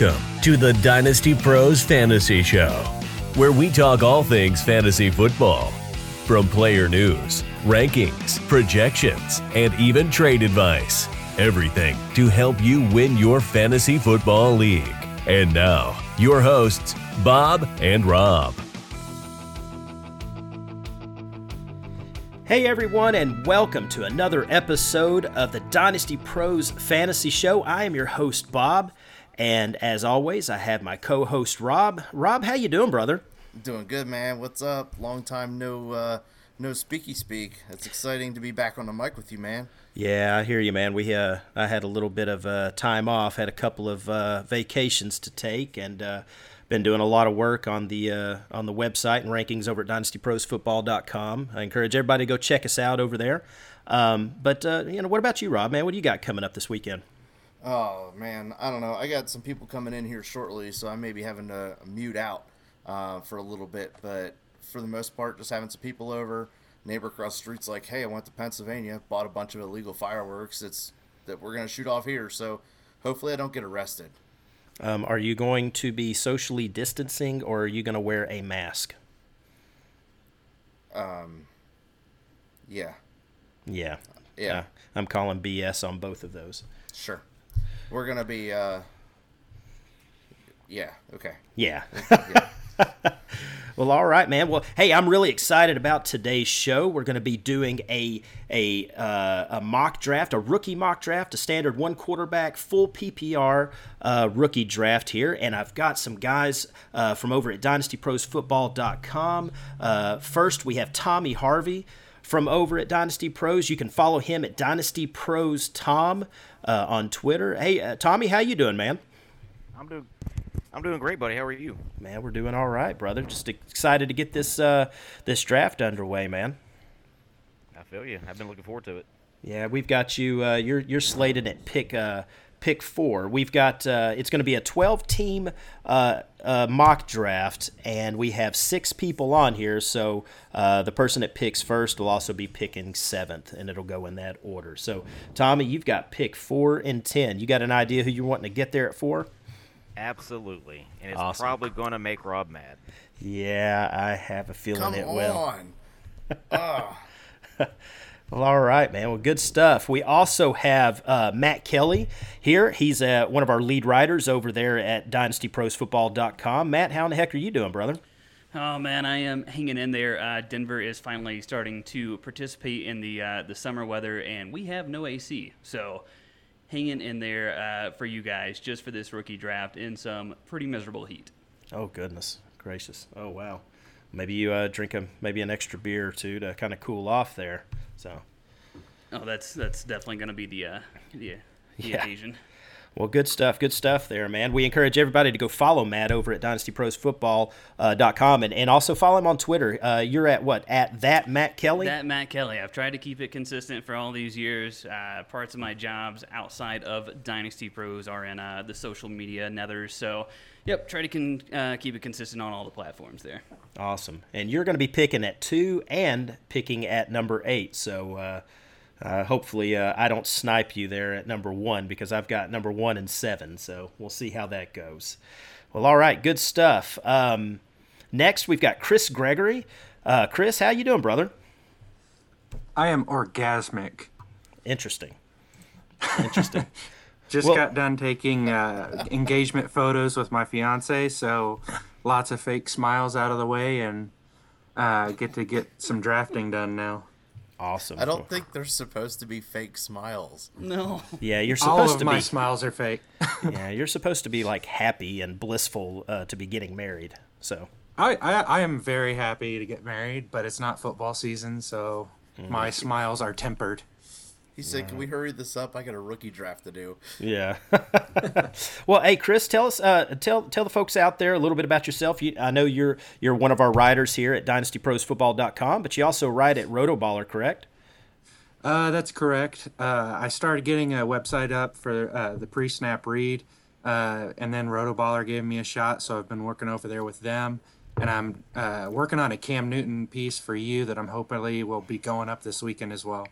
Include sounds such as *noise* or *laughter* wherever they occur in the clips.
Welcome to the Dynasty Pros Fantasy Show, where we talk all things fantasy football from player news, rankings, projections, and even trade advice. Everything to help you win your fantasy football league. And now, your hosts, Bob and Rob. Hey everyone, and welcome to another episode of the Dynasty Pros Fantasy Show. I am your host Bob, and as always, I have my co-host Rob. Rob, how you doing, brother? Doing good, man. What's up? Long time no uh, no speaky speak. It's exciting to be back on the mic with you, man. Yeah, I hear you, man. We uh, I had a little bit of uh, time off, had a couple of uh, vacations to take, and uh, been doing a lot of work on the uh, on the website and rankings over at dynastyprosfootball.com. I encourage everybody to go check us out over there. Um, but uh, you know, what about you, Rob? Man, what do you got coming up this weekend? Oh man, I don't know. I got some people coming in here shortly, so I may be having to mute out uh, for a little bit. But for the most part, just having some people over. Neighbor across the street's like, "Hey, I went to Pennsylvania, bought a bunch of illegal fireworks. It's that we're gonna shoot off here, so hopefully I don't get arrested." Um, are you going to be socially distancing or are you going to wear a mask? Um, yeah. Yeah. Yeah. Uh, I'm calling BS on both of those. Sure. We're gonna be. Uh, yeah. Okay. Yeah. *laughs* Yeah. Well, all right, man. Well, hey, I'm really excited about today's show. We're going to be doing a a uh, a mock draft, a rookie mock draft, a standard one quarterback, full PPR uh, rookie draft here, and I've got some guys uh, from over at DynastyProsFootball.com. Uh, first, we have Tommy Harvey from over at Dynasty Pros. You can follow him at Dynasty Pros Tom uh, on Twitter. Hey, uh, Tommy, how you doing, man? I'm doing I'm doing great, buddy. How are you? Man, we're doing all right, brother. Just excited to get this uh, this draft underway, man. I feel you. I've been looking forward to it. Yeah, we've got you. Uh, you're you're slated at pick uh, pick four. We've got uh, it's going to be a 12 team uh, uh, mock draft, and we have six people on here. So uh, the person that picks first will also be picking seventh, and it'll go in that order. So Tommy, you've got pick four and ten. You got an idea who you're wanting to get there at four? Absolutely. And it's Awesome. probably going to make Rob mad. Yeah, I have a feeling Come it will. Come on. *laughs* Well, all right, man. Well, good stuff. We also have uh, Matt Kelly here. He's uh, one of our lead writers over there at DynastyProsFootball.com. Matt, how in the heck are you doing, brother? Oh man, I am hanging in there. Uh, Denver is finally starting to participate in the uh, the summer weather, and we have no AC, so hanging in there uh, for you guys just for this rookie draft in some pretty miserable heat. Oh, goodness gracious. Oh, wow. Maybe you uh, drink a, maybe an extra beer or two to kind of cool off there. So, Oh, that's that's definitely going to be the uh, the, the Yeah. occasion. well, good stuff. Good stuff there, man. We encourage everybody to go follow Matt over at DynastyProsFootball.com and, and also follow him on Twitter. Uh, you're at what? At that Matt Kelly? That Matt Kelly. I've tried to keep it consistent for all these years. Uh, parts of my jobs outside of Dynasty Pros are in uh, the social media nethers. So, yep, try to con- uh, keep it consistent on all the platforms there. Awesome. And you're going to be picking at two and picking at number eight. So uh, uh, hopefully uh, I don't snipe you there at number one because I've got number one and seven. So we'll see how that goes. Well, all right. Good stuff. Um, next, we've got Chris Gregory. Uh, Chris, how you doing, brother? I am orgasmic. Interesting. Interesting. *laughs* Just Well- got done taking uh, engagement photos with my fiance, so lots of fake smiles out of the way, and uh, get to get some drafting done now. awesome. I don't think they're supposed to be fake smiles. No. Yeah, you're supposed All supposed of to my be. smiles are fake. *laughs* yeah, you're supposed to be like happy and blissful uh, to be getting married. So. I, I I am very happy to get married, but it's not football season, so my smiles are tempered. He said, "Can we hurry this up? I got a rookie draft to do." Yeah. *laughs* well, hey, Chris, tell us, uh, tell tell the folks out there a little bit about yourself. You, I know you're you're one of our writers here at DynastyProsFootball.com, but you also write at Rotoballer, correct? Uh, that's correct. Uh, I started getting a website up for uh, the pre-snap read, uh, and then Rotoballer gave me a shot, so I've been working over there with them. And I'm uh, working on a Cam Newton piece for you that I'm hopefully will be going up this weekend as well.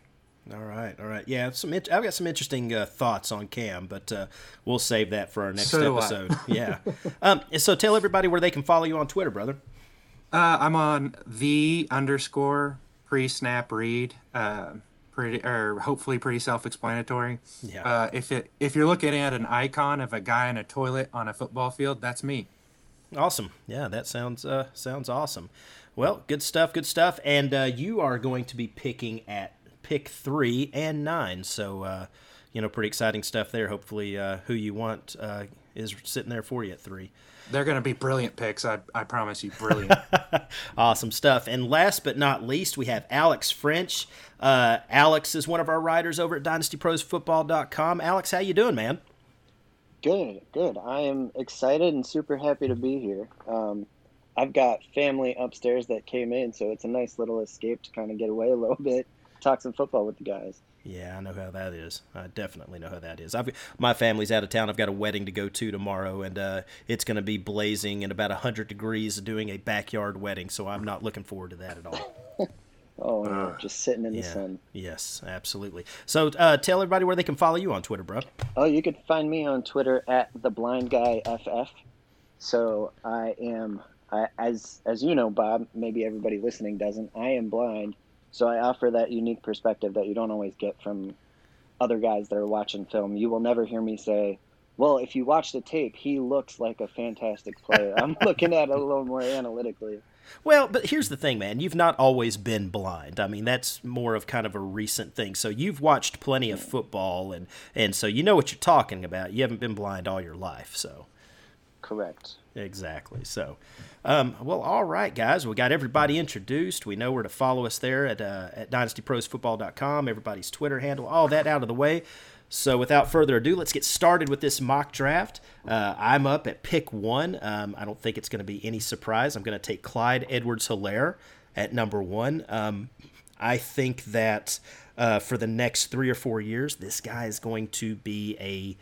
All right, all right. Yeah, some I've got some interesting uh, thoughts on Cam, but uh, we'll save that for our next So episode. *laughs* yeah. Um, so tell everybody where they can follow you on Twitter, brother. Uh, I'm on the underscore pre snap read. Uh, pretty or hopefully pretty self-explanatory. Yeah. Uh, if it if you're looking at an icon of a guy in a toilet on a football field, that's me. Awesome. Yeah, that sounds uh, sounds awesome. Well, good stuff. Good stuff. And uh, you are going to be picking at pick three and nine. So uh, you know, pretty exciting stuff there. Hopefully, uh, who you want uh, is sitting there for you at three. They're going to be brilliant picks. I, I promise you, brilliant. *laughs* Awesome stuff. And last but not least, we have Alex French. Uh, Alex is one of our writers over at DynastyProsFootball.com. Alex, how you doing, man? Good, good. I am excited and super happy to be here. Um, I've got family upstairs that came in, so it's a nice little escape to kind of get away a little bit, talk some football with the guys. Yeah, I know how that is. I definitely know how that is. I've, my family's out of town. I've got a wedding to go to tomorrow, and uh, it's going to be blazing and about 100 degrees doing a backyard wedding, so I'm not looking forward to that at all. *laughs* Oh, no, just sitting in the sun. Yes, absolutely. So uh, tell everybody where they can follow you on Twitter, bro. Oh, you can find me on Twitter at the Blind Guy FF. So I am, I, as as you know, Bob. Maybe everybody listening doesn't. I am blind, so I offer that unique perspective that you don't always get from other guys that are watching film. You will never hear me say, "Well, if you watch the tape, he looks like a fantastic player." I'm *laughs* looking at it a little more analytically. Well, but here's the thing, man. You've not always been blind. I mean, that's more of kind of a recent thing. So you've watched plenty of football, and and so you know what you're talking about. You haven't been blind all your life, so Correct. exactly. So, um, well, all right, guys. We got everybody introduced. We know where to follow us there at uh, at dynastyprosfootball.com. Everybody's Twitter handle, all that out of the way. So, without further ado, let's get started with this mock draft. Uh, I'm up at pick one. Um, I don't think it's going to be any surprise. I'm going to take Clyde Edwards Helaire at number one. Um, I think that uh, for the next three or four years, this guy is going to be a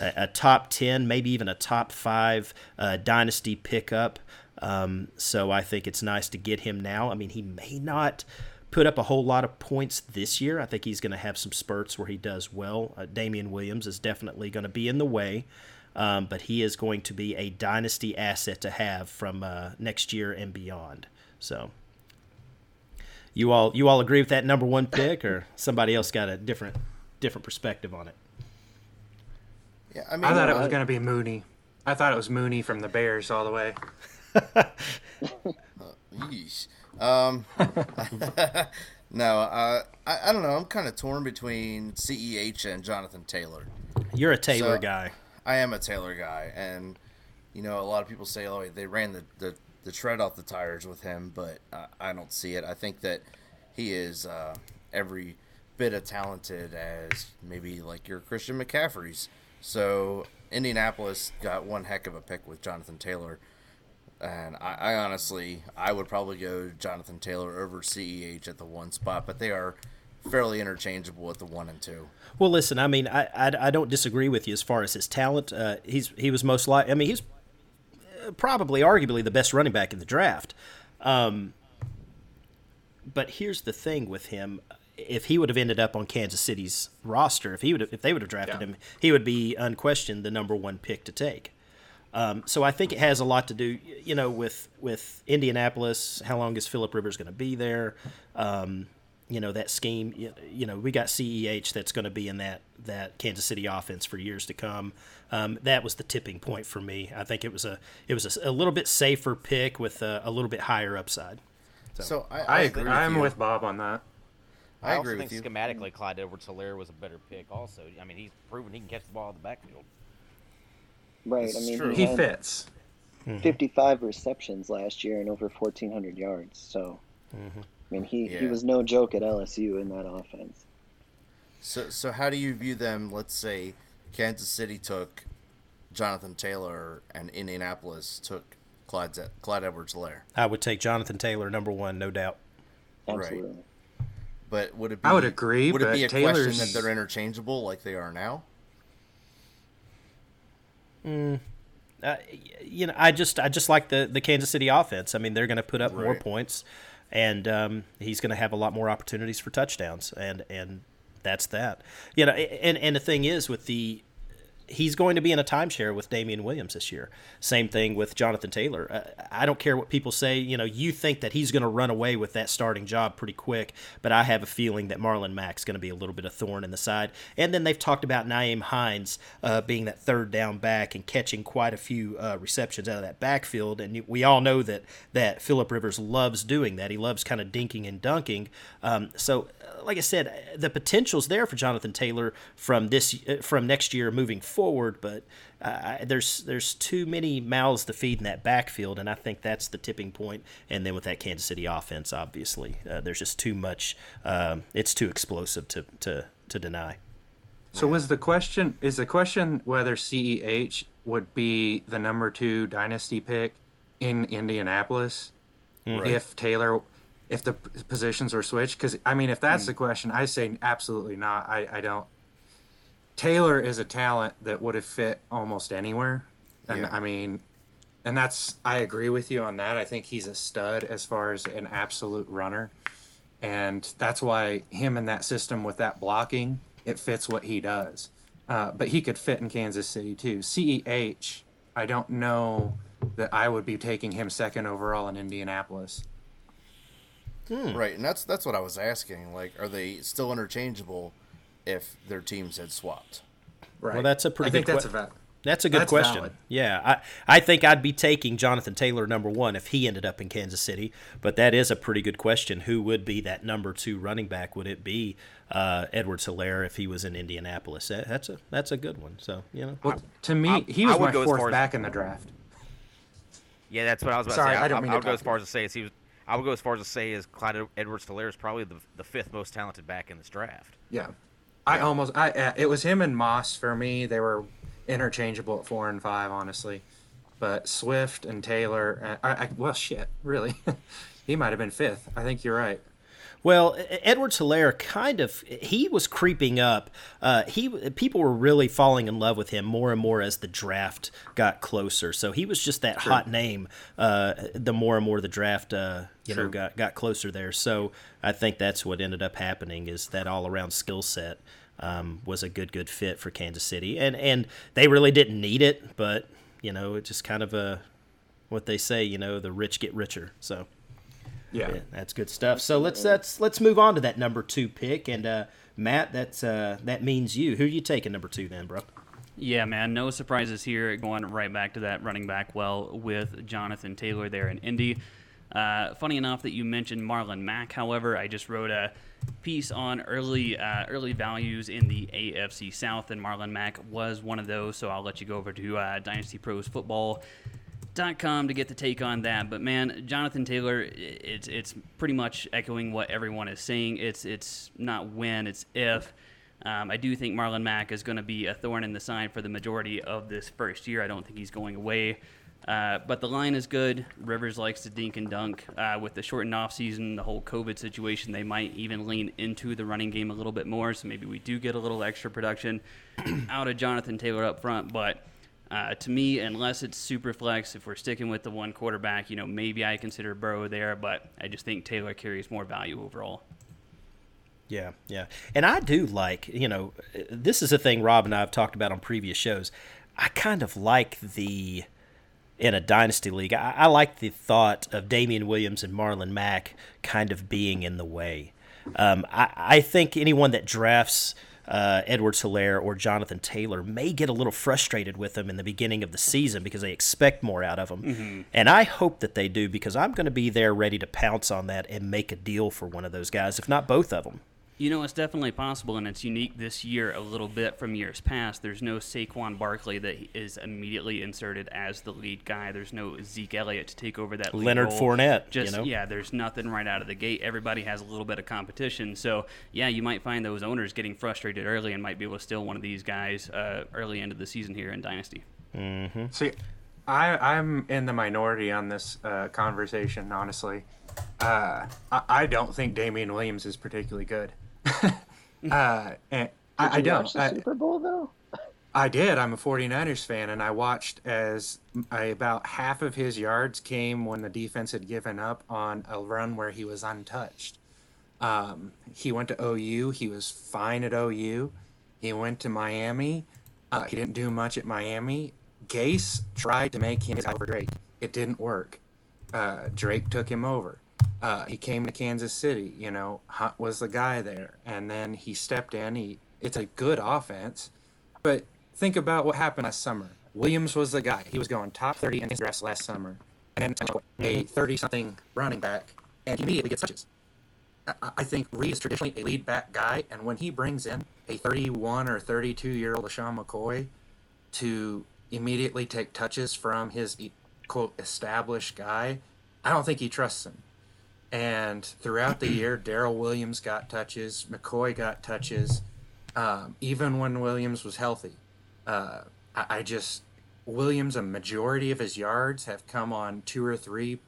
a, top 10, maybe even a top five uh, dynasty pickup. Um, so I think it's nice to get him now. I mean, he may not put up a whole lot of points this year. I think he's going to have some spurts where he does well. Uh, Damien Williams is definitely going to be in the way. Um, but he is going to be a dynasty asset to have from uh, next year and beyond. So, you all you all agree with that number one pick, or somebody else got a different different perspective on it? Yeah, I mean, I thought it was going to be Mooney. I thought it was Mooney from the Bears all the way. Yeesh. Um, *laughs* no, uh, I, I don't know. I'm kind of torn between CEH and Jonathan Taylor. You're a Taylor So- guy. I am a Taylor guy, and you know, a lot of people say, "Oh, they ran the the, the tread off the tires with him," but uh, I don't see it. I think that he is uh, every bit as talented as maybe like your Christian McCaffrey's. So Indianapolis got one heck of a pick with Jonathan Taylor. And I, I honestly, I would probably go Jonathan Taylor over CEH at the one spot, but they are fairly interchangeable at the one and two. Well, listen, I mean, I, I, I don't disagree with you as far as his talent. Uh, he's he was most like, I mean, he's uh, probably arguably the best running back in the draft. Um, but here's the thing with him: if he would have ended up on Kansas City's roster, if he would have, if they would have drafted Yeah. him, he would be unquestioned the number one pick to take. Um, so I think it has a lot to do, you know, with with Indianapolis. How long is Philip Rivers going to be there? Um, you know that scheme. You, you know we got Ceh that's going to be in that that Kansas City offense for years to come. Um, that was the tipping point for me. I think it was a it was a, a little bit safer pick with a, a little bit higher upside. So I, I agree agree. with I'm you. with Bob on that. I, I, agree also with you. schematically, Clyde Edwards-Helaire was a better pick. Also, I mean, he's proven he can catch the ball in the backfield. Right. This I mean, true. He had fits. 55 receptions last year and over 1,400 yards. So, Mm-hmm. I mean, he, he was no joke at LSU in that offense. So, so how do you view them? Let's say Kansas City took Jonathan Taylor and Indianapolis took Clyde, Clyde Edwards Lair. I would take Jonathan Taylor number one, no doubt. Absolutely. But would it be? I would agree, Would it be a Taylor's- question that they're interchangeable like they are now? Uh, you know, I just I just like the the Kansas City offense. I mean, they're going to put up more points, and um, he's going to have a lot more opportunities for touchdowns. And and that's that. You know, and and the thing is with the he's going to be in a timeshare with Damien Williams this year. Same thing with Jonathan Taylor. Uh, I don't care what people say. You know, you think that he's going to run away with that starting job pretty quick, but I have a feeling that Marlon Mack's going to be a little bit of thorn in the side. And then they've talked about Nyheim Hines uh, being that third down back and catching quite a few uh, receptions out of that backfield. And we all know that that Philip Rivers loves doing that. He loves kind of dinking and dunking. Um, so like I said, the potential's there for Jonathan Taylor from this from next year moving forward, but uh, there's there's too many mouths to feed in that backfield, and I think that's the tipping point. And then with that Kansas City offense, obviously, uh, there's just too much. Um, it's too explosive to to to deny. So was the question is the question whether CEH would be the number two dynasty pick in Indianapolis right. if Taylor if the positions were switched? Because I mean, if that's mm. the question, I say absolutely not. I, I don't. Taylor is a talent that would have fit almost anywhere, and yeah. I mean, and that's I agree with you on that. I think he's a stud as far as an absolute runner, and that's why him in that system with that blocking it fits what he does. Uh, but he could fit in Kansas City too. Ceh, I don't know that I would be taking him second overall in Indianapolis. Hmm. Right, and that's that's what I was asking. Like, are they still interchangeable if their teams had swapped? Right. Well, that's a pretty. I think that's que- a valid. That's a good that's question. Valid. Yeah, I I think I'd be taking Jonathan Taylor number one if he ended up in Kansas City. But that is a pretty good question. Who would be that number two running back? Would it be uh, Edwards-Helaire if he was in Indianapolis? That's a that's a good one. So you know, well, to me, I, he was my fourth back in the draft. Yeah, that's what I was about Sorry, to say. I, I don't mean I, I would go as far as to say he was I would go as far as to say is Clyde Edwards-Helaire is probably the, the fifth most talented back in this draft. Yeah, I almost I uh, it was him and Moss for me. They were interchangeable at four and five, honestly. But Swift and Taylor, uh, I, I well, shit, really, *laughs* he might have been fifth. I think you're right. Well, Edwards-Helaire kind of he was creeping up. Uh, he people were really falling in love with him more and more as the draft got closer. So he was just that True. hot name. Uh, the more and more the draft uh, you True. know got got closer there. So I think that's what ended up happening is that all around skill set um, was a good good fit for Kansas City, and and they really didn't need it, but you know it just kind of a what they say, you know, the rich get richer. So. Yeah. yeah, that's good stuff. So let's let's let's move on to that number two pick, and uh, Matt, that's uh, that means you. Who are you taking number two then, bro? Yeah, man, no surprises here. Going right back to that running back well with Jonathan Taylor there in Indy. Uh, funny enough that you mentioned Marlon Mack. However, I just wrote a piece on early uh, early values in the AFC South, and Marlon Mack was one of those. So I'll let you go over to uh, Dynasty Pros Football com to get the take on that. But man, Jonathan Taylor, it's it's pretty much echoing what everyone is saying. It's it's not when, it's if. Um, I do think Marlon Mack is going to be a thorn in the side for the majority of this first year. I don't think he's going away. Uh, but the line is good. Rivers likes to dink and dunk. Uh, with the shortened offseason, the whole COVID situation, they might even lean into the running game a little bit more. So maybe we do get a little extra production *clears throat* out of Jonathan Taylor up front. But uh, to me, unless it's super flex, if we're sticking with the one quarterback, you know, maybe I consider Burrow there, but I just think Taylor carries more value overall. Yeah, yeah. And I do like, you know, this is a thing Rob and I have talked about on previous shows. I kind of like the, in a dynasty league, I, I like the thought of Damien Williams and Marlon Mack kind of being in the way. Um, I, I think anyone that drafts uh, Edwards-Helaire or Jonathan Taylor may get a little frustrated with them in the beginning of the season because they expect more out of them. Mm-hmm. And I hope that they do because I'm going to be there ready to pounce on that and make a deal for one of those guys, if not both of them. You know, it's definitely possible, and it's unique this year a little bit from years past. There's no Saquon Barkley that is immediately inserted as the lead guy. There's no Zeke Elliott to take over that. Leonard role. Fournette. Just you know? yeah, there's nothing right out of the gate. Everybody has a little bit of competition, so yeah, you might find those owners getting frustrated early and might be able to steal one of these guys uh, early into the season here in Dynasty. Mm-hmm. See, I, I'm in the minority on this uh, conversation. Honestly, uh, I, I don't think Damien Williams is particularly good. *laughs* uh, and I, I, don't. I, Super Bowl though. I did. I'm a 49ers fan, and I watched as I, about half of his yards came when the defense had given up on a run where he was untouched. Um, he went to OU. He was fine at OU. He went to Miami. Uh, he didn't do much at Miami. Gase tried to make him over Drake. It didn't work. Uh, Drake took him over. Uh, he came to Kansas City. You know, Hunt was the guy there, and then he stepped in. He it's a good offense, but think about what happened last summer. Williams was the guy. He was going top 30 in his draft last summer, and a 30 something running back, and he immediately gets touches. I think Reid is traditionally a lead back guy, and when he brings in a 31 or 32 year old LeSean McCoy to immediately take touches from his quote established guy, I don't think he trusts him. And throughout the year, Darrel Williams got touches, McCoy got touches, um, even when Williams was healthy. Uh, I, I just Williams, a majority of his yards have come on two or three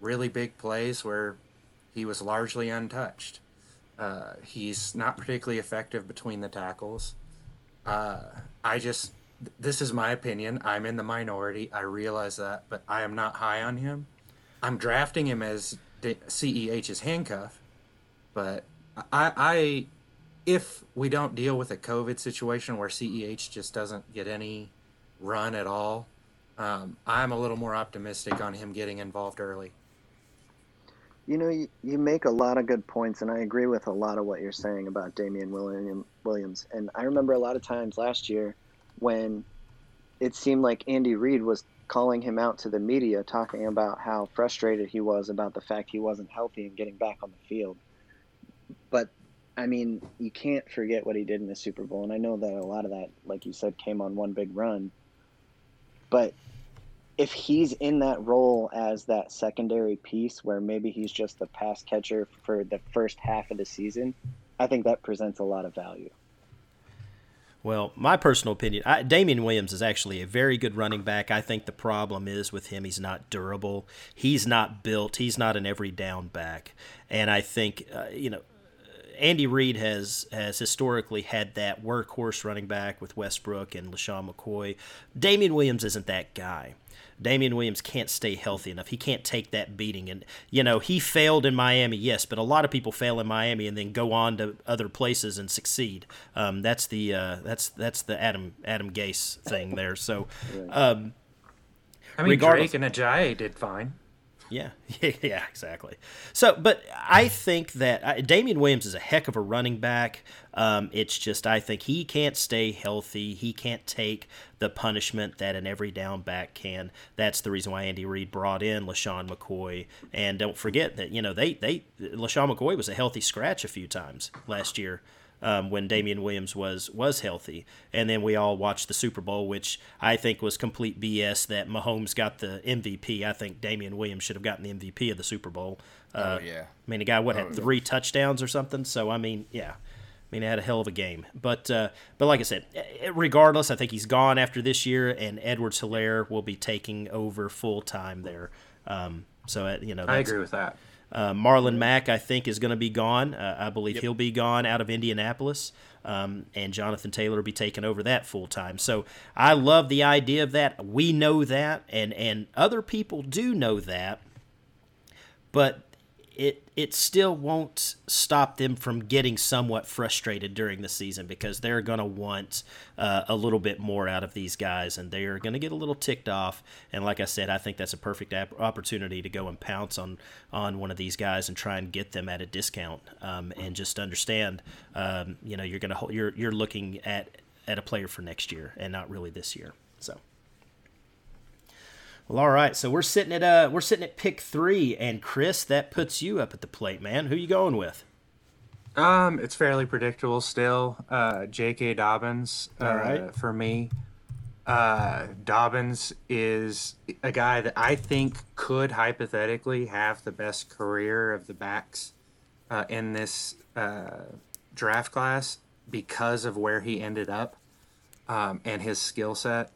really big plays where he was largely untouched. Uh, he's not particularly effective between the tackles. Uh, I just, this is my opinion. I'm in the minority. I realize that, but I am not high on him. I'm drafting him as CEH's handcuff, but I, I, if we don't deal with a COVID situation where CEH just doesn't get any run at all, um, I'm a little more optimistic on him getting involved early. You know, you, you make a lot of good points, and I agree with a lot of what you're saying about Damien William, Williams. And I remember a lot of times last year when it seemed like Andy Reid was calling him out to the media, talking about how frustrated he was about the fact he wasn't healthy and getting back on the field. But I mean, you can't forget what he did in the Super Bowl, and I know that a lot of that, like you said, came on one big run. But if he's in that role as that secondary piece where maybe he's just the pass catcher for the first half of the season, I think that presents a lot of value. Well, my personal opinion, I, Damien Williams is actually a very good running back. I think the problem is with him, he's not durable. He's not built. He's not an every down back. And I think, uh, you know, Andy Reid has has historically had that workhorse running back with Westbrook and LeSean McCoy. Damien Williams isn't that guy. Damien Williams can't stay healthy enough. He can't take that beating. And, you know, he failed in Miami, yes, but a lot of people fail in Miami and then go on to other places and succeed. Um, that's the uh, that's that's the Adam Adam Gase thing there. So, *laughs* um, I mean, Drake and Ajayi did fine. *laughs* Yeah, yeah, exactly. So, but I think that uh, Damien Williams is a heck of a running back. Um, it's just I think he can't stay healthy. He can't take the punishment that an every down back can. That's the reason why Andy Reid brought in LeSean McCoy. And don't forget that you know they they LeSean McCoy was a healthy scratch a few times last year um, when Damien Williams was was healthy, and then we all watched the Super Bowl, which I think was complete BS. That Mahomes got the MVP. I think Damien Williams should have gotten the MVP of the Super Bowl. Uh, oh yeah. I mean, the guy what had oh, three touchdowns or something. So I mean, yeah. I mean, he had a hell of a game, but uh, but like I said, regardless, I think he's gone after this year, and Edwards Helaire will be taking over full time there. Um, so uh, you know, I agree with that. Uh, Marlon Mack, I think, is going to be gone. Uh, I believe yep. he'll be gone out of Indianapolis, um, and Jonathan Taylor will be taking over that full time. So I love the idea of that. We know that, and and other people do know that, but it it still won't stop them from getting somewhat frustrated during the season because they're going to want uh, a little bit more out of these guys and they're going to get a little ticked off. And like I said I think that's a perfect ap- opportunity to go and pounce on on one of these guys and try and get them at a discount. Um, and just understand um, you know you're going to you're you're looking at at a player for next year and not really this year. So well, all right. So we're sitting at uh we're sitting at pick three, and Chris, that puts you up at the plate, man. Who you going with? Um, it's fairly predictable still. Uh, J.K. Dobbins. Uh, all right. For me, uh, Dobbins is a guy that I think could hypothetically have the best career of the backs uh, in this uh, draft class because of where he ended up um, and his skill set.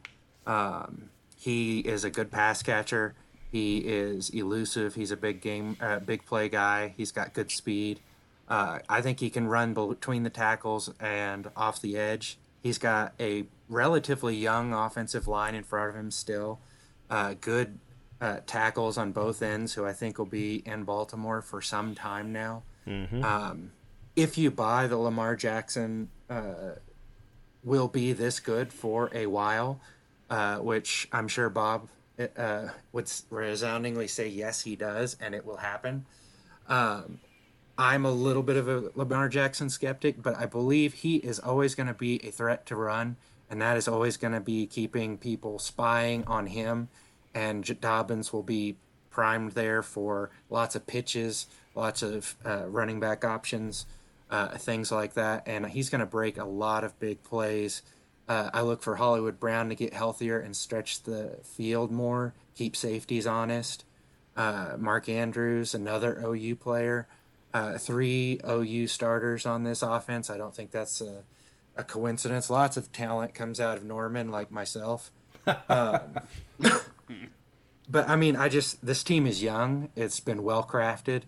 Um, he is a good pass catcher. He is elusive. He's a big game, uh, big play guy. He's got good speed. Uh, I think he can run between the tackles and off the edge. He's got a relatively young offensive line in front of him still. Uh, good uh, tackles on both ends, who I think will be in Baltimore for some time now. Mm-hmm. Um, if you buy the Lamar Jackson uh, will be this good for a while, uh, which I'm sure Bob uh, would resoundingly say yes, he does, and it will happen. Um, I'm a little bit of a Lamar Jackson skeptic, but I believe he is always going to be a threat to run, and that is always going to be keeping people spying on him. And Dobbins will be primed there for lots of pitches, lots of uh, running back options, uh, things like that. And he's going to break a lot of big plays. Uh, I look for Hollywood Brown to get healthier and stretch the field more, keep safeties honest. Uh, Mark Andrews, another OU player uh, three OU starters on this offense. I don't think that's a, a, coincidence. Lots of talent comes out of Norman, like myself. Um, *laughs* but I mean, I just this team is young. It's been well crafted,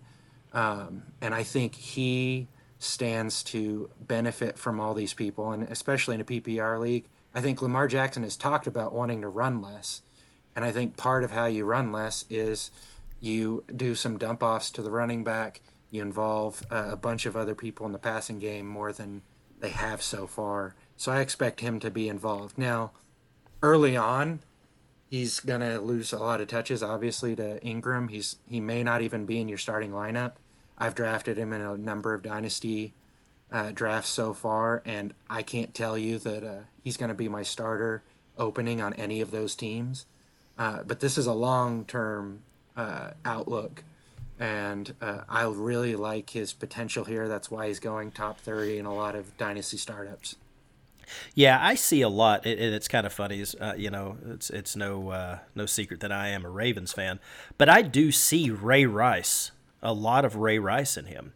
um, and I think he stands to benefit from all these people, and especially in a PPR league. I think Lamar Jackson has talked about wanting to run less, and I think part of how you run less is you do some dump offs to the running back you involve uh, a bunch of other people in the passing game more than they have so far. So I expect him to be involved. Now, early on, he's going to lose a lot of touches, obviously, to Ingram. He's He may not even be in your starting lineup. I've drafted him in a number of dynasty uh, drafts so far, and I can't tell you that uh, he's going to be my starter opening on any of those teams. Uh, but this is a long term uh, outlook and uh, I really like his potential here. That's why he's going top 30 in a lot of dynasty startups. Yeah, I see a lot, and it's kind of funny. Uh, you know, it's it's no uh, no secret that I am a Ravens fan, but I do see Ray Rice, a lot of Ray Rice in him.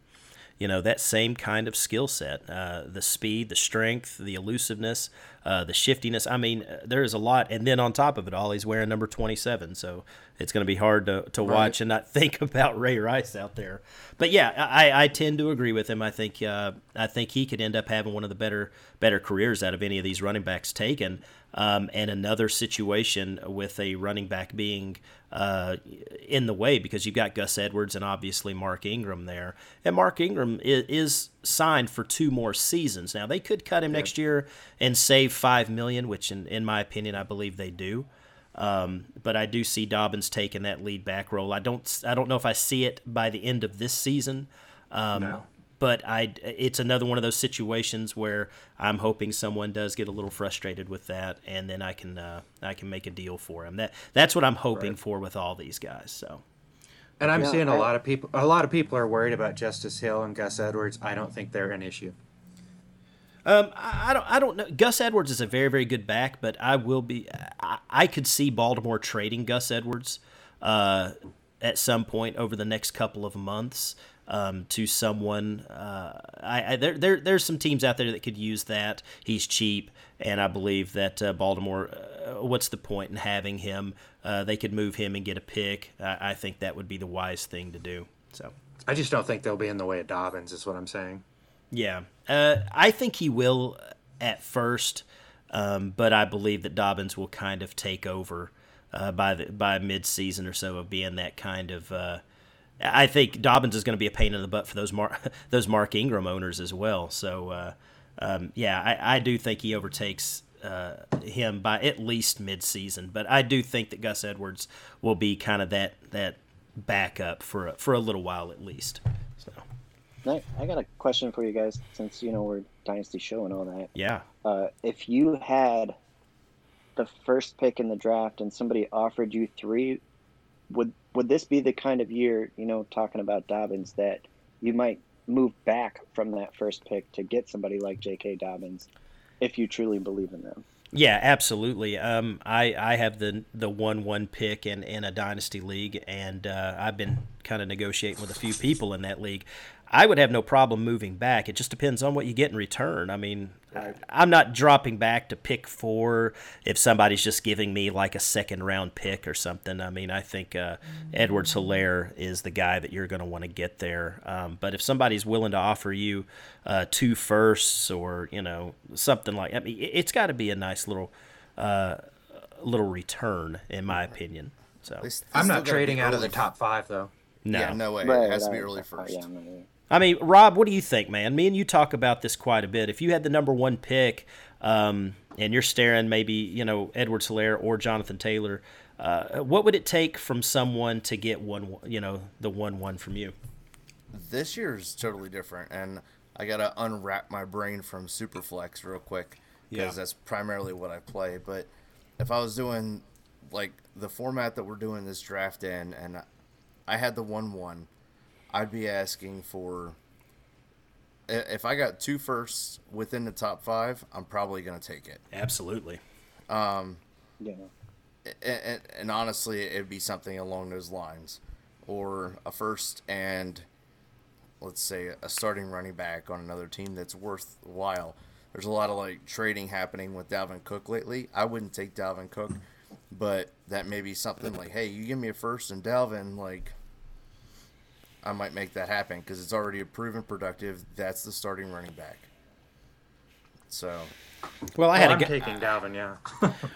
You know that same kind of skill set uh, the speed the strength the elusiveness uh, the shiftiness. I mean uh, there is a lot. And then on top of it all he's wearing number 27 so it's going to be hard to, to right. watch and not *laughs* think about ray rice out there. But yeah i, I tend to agree with him. I think uh, i think he could end up having one of the better better careers out of any of these running backs taken. Um, and another situation with a running back being uh, in the way because you've got Gus Edwards and obviously Mark Ingram there. And Mark Ingram is, is signed for two more seasons. Now they could cut him yeah. next year and save five million, which in, in my opinion I believe they do. Um, but I do see Dobbins taking that lead back role. I don't I don't know if I see it by the end of this season. Um, no but I it's another one of those situations where I'm hoping someone does get a little frustrated with that, and then I can uh, I can make a deal for him. That that's what I'm hoping right. for with all these guys. So. And I'm yeah, seeing a I, lot of people. A lot of people are worried about Justice Hill and Gus Edwards. I don't think they're an issue. Um, I, I don't. I don't know. Gus Edwards is a very, very good back, but I will be. I, I could see Baltimore trading Gus Edwards uh, at some point over the next couple of months um, to someone. Uh, I, I, there, there, there's some teams out there that could use that. He's cheap, and I believe that uh, Baltimore. Uh, what's the point in having him? Uh, they could move him and get a pick. I, I think that would be the wise thing to do. So. I just don't think they'll be in the way of Dobbins. Is what I'm saying. Yeah, uh, I think he will at first, um, but I believe that Dobbins will kind of take over uh, by the by mid season or so of being that kind of uh, I think Dobbins is going to be a pain in the butt for those Mark, *laughs* those Mark Ingram owners as well. So, uh, um, yeah, I, I, do think he overtakes uh, him by at least midseason. But I do think that Gus Edwards will be kind of that that backup for a, for a little while at least. So. I got a question for you guys, since you know we're dynasty show and all that. Yeah. Uh, if you had the first pick in the draft and somebody offered you three, would would this be the kind of year, you know, talking about Dobbins, that you might move back from that first pick to get somebody like J.K. Dobbins if you truly believe in them? Yeah, absolutely. Um, I I have the the one one pick in in a dynasty league, and uh, I've been kind of negotiating with a few people in that league. I would have no problem moving back. It just depends on what you get in return. I mean, I'm not dropping back to pick four if somebody's just giving me like a second round pick or something. I mean, I think uh, Edwards Helaire is the guy that you're going to want to get there. Um, but if somebody's willing to offer you uh, two firsts or you know something like, I mean, it's got to be a nice little uh, little return, in my opinion. So I'm not trading out of the top five though. No, yeah, no way. Right, it has to be early first. Yeah, I mean, Rob, what do you think, man? Me and you talk about this quite a bit. If you had the number one pick, um, and you're staring maybe you know Edwards Helaire or Jonathan Taylor, uh, what would it take from someone to get one? You know, the one one from you. This year is totally different, and I gotta unwrap my brain from Superflex real quick because Yeah. that's primarily what I play. But if I was doing like the format that we're doing this draft in, and I had the one one, I'd be asking for. If I got two firsts within the top five, I'm probably gonna take it. Absolutely. Um, Yeah. and, and honestly, it'd be something along those lines, or a first and let's say a starting running back on another team that's worthwhile. There's a lot of like trading happening with Dalvin Cook lately. I wouldn't take Dalvin Cook, but that may be something like, hey, you give me a first and Dalvin, like I might make that happen because it's already a proven productive. That's the starting running back. So Well, I Well, had a I'm guy- taking Dalvin, yeah.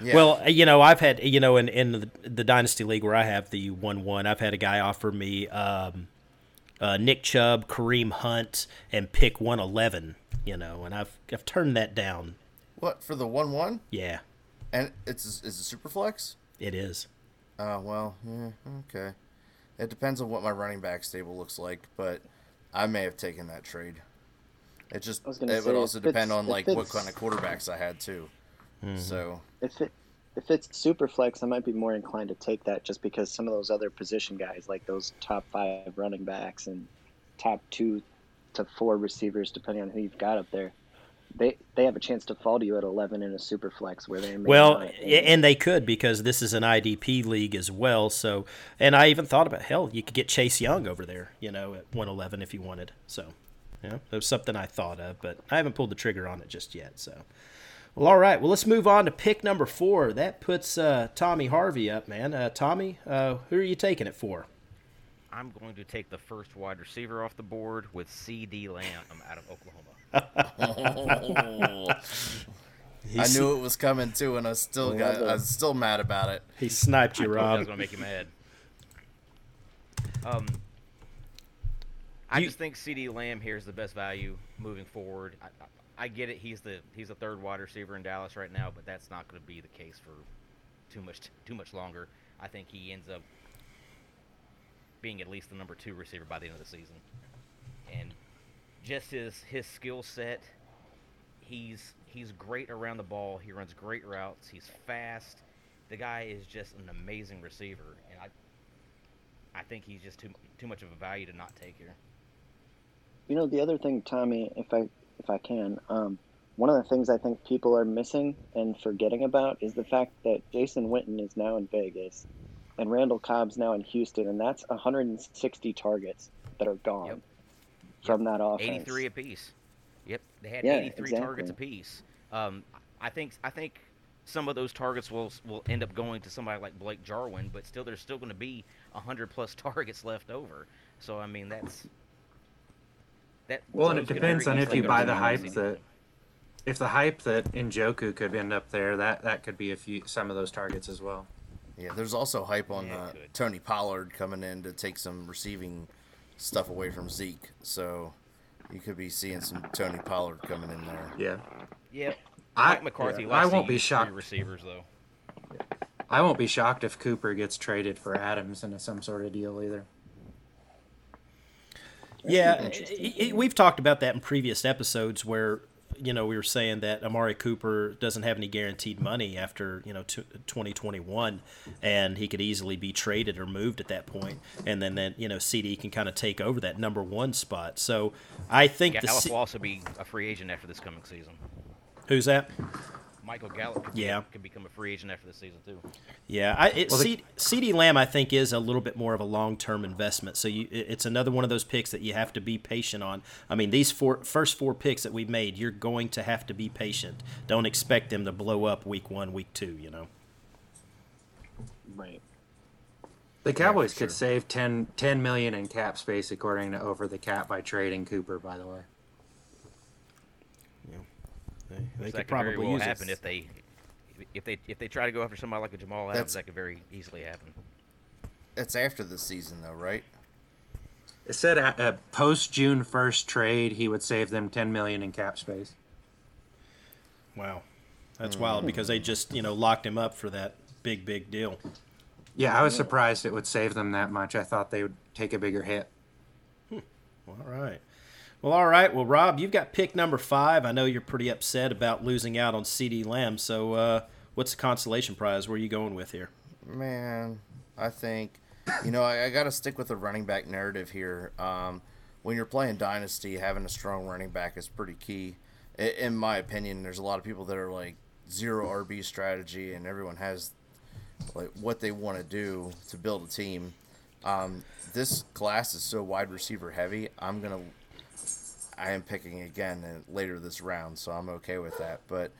yeah. Well, you know, I've had you know in in the, the dynasty league where I have the one one, I've had a guy offer me um, uh, Nick Chubb, Kareem Hunt, and pick one eleven. You know, and I've I've turned that down. what for the one one? Yeah, And it's is it super flex? it is. Oh well, yeah, okay. It depends on what my running back stable looks like, but I may have taken that trade. It just I was it gonna would say, also depend on like what kind of quarterbacks I had too. Mm-hmm. So If it if it's super flex, I might be more inclined to take that just because some of those other position guys, like those top five running backs and top two to four receivers, depending on who you've got up there, they they have a chance to fall to you at eleven in a super flex where they may Well, not. and they could because this is an IDP league as well. So, and I even thought about hell, you could get Chase Young over there, you know, at one eleven if you wanted. So, yeah, that was something I thought of, but I haven't pulled the trigger on it just yet. So, well, all right. Well, let's move on to pick number four. That puts uh, Tommy Harvey up, man. Uh, Tommy, uh, who are you taking it for? I'm going to take the first wide receiver off the board with CeeDee Lamb out of Oklahoma. I He's- knew it was coming too, and I still got I was still mad about it. he sniped you, told you I was Rob. going to make you mad. Um, I You- just think CeeDee Lamb here is the best value moving forward. I, I, I get it; he's the he's the third wide receiver in Dallas right now, but that's not going to be the case for too much too much longer. I think he ends up being at least the number two receiver by the end of the season, and just his his skill set. He's he's great around the ball. He runs great routes. He's fast. The guy is just an amazing receiver, and I I think he's just too too much of a value to not take here. You know, the other thing, Tommy, if I if I can, um, one of the things I think people are missing and forgetting about is the fact that Jason Witten is now in Vegas, and Randall Cobb's now in Houston, and that's 160 targets that are gone Yep. From that offense. 83 apiece. Yep, they had Yeah, 83 targets apiece. Um, I think I think some of those targets will will end up going to somebody like Blake Jarwin, but still there's still going to be 100 plus *laughs* targets left over. So I mean that's that. Well, and it depends on if you buy the hype CD. that if the hype that Njoku could end up there, that that could be a few some of those targets as well. Yeah, there's also hype on Yeah, uh. Tony Pollard coming in to take some receiving stuff away from Zeke. So you could be seeing some Tony Pollard coming in there. Yeah. Yep. I- Mike McCarthy yeah, likes I won't to be use shocked. Receivers though. I won't be shocked if Cooper gets traded for Adams in some sort of deal either. Yeah, i- i- we've talked about that in previous episodes where you know we were saying that Amari Cooper doesn't have any guaranteed money after you know t- 2021, and he could easily be traded or moved at that point. and then then you know CeeDee can kind of take over that number one spot. So I think Yeah, C- will also be a free agent after this coming season. who's that? Michael Gallup could, Yeah. be, could become a free agent after this season too. Yeah, I, it, Well, the- C, CeeDee Lamb I think is a little bit more of a long term investment. So you, it- it's another one of those picks that you have to be patient on. I mean, these four first four picks that we've made, you're going to have to be patient. Don't expect them to blow up week one, week two. You know. Right. The Cowboys for could sure. save 10, 10 million in cap space according to over the cap by trading Cooper. By the way, They, they could could very probably well use happen it. if they if they if they try to go after somebody like a Jamal Adams. That's- that could very easily happen. It's after the season though, right? It said a, a post June first trade, he would save them ten million in cap space. Wow, that's wild hmm. because they just you know locked him up for that big big deal. Yeah, I was surprised it would save them that much. I thought they would take a bigger hit. Hmm. All right. Well, all right. Well, Rob, you've got pick number five. I know you're pretty upset about losing out on CeeDee Lamb. So, uh, what's the consolation prize? Where are you going with here? Man, I think, you know, I, I got to stick with the running back narrative here. Um, when you're playing Dynasty, having a strong running back is pretty key. In my opinion, there's a lot of people that are like zero RB strategy, and everyone has like what they want to do to build a team. Um, this class is so wide receiver heavy. I'm gonna, I am picking again in, later this round, so I'm okay with that. But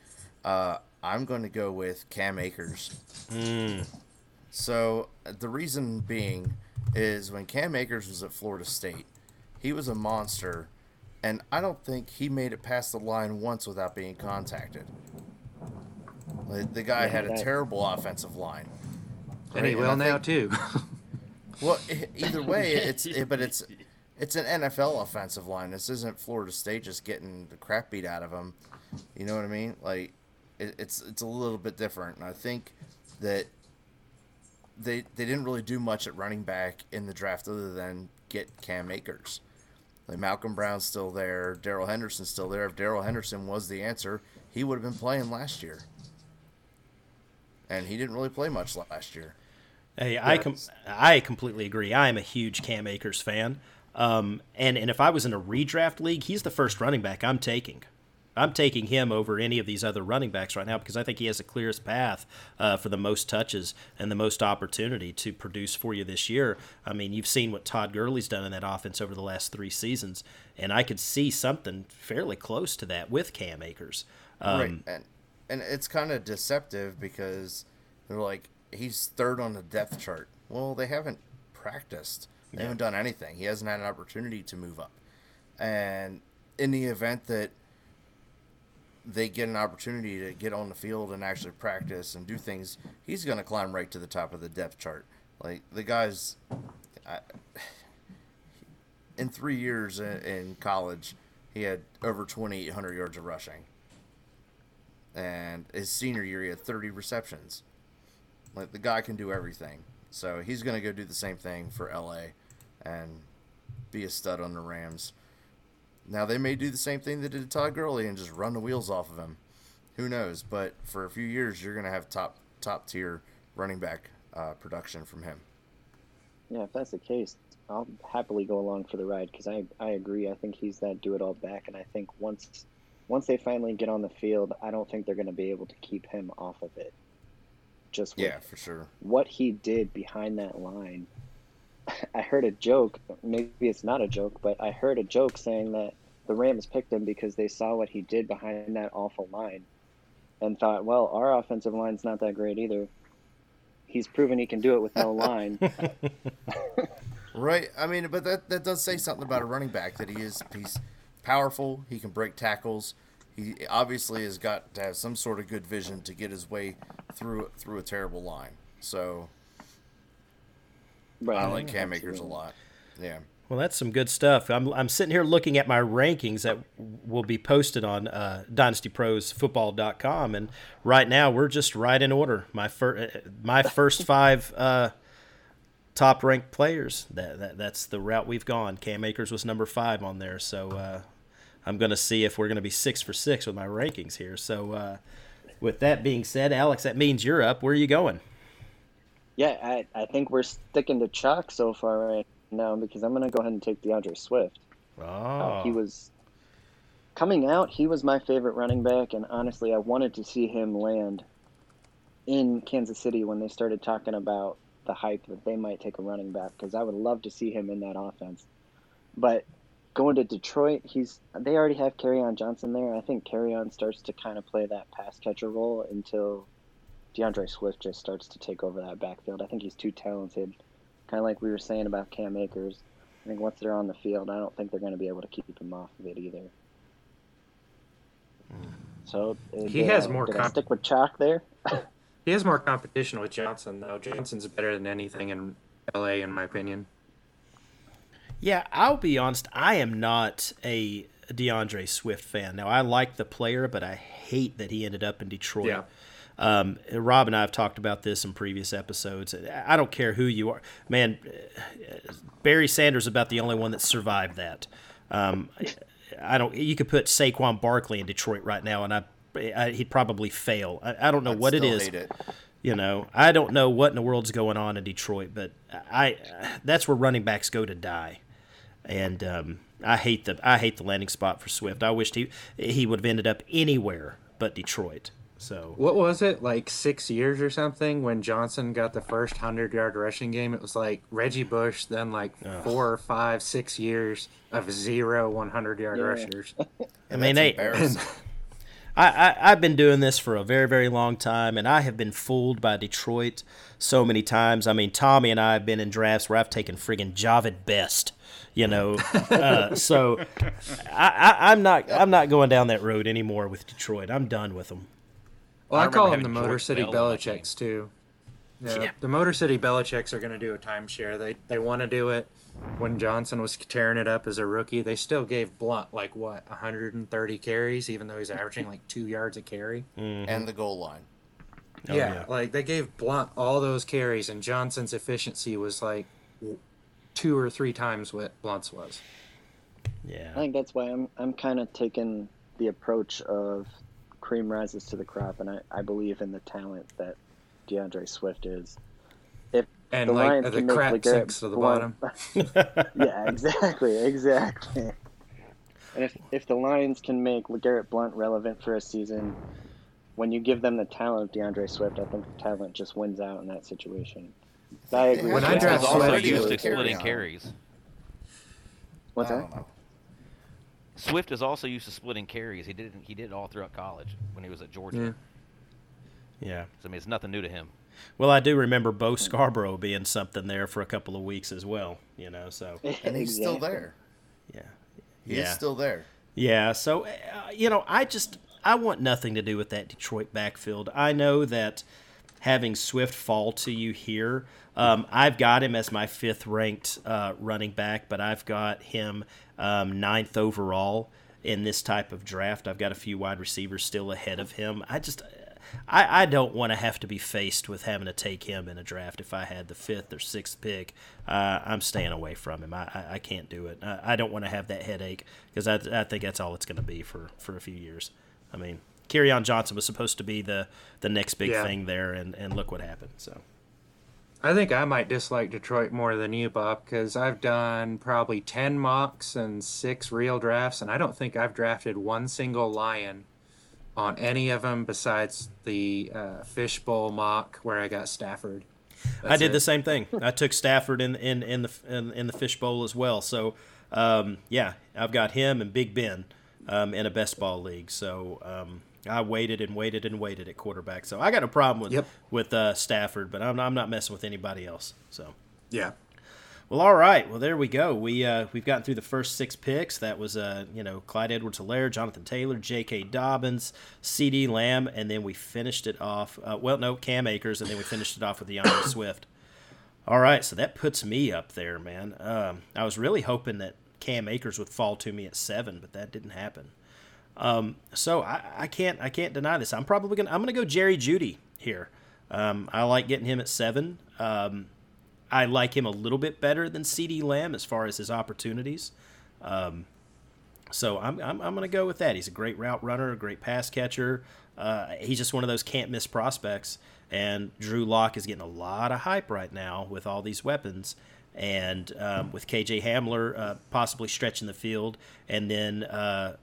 uh, I'm going to go with Cam Akers. So the reason being is when Cam Akers was at Florida State, he was a monster, and I don't think he made it past the line once without being contacted. The guy had a terrible offensive line. And he Right, and will now too. Well, either way, it's it, but it's *laughs* it's an NFL offensive line. This isn't Florida State just getting the crap beat out of them. You know what I mean? Like it, it's it's a little bit different. And I think that they they didn't really do much at running back in the draft other than get Cam Akers. Like Malcolm Brown's still there, Darrell Henderson's still there. If Darrell Henderson was the answer, he would have been playing last year. And he didn't really play much last year. Hey, I com- I completely agree. I am a huge Cam Akers fan. Um, and and if I was in a redraft league, he's the first running back I'm taking. I'm taking him over any of these other running backs right now because I think he has the clearest path uh, for the most touches and the most opportunity to produce for you this year. I mean, you've seen what Todd Gurley's done in that offense over the last three seasons, and I could see something fairly close to that with Cam Akers. Um, right and and it's kind of deceptive because they're like he's third on the depth chart well they haven't practiced they haven't done anything. He hasn't had an opportunity to move up. And in the event that they get an opportunity to get on the field and actually practice and do things he's going to climb right to the top of the depth chart. Like the guy's I, in three years in, college he had over 2800 yards of rushing. And his senior year he had 30 receptions. Like the guy can do everything, so he's gonna go do the same thing for LA, and be a stud on the Rams. Now they may do the same thing they did to Todd Gurley and just run the wheels off of him. Who knows? But for a few years, you're gonna have top top tier running back uh, production from him. Yeah, if that's the case, I'll happily go along for the ride because I, I agree. I think he's that do it all back, and I think once once they finally get on the field, I don't think they're going to be able to keep him off of it. Just Yeah, for sure. what he did behind that line. *laughs* I heard a joke, maybe it's not a joke, but I heard a joke saying that the Rams picked him because they saw what he did behind that awful line and thought, well, our offensive line's not that great either. He's proven he can do it with no line. *laughs* Right. I mean, but that that does say something about a running back that he is he's powerful. He can break tackles. He obviously has got to have some sort of good vision to get his way through through a terrible line. So Right, I like Cam Akers a lot. Yeah. Well, that's some good stuff. I'm, I'm sitting here looking at my rankings that will be posted on uh, DynastyProsFootball.com, and right now we're just right in order. My first, my first *laughs* five uh, top ranked players. That, that that's the route we've gone. Cam Akers was number five on there, so uh, I'm going to see if we're going to be six for six with my rankings here. So, uh, with that being said, Alex, that means you're up. Where are you going? Yeah, I, I think we're sticking to chalk so far right now because I'm going to go ahead and take D'Andre Swift. Oh, Uh, he was coming out. He was my favorite running back, and honestly, I wanted to see him land in Kansas City when they started talking about the hype that they might take a running back because I would love to see him in that offense. But going to Detroit, he's they already have on Johnson there. I think on starts to kind of play that pass catcher role until D'Andre Swift just starts to take over that backfield. I think he's too talented, kind of like we were saying about Cam Akers. I think once they're on the field, I don't think they're going to be able to keep him off of it either. So uh, He did has I- more Did I stick with chalk there? *laughs* He has more competition with Johnson though. Johnson's better than anything in LA, in my opinion. Yeah, I'll be honest. I am not a D'Andre Swift fan. Now, I like the player, but I hate that he ended up in Detroit. Yeah. Um, Rob and I have talked about this in previous episodes. I don't care who you are, man. Barry Sanders is about the only one that survived that. Um, I don't. You could put Saquon Barkley in Detroit right now, and I, I he'd probably fail. I, I don't know I'd what it is. it. You know, I don't know what in the world's going on in Detroit, but I that's where running backs go to die, and um, I hate the I hate the landing spot for Swift. I wished he he would have ended up anywhere but Detroit. So What was it like six years or something when Johnson got the first hundred yard rushing game? It was like Reggie Bush, then like four or five, six years of zero 100 yard Yeah. rushers. *laughs* I mean, That's they. *laughs* I, I I've been doing this for a very very long time, and I have been fooled by Detroit so many times. I mean, Tommy and I have been in drafts where I've taken friggin' Jahvid Best, you know. *laughs* uh, so I, I, I'm not I'm not going down that road anymore with Detroit. I'm done with them. Well, I I, call remember them the Motor George City Bell on. Belichicks too. Yeah, Yeah. the Motor City Belichicks are going to do a timeshare. They they want to do it. When Johnson was tearing it up as a rookie, they still gave Blount like what 130 carries, even though he's averaging like two yards a carry. Mm-hmm. and the goal line. Oh, yeah, yeah. like they gave Blount all those carries, and Johnson's efficiency was like two or three times what Blount's was. Yeah. I think that's why I'm I'm kind of taking the approach of cream rises to the crop, and I, I believe in the talent that D'Andre Swift is. If And the like Lions the can make crap LeGarrette sinks to the bottom. *laughs* yeah, exactly, exactly. And if if the Lions can make LeGarrette Blount relevant for a season, when you give them the talent of D'Andre Swift, I think the talent just wins out in that situation. I agree. When with I you. draft He's also Swift, used to splitting carries. What's I that? Don't know. Swift is also used to splitting carries. He did it, he did it all throughout college when he was at Georgia. Yeah. Yeah. So I mean, it's nothing new to him. Well, I do remember Bo Scarborough being something there for a couple of weeks as well. You know, so *laughs* And he's still there. yeah. He's Yeah. still there. Yeah, so uh, you know, I just I want nothing to do with that Detroit backfield. I know that having Swift fall to you here, um, I've got him as my fifth ranked uh, running back, but I've got him um, ninth overall in this type of draft. I've got a few wide receivers still ahead of him. I just I, I don't want to have to be faced with having to take him in a draft if I had the fifth or sixth pick. Uh, I'm staying away from him. I, I, I can't do it. I, I don't want to have that headache because I, I think that's all it's going to be for, for a few years. I mean, on Johnson was supposed to be the, the next big Yeah. thing there, and, and look what happened. So I think I might dislike Detroit more than you, Bob, because I've done probably 10 mocks and six real drafts, and I don't think I've drafted one single Lion on any of them besides the uh, Fishbowl mock where I got Stafford. I did it. the same thing. I took Stafford in in in the in, in the fishbowl as well. So um, yeah, I've got him and Big Ben um, in a best ball league. So um, I waited and waited and waited at quarterback. So I got a problem with Yep. with uh, Stafford, but I'm I'm not messing with anybody else. So. Yeah. Well, all right. Well, there we go. We uh, we've gotten through the first six picks. That was uh, you know Clyde Edwards-Helaire, Jonathan Taylor, J.K. Dobbins, CeeDee Lamb, and then we finished it off. Uh, well, no, Cam Akers, and then we finished it off with D'Andre *coughs* Swift. All right, so that puts me up there, man. Um, I was really hoping that Cam Akers would fall to me at seven, but that didn't happen. Um, so I, I can't I can't deny this. I'm probably gonna I'm gonna go Jerry Jeudy here. Um, I like getting him at seven. Um, I like him a little bit better than CeeDee Lamb as far as his opportunities. Um, so I'm, I'm, I'm to go with that. He's a great route runner, a great pass catcher. Uh, he's just one of those can't miss prospects. And Drew Lock is getting a lot of hype right now with all these weapons. And um, with KJ Hamler uh, possibly stretching the field, and then uh,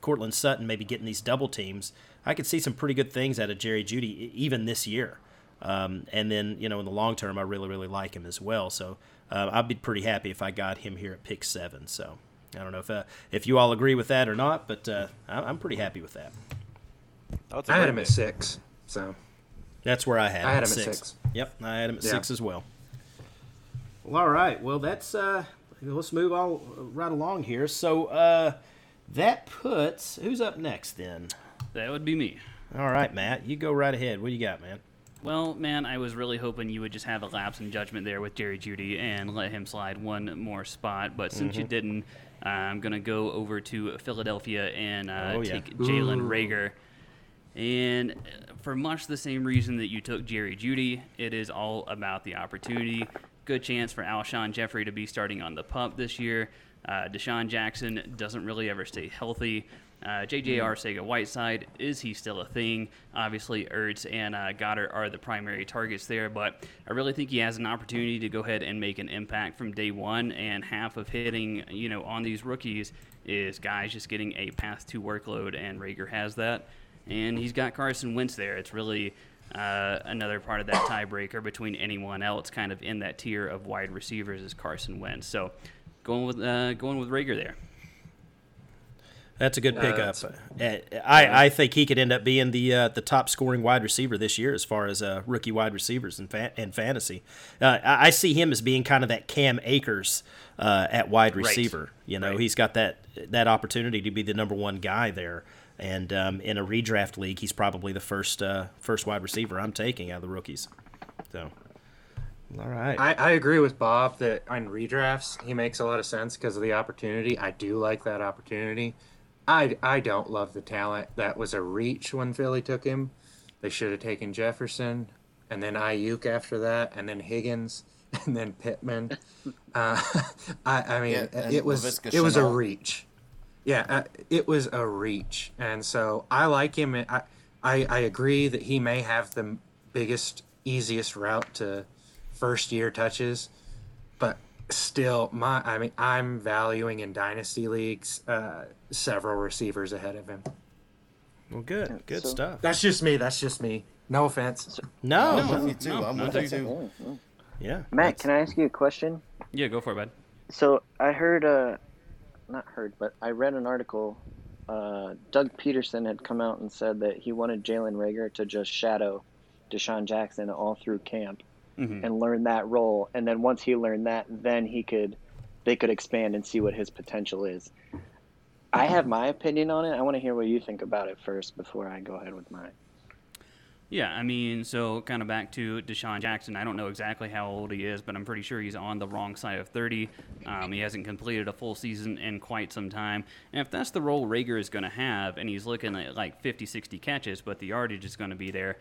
Courtland Sutton maybe getting these double teams, I could see some pretty good things out of Jerry Jeudy even this year. Um, and then you know in the long term, I really really like him as well. So uh, I'd be pretty happy if I got him here at pick seven. So I don't know if uh, if you all agree with that or not, but uh, I- I'm pretty happy with that. Oh, it's a I had great him at six. So That's where I had. I him had at him at six. six. Yep, I had him at Yeah. six as well. Well, all right. Well, that's uh, let's move all right along here. So uh, that puts who's up next then? That would be me. All right, Matt, you go right ahead. What do you got, man? Well, man, I was really hoping you would just have a lapse in judgment there with Jerry Jeudy and let him slide one more spot. But since Mm-hmm. you didn't, uh, I'm going to go over to Philadelphia and uh, Oh, yeah. take Jalen Reagor. And uh, for much the same reason that you took Jerry Jeudy, it is all about the opportunity. Good chance for Alshon Jeffery to be starting on the pup this year. Uh, DeSean Jackson doesn't really ever stay healthy. Uh, JJ Arcega Whiteside, is he still a thing? Obviously, Ertz and uh, Goedert are the primary targets there, but I really think he has an opportunity to go ahead and make an impact from day one. And half of hitting, you know, on these rookies is guys just getting a path to workload, and Reagor has that and he's got Carson Wentz there. It's really uh, another part of that tiebreaker between anyone else, kind of in that tier of wide receivers, is Carson Wentz. So going with uh, going with Reagor there. That's a good pickup. Uh, I, I think he could end up being the uh, the top scoring wide receiver this year as far as uh, rookie wide receivers in, fa- in fantasy. Uh, I, I see him as being kind of that Cam Akers uh, at wide receiver. You know, Right. he's got that that opportunity to be the number one guy there. And um, in a redraft league, he's probably the first uh, first wide receiver I'm taking out of the rookies. So, all right. I, I agree with Bob that on redrafts he makes a lot of sense because of the opportunity. I do like that opportunity. I, I don't love the talent. That was a reach when Philly took him. They should have taken Jefferson and then Aiyuk after that, and then Higgins, *laughs* and then Pittman. *laughs* Uh, I, I mean, Yeah, it was Laviska it was a reach. Yeah, uh, it was a reach, and so I like him. I, I I agree that he may have the biggest, easiest route to first year touches, but still, my I mean, I'm valuing in dynasty leagues uh, several receivers ahead of him. well, good, good so- stuff. That's just me. That's just me. No offense. No, I'm with you too. no, I'm with you too. Yeah, Matt, can I ask you a question? Yeah, go for it, bud. So I heard, uh, not heard, but I read an article. Uh, Doug Pederson had come out and said that he wanted Jalen Reagor to just shadow DeSean Jackson all through camp Mhm. and learn that role. And then once he learned that, then he could, they could expand and see what his potential is. I have my opinion on it. I want to hear what you think about it first before I go ahead with mine. Yeah, I mean, so kind of back to DeSean Jackson. I don't know exactly how old he is, but I'm pretty sure he's on the wrong side of 30. Um, he hasn't completed a full season in quite some time. And if that's the role Reagor is going to have, and he's looking at like 50, 60 catches, but the yardage is going to be there,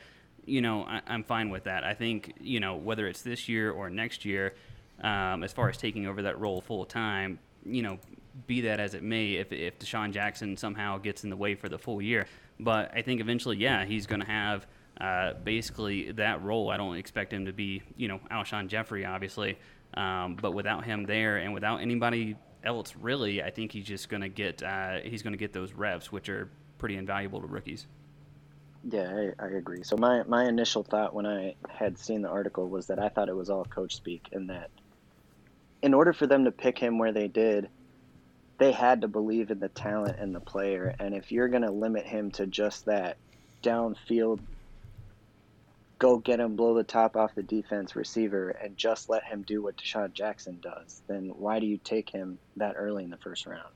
you know, I, I'm fine with that. I think, you know, whether it's this year or next year, um, as far as taking over that role full time, you know, be that as it may, if, if DeSean Jackson somehow gets in the way for the full year. But I think eventually, yeah, he's going to have uh, basically that role. I don't expect him to be, you know, Alshon Jeffery, obviously. Um, but without him there and without anybody else, really, I think he's just going to get uh, he's going to get those reps, which are pretty invaluable to rookies. Yeah, I, I agree. So my my initial thought when I had seen the article was that I thought it was all coach speak, and that in order for them to pick him where they did, they had to believe in the talent and the player. And if you're going to limit him to just that downfield, go get him, blow the top off the defense receiver, and just let him do what DeSean Jackson does, then why do you take him that early in the first round?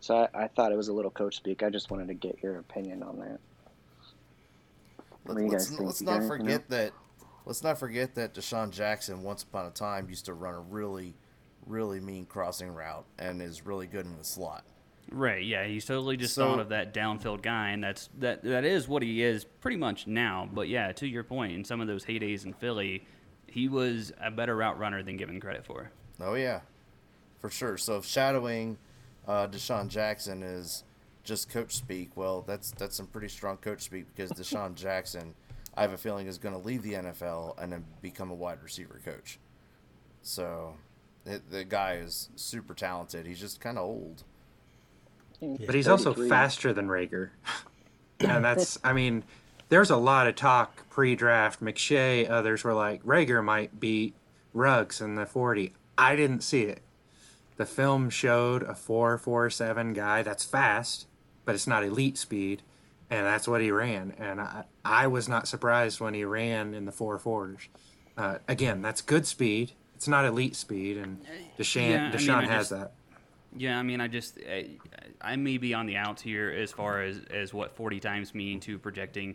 So I, I thought it was a little coach speak. I just wanted to get your opinion on that. What do you Let's, think? let's You not got anything forget that. Let's not forget that DeSean Jackson, once upon a time, used to run a really, really mean crossing route and is really good in the slot. Right. Yeah. He's totally just So- thought of that downfield guy, and that's that. That is what he is pretty much now. But yeah, to your point, in some of those heydays in Philly, he was a better route runner than given credit for. Oh yeah, for sure. So if shadowing uh, DeSean Jackson is just coach speak, well, that's that's some pretty strong coach speak because DeSean *laughs* Jackson, I have a feeling, is going to leave the NFL and then become a wide receiver coach. So it, the guy is super talented. He's just kind of old. But he's also faster than Reagor. *coughs* and that's, I mean, there's a lot of talk pre draft. McShay, others were like, Reagor might beat Ruggs in the 40. I didn't see it. The film showed a 447 guy that's fast, but it's not elite speed. And that's what he ran. And I, I was not surprised when he ran in the 4.4s. Uh, again, that's good speed. It's not elite speed. And DeSean, Yeah, I mean, DeSean I has just- that. Yeah, I mean, I just I, I may be on the outs here as far as as what 40 times mean to projecting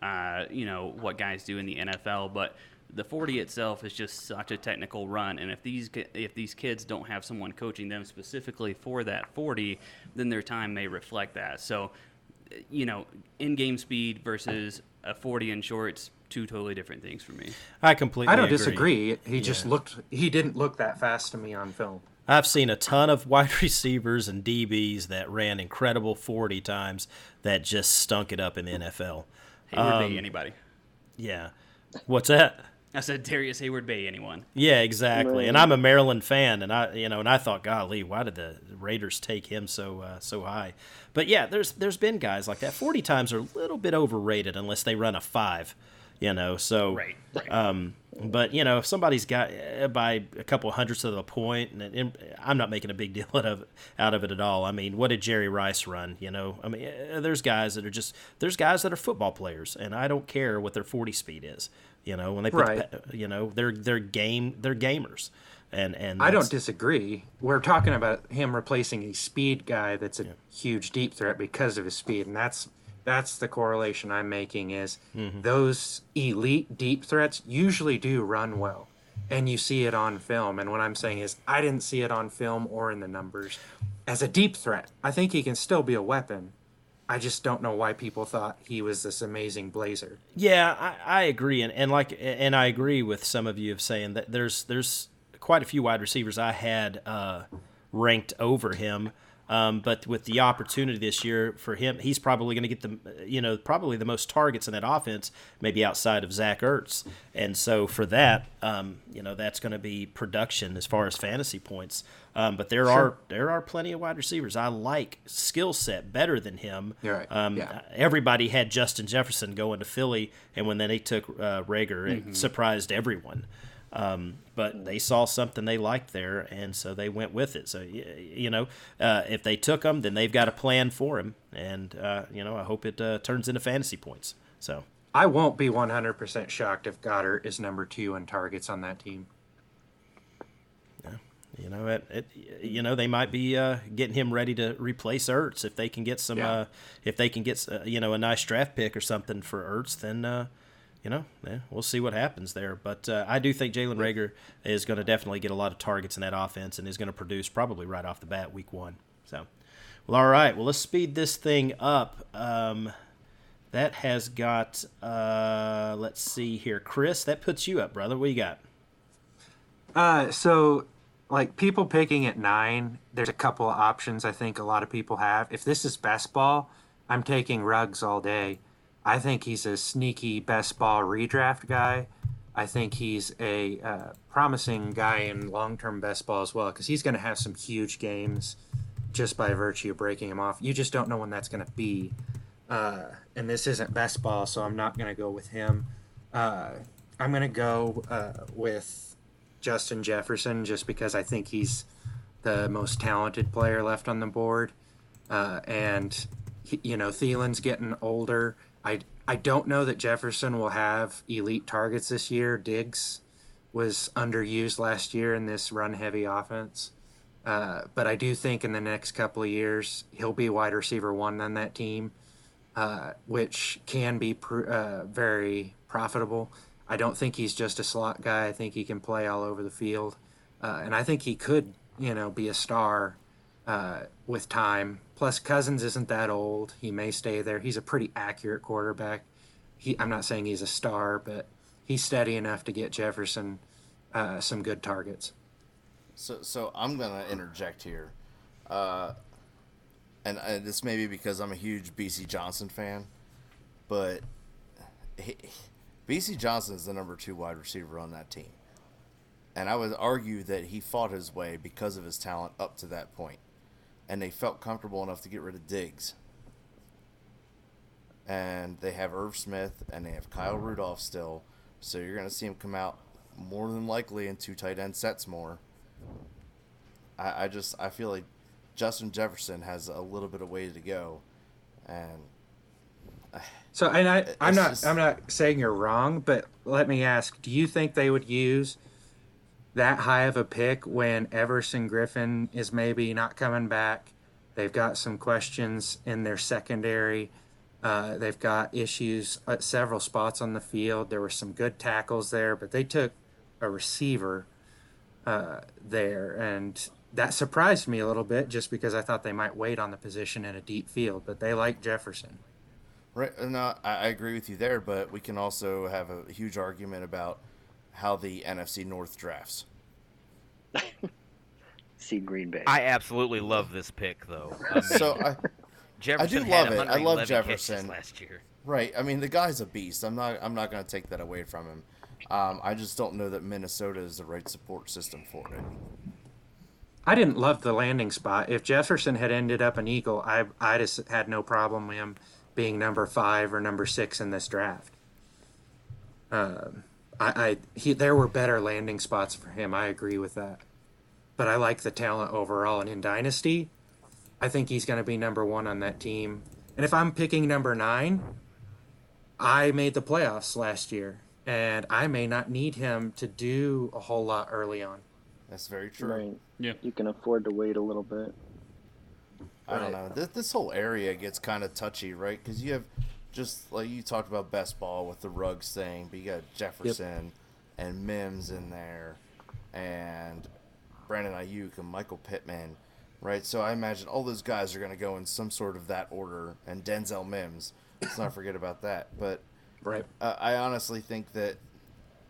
uh, you know, what guys do in the NFL, but the 40 itself is just such a technical run and if these if these kids don't have someone coaching them specifically for that 40 then their time may reflect that so you know in-game speed versus a 40 in shorts two totally different things for me I completely. I don't agree. disagree. He just looked. He didn't look that fast to me on film. I've seen a ton of *laughs* wide receivers and DBs that ran incredible 40 times that just stunk it up in the NFL. Heyward Um, anybody Yeah. What's that? I said Darrius Heyward-Bey anyone Yeah, exactly. And I'm a Maryland fan, and I, you know, and I thought, golly, why did the Raiders take him so uh, so high? But yeah, there's there's been guys like that. Forty times are a little bit overrated unless they run a five, you know. So right right Um, but you know, if somebody's got uh, by a couple hundredths of a point, and, and I'm not making a big *laughs* deal out of out of it at all. I mean, what did Jerry Rice run? You know, I mean, uh, there's guys that are just there's guys that are football players, and I don't care what their 40 speed is. You know, when they put, Right. pa- you know, they're they're game they're gamers, and and I don't disagree. We're talking about him replacing a speed guy that's a huge deep threat because of his speed, and that's that's the correlation I'm making. Is Mm-hmm. those elite deep threats usually do run well, and you see it on film. And what I'm saying is, I didn't see it on film or in the numbers as a deep threat. I think he can still be a weapon. I just don't know why people thought he was this amazing blazer. Yeah, I, I agree, and, and like, and I agree with some of you of saying that there's there's quite a few wide receivers I had uh, ranked over him, um, but with the opportunity this year for him, he's probably going to get the you know probably the most targets in that offense, maybe outside of Zach Ertz, and so for that, um, you know, that's going to be production as far as fantasy points. Um, but there are there are plenty of wide receivers I like skill set better than him. Right. Um, Yeah. everybody had Justin Jefferson going to Philly, and when then they took uh, Reagor, it surprised everyone. Um, but they saw something they liked there, and so they went with it. So you know, uh, if they took him, then they've got a plan for him, and uh, you know, I hope it uh, turns into fantasy points. So I won't be 100% shocked if Goedert is number two in targets on that team. you know, it, it you know they might be uh, getting him ready to replace Ertz if they can get some, Yeah. uh, if they can get uh, you know a nice draft pick or something for Ertz, then. You know, yeah, we'll see what happens there. But uh, I do think Jalen Reagor is going to definitely get a lot of targets in that offense and is going to produce probably right off the bat week one. So, well, all right. Well, let's speed this thing up. Um, that has got, uh, let's see here. Chris, that puts you up, brother. What you got? Uh, so, like people picking at nine, there's a couple of options I think a lot of people have. If this is best ball, I'm taking Ruggs all day. I think he's a sneaky best ball redraft guy. I think he's a uh, promising guy in long term best ball as well because he's going to have some huge games just by virtue of breaking him off. You just don't know when that's going to be. Uh, and this isn't best ball, so I'm not going to go with him. Uh, I'm going to go uh, with Justin Jefferson just because I think he's the most talented player left on the board. Uh, and, you know, Thielen's getting older. I, I don't know that Jefferson will have elite targets this year. Diggs was underused last year in this run heavy offense. Uh, but I do think in the next couple of years, he'll be wide receiver one on that team, uh, which can be pr- uh, very profitable. I don't think he's just a slot guy. I think he can play all over the field. Uh, and I think he could, you know, be a star uh, with time. Plus, Cousins isn't that old. He may stay there. He's a pretty accurate quarterback. He, I'm not saying he's a star, but he's steady enough to get Jefferson uh, some good targets. So, so I'm gonna interject here, uh, and this may be because I'm a huge Bisi Johnson fan, but Bisi Johnson is the number two wide receiver on that team, and I would argue that he fought his way because of his talent up to that point, and they felt comfortable enough to get rid of Diggs. And they have Irv Smith and they have Kyle Rudolph still, so you're gonna see him come out more than likely in two tight end sets more. I, I just I feel like Justin Jefferson has a little bit of way to go, and uh, So, and I, I'm not, just- I'm not saying you're wrong, but let me ask: Do you think they would use that high of a pick when Everson Griffen is maybe not coming back? They've got some questions in their secondary. Uh, they've got issues at several spots on the field. There were some good tackles there, but they took a receiver uh, there, and that surprised me a little bit just because I thought they might wait on the position in a deep field, but they like Jefferson. Right. No, I, I agree with you there, but we can also have a huge argument about how the NFC North drafts. *laughs* See Green Bay. I absolutely love this pick, though. I mean, So I, Jefferson do love it. I love Jefferson. last year. right. I mean, the guy's a beast. I'm not. I'm not going to take that away from him. Um, I just don't know that Minnesota is the right support system for it. I didn't love the landing spot. If Jefferson had ended up an Eagle, I I just had no problem with him being number five or number six in this draft. Um, I, I he there were better landing spots for him. I agree with that, but I like the talent overall. And in Dynasty, I think he's going to be number one on that team. And if I'm picking number nine, I made the playoffs last year, and I may not need him to do a whole lot early on. That's very true. right. Yeah. You can afford to wait a little bit. I don't know. This, this whole area gets kind of touchy, right? Because you have just like you talked about best ball with the Ruggs thing, but you got Jefferson and Mims in there, and Brandon Aiyuk and Michael Pittman, right? So I imagine all those guys are going to go in some sort of that order, and Denzel Mims. Let's not forget about that. But Right. uh, I honestly think that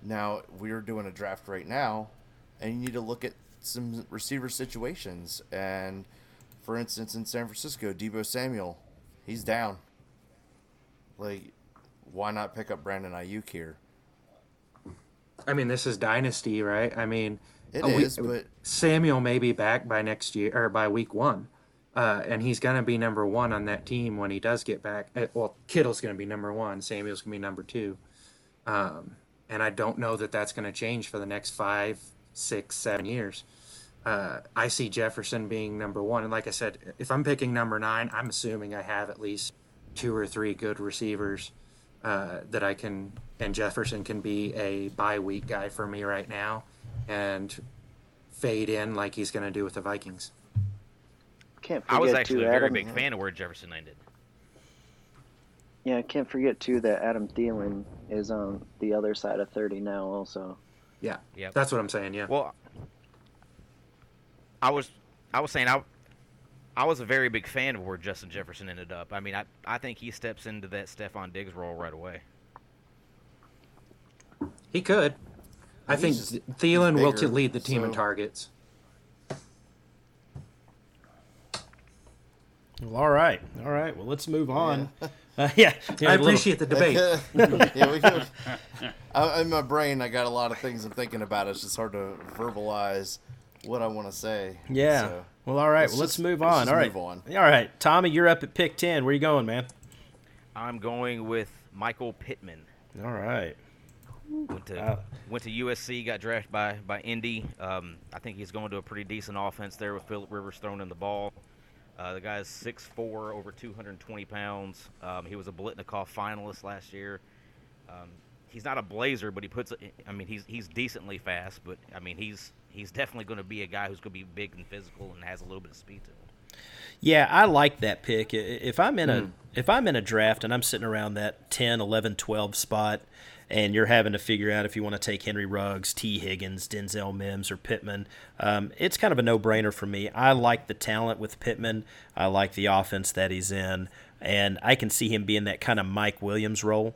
now we're doing a draft right now, and you need to look at some receiver situations. And for instance, in San Francisco, Deebo Samuel, he's down. Like, why not pick up Brandon Aiyuk here? I mean, this is dynasty, right? I mean, It a week- but Samuel may be back by next year or by week one, uh, and he's going to be number one on that team when he does get back. Uh, Well, Kittle's going to be number one. Samuel's going to be number two, um, and I don't know that that's going to change for the next five, six, seven years. Uh, I see Jefferson being number one, and like I said, if I'm picking number nine, I'm assuming I have at least two or three good receivers uh, that I can, and Jefferson can be a bye week guy for me right now, and fade in like he's going to do with the Vikings. Can't forget I was actually a very Adam. big fan of where Jefferson ended. Yeah, I can't forget too that Adam Thielen is on the other side of 30 now. Also, Yeah, Yep. that's what I'm saying. Yeah, Well, I was I was saying I I was a very big fan of where Justin Jefferson ended up. I mean, I I think he steps into that Stefon Diggs role right away. he could. I He's think just- Thielen he's will bigger, to lead the team in targets. Well, all right, all right. Well, let's move on. *laughs* Uh, yeah, I I a little- appreciate the *laughs* debate. yeah, we could. I, in my brain, I got a lot of things I'm thinking about. It's just hard to verbalize what I want to say. Yeah. So, well, all right. let's well, let's just- move let's on. All right. move on. All right, Tommy, you're up at pick ten. Where you going, man? I'm going with Michael Pittman. All right. Went to Uh, went to USC, got drafted by by Indy. Um, I think he's going to a pretty decent offense there with Philip Rivers throwing in the ball. Uh, the guy's 6'4", over 220 pounds. Um, he was a Biletnikoff finalist last year. Um, he's not a blazer, but he puts. I mean, he's he's decently fast, but I mean, he's he's definitely going to be a guy who's going to be big and physical and has a little bit of speed to him. Yeah, I like that pick. If I'm in Hmm. a if I'm in a draft and I'm sitting around that 10, 11, 12 spot and you're having to figure out if you want to take Henry Ruggs, Tee Higgins, Denzel Mims, or Pittman, um, it's kind of a no-brainer for me. I like the talent with Pittman. I like the offense that he's in, and I can see him being that kind of Mike Williams role.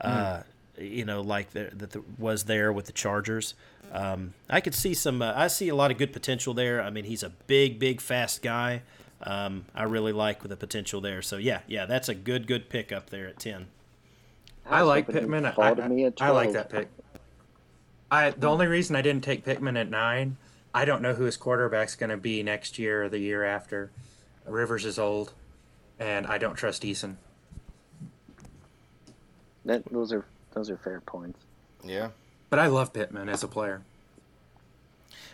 Uh, you know, like the, that the, was there with the Chargers. Um, I could see some. Uh, I see a lot of good potential there. I mean, he's a big, big, fast guy. Um, I really like the potential there. So yeah, yeah, that's a good, good pick up there at ten. I was like hoping Pittman. I, fall to me I like that pick. I the only reason I didn't take Pittman at nine, I don't know who his quarterback's going to be next year or the year after. Rivers is old, and I don't trust Eason. That, those are those are fair points. Yeah. But I love Pittman as a player.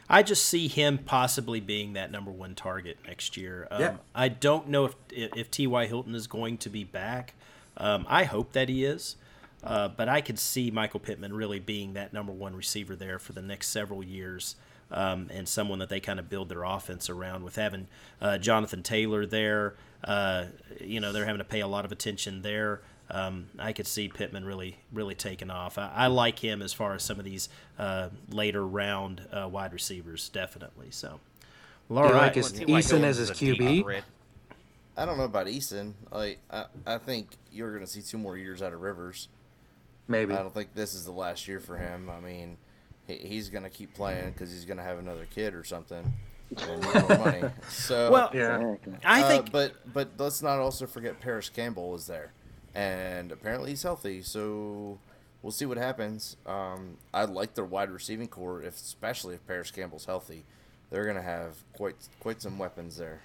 I just see him possibly being that number one target next year. Um, Yeah. I don't know if if T.Y. Hilton is going to be back. Um, I hope that he is, uh, but I could see Michael Pittman really being that number one receiver there for the next several years. um, and someone that they kind of build their offense around. With having uh, Jonathan Taylor there, uh, you know they're having to pay a lot of attention there. Um, I could see Pittman really, really taking off. I, I, like him as far as some of these uh, later round uh, wide receivers, definitely. So, well, all right. Like his, Eason as his QB. I don't know about Eason. Like, I, I think you're going to see two more years out of Rivers. Maybe. I don't think this is the last year for him. I mean, he, he's going to keep playing because he's going to have another kid or something. and more money. *laughs* So well, yeah. I think, uh, but but let's not also forget Parris Campbell is there, and apparently he's healthy. So we'll see what happens. Um, I like their wide receiving core, if, especially if Parris Campbell's healthy. They're gonna have quite quite some weapons there.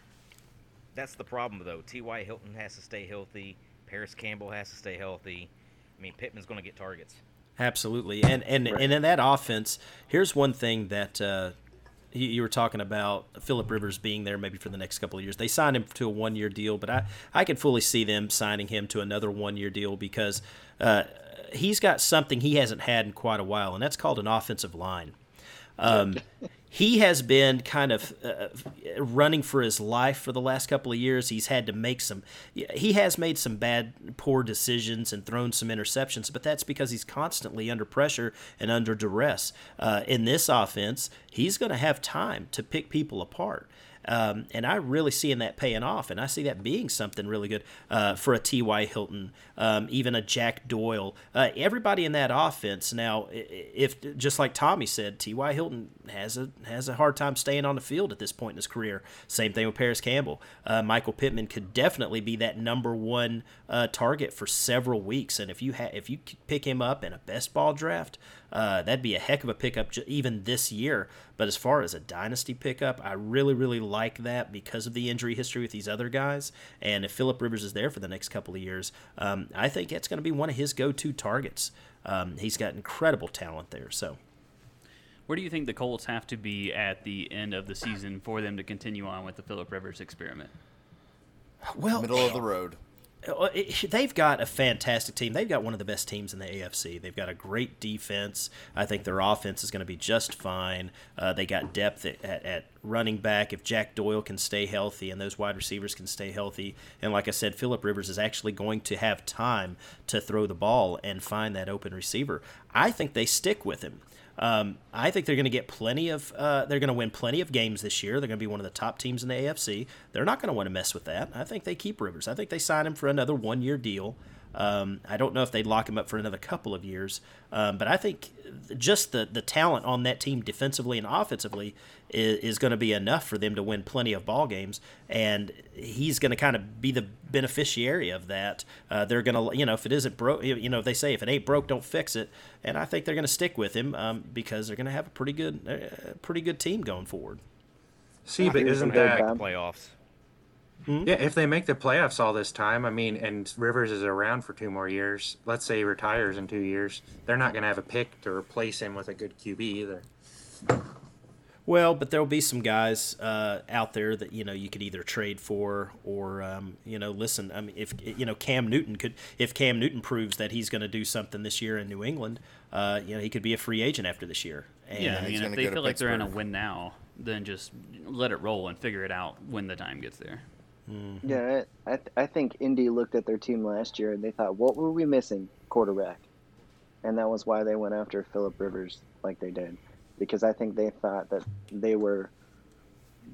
That's the problem, though. T.Y. Hilton has to stay healthy. Paris Campbell has to stay healthy. I mean, Pittman's going to get targets. Absolutely, and and right. and in that offense, here's one thing that uh, you, were talking about Philip Rivers being there maybe for the next couple of years. They signed him to a one year deal, but I I can fully see them signing him to another one year deal because uh, he's got something he hasn't had in quite a while, and that's called an offensive line. Um, he has been kind of uh, running for his life for the last couple of years. He's had to make some, he has made some bad, poor decisions and thrown some interceptions, but that's because he's constantly under pressure and under duress. Uh, in this offense, he's going to have time to pick people apart. Um, and I really seeing that paying off, and I see that being something really good uh, for a T.Y. Hilton, um, even a Jack Doyle. Uh, everybody in that offense now, if just like Tommy said, T.Y. Hilton has a has a hard time staying on the field at this point in his career. Same thing with Parris Campbell. Uh, Michael Pittman could definitely be that number one uh, target for several weeks, and if you ha- if you pick him up in a best ball draft. Uh, that'd be a heck of a pickup even this year. But as far as a dynasty pickup, I really, really like that because of the injury history with these other guys. And if Philip Rivers is there for the next couple of years, um, I think it's going to be one of his go-to targets. Um, he's got incredible talent there. So. Where do you think the Colts have to be at the end of the season for them to continue on with the Philip Rivers experiment? Well, middle of the road. Uh, they've got a fantastic team. They've got one of the best teams in the AFC. They've got a great defense. I think their offense is going to be just fine. Uh, they got depth at, at, at, running back. If Jack Doyle can stay healthy and those wide receivers can stay healthy, and like I said, Philip Rivers is actually going to have time to throw the ball and find that open receiver. I think they stick with him. Um, I think they're going to get plenty of. Uh, they're going to win plenty of games this year. They're going to be one of the top teams in the AFC. They're not going to want to mess with that. I think they keep Rivers. I think they sign him for another one-year deal. Um, I don't know if they'd lock him up for another couple of years, um, but I think just the the talent on that team defensively and offensively is, is going to be enough for them to win plenty of ball games, and he's going to kind of be the beneficiary of that. Uh, they're going to, you know, if it isn't broke, you know, they say if it ain't broke, don't fix it, and I think they're going to stick with him um, because they're going to have a pretty good, uh, pretty good team going forward. See, but isn't that playoffs? Hmm? Yeah, if they make the playoffs all this time, I mean, and Rivers is around for two more years. Let's say he retires in two years, they're not going to have a pick to replace him with a good QB either. Well, but there'll be some guys uh, out there that you know you could either trade for or um, you know listen. I mean, if you know Cam Newton could, if Cam Newton proves that he's going to do something this year in New England, uh, you know he could be a free agent after this year. And yeah, I mean, if they feel like they're in a win now, then just let it roll and figure it out when the time gets there. Mm-hmm. Yeah, I, th- I think Indy looked at their team last year and they thought, what were we missing? Quarterback. And that was why they went after Philip Rivers like they did. Because I think they thought that they were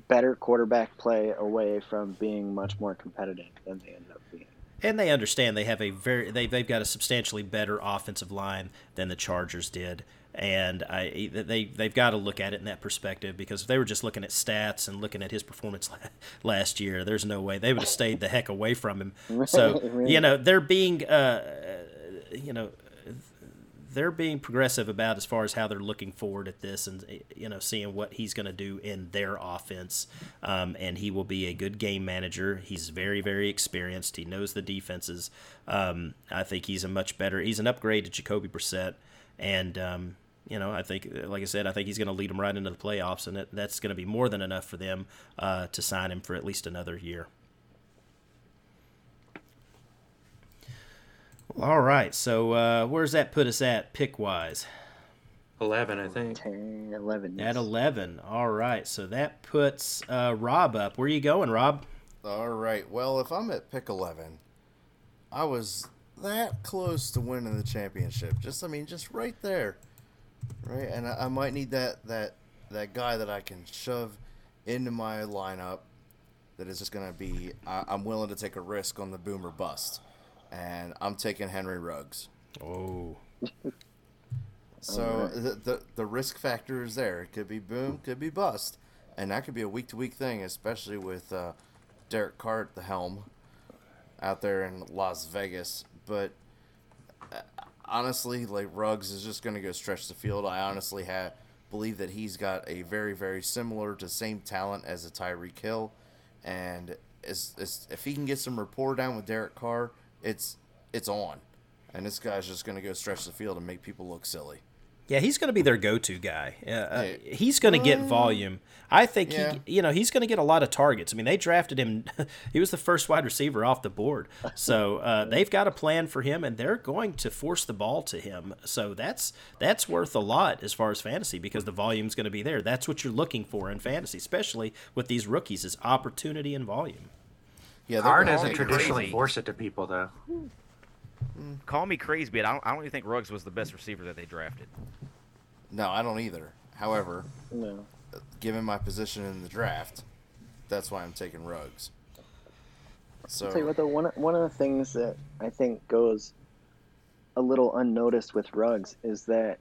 better quarterback play away from being much more competitive than they ended up being. And they understand they have a very they they've got a substantially better offensive line than the Chargers did and I they they've got to look at it in that perspective because if they were just looking at stats and looking at his performance *laughs* last year, there's no way they would have stayed the heck away from him. *laughs* So *laughs* you know they're being uh, you know they're being progressive about as far as how they're looking forward at this and you know seeing what he's going to do in their offense. Um, and he will be a good game manager. He's very very experienced. He knows the defenses. Um, i think he's a much better he's an upgrade to jacoby brissett. And um, you know, I think, like I said, I think he's going to lead them right into the playoffs, and that's going to be more than enough for them uh, to sign him for at least another year. All right, so uh, where's that put us at pick wise? 11, I think. 10, 11. At 11. All right. So that puts uh, Rob up. Where are you going, Rob? All right. Well, if I'm at pick 11, I was that close to winning the championship. Just, I mean, just right there, right? And I, I might need that that that guy that I can shove into my lineup. That is just gonna be. I, I'm willing to take a risk on the boomer bust, and I'm taking Henry Ruggs. Oh. *laughs* So the, the the risk factor is there. It could be boom, could be bust, and that could be a week to week thing, especially with uh, Derek Carr at the helm out there in Las Vegas. But uh, honestly, like Ruggs is just going to go stretch the field. I honestly have believe that he's got a very very similar to same talent as a Tyreek Hill, and is, is if he can get some rapport down with Derek Carr, it's it's on. And this guy's just going to go stretch the field and make people look silly. Yeah, he's going to be their go-to guy. Uh, uh, Hey. he's going to get volume. I think Yeah. he, you know, he's going to get a lot of targets. I mean, they drafted him; *laughs* he was the first wide receiver off the board. So uh, *laughs* they've got a plan for him, and they're going to force the ball to him. So that's that's worth a lot as far as fantasy because the volume's going to be there. That's what you're looking for in fantasy, especially with these rookies: is opportunity and volume. Yeah, they're Carr gonna doesn't take traditionally crazy. force it to people, though. Mm. Call me crazy, but I don't, I don't even think Ruggs was the best receiver that they drafted. No, I don't either. However, No. given my position in the draft, that's why I'm taking Ruggs. So I'll tell you what, though, one, one of the things that I think goes a little unnoticed with Ruggs is that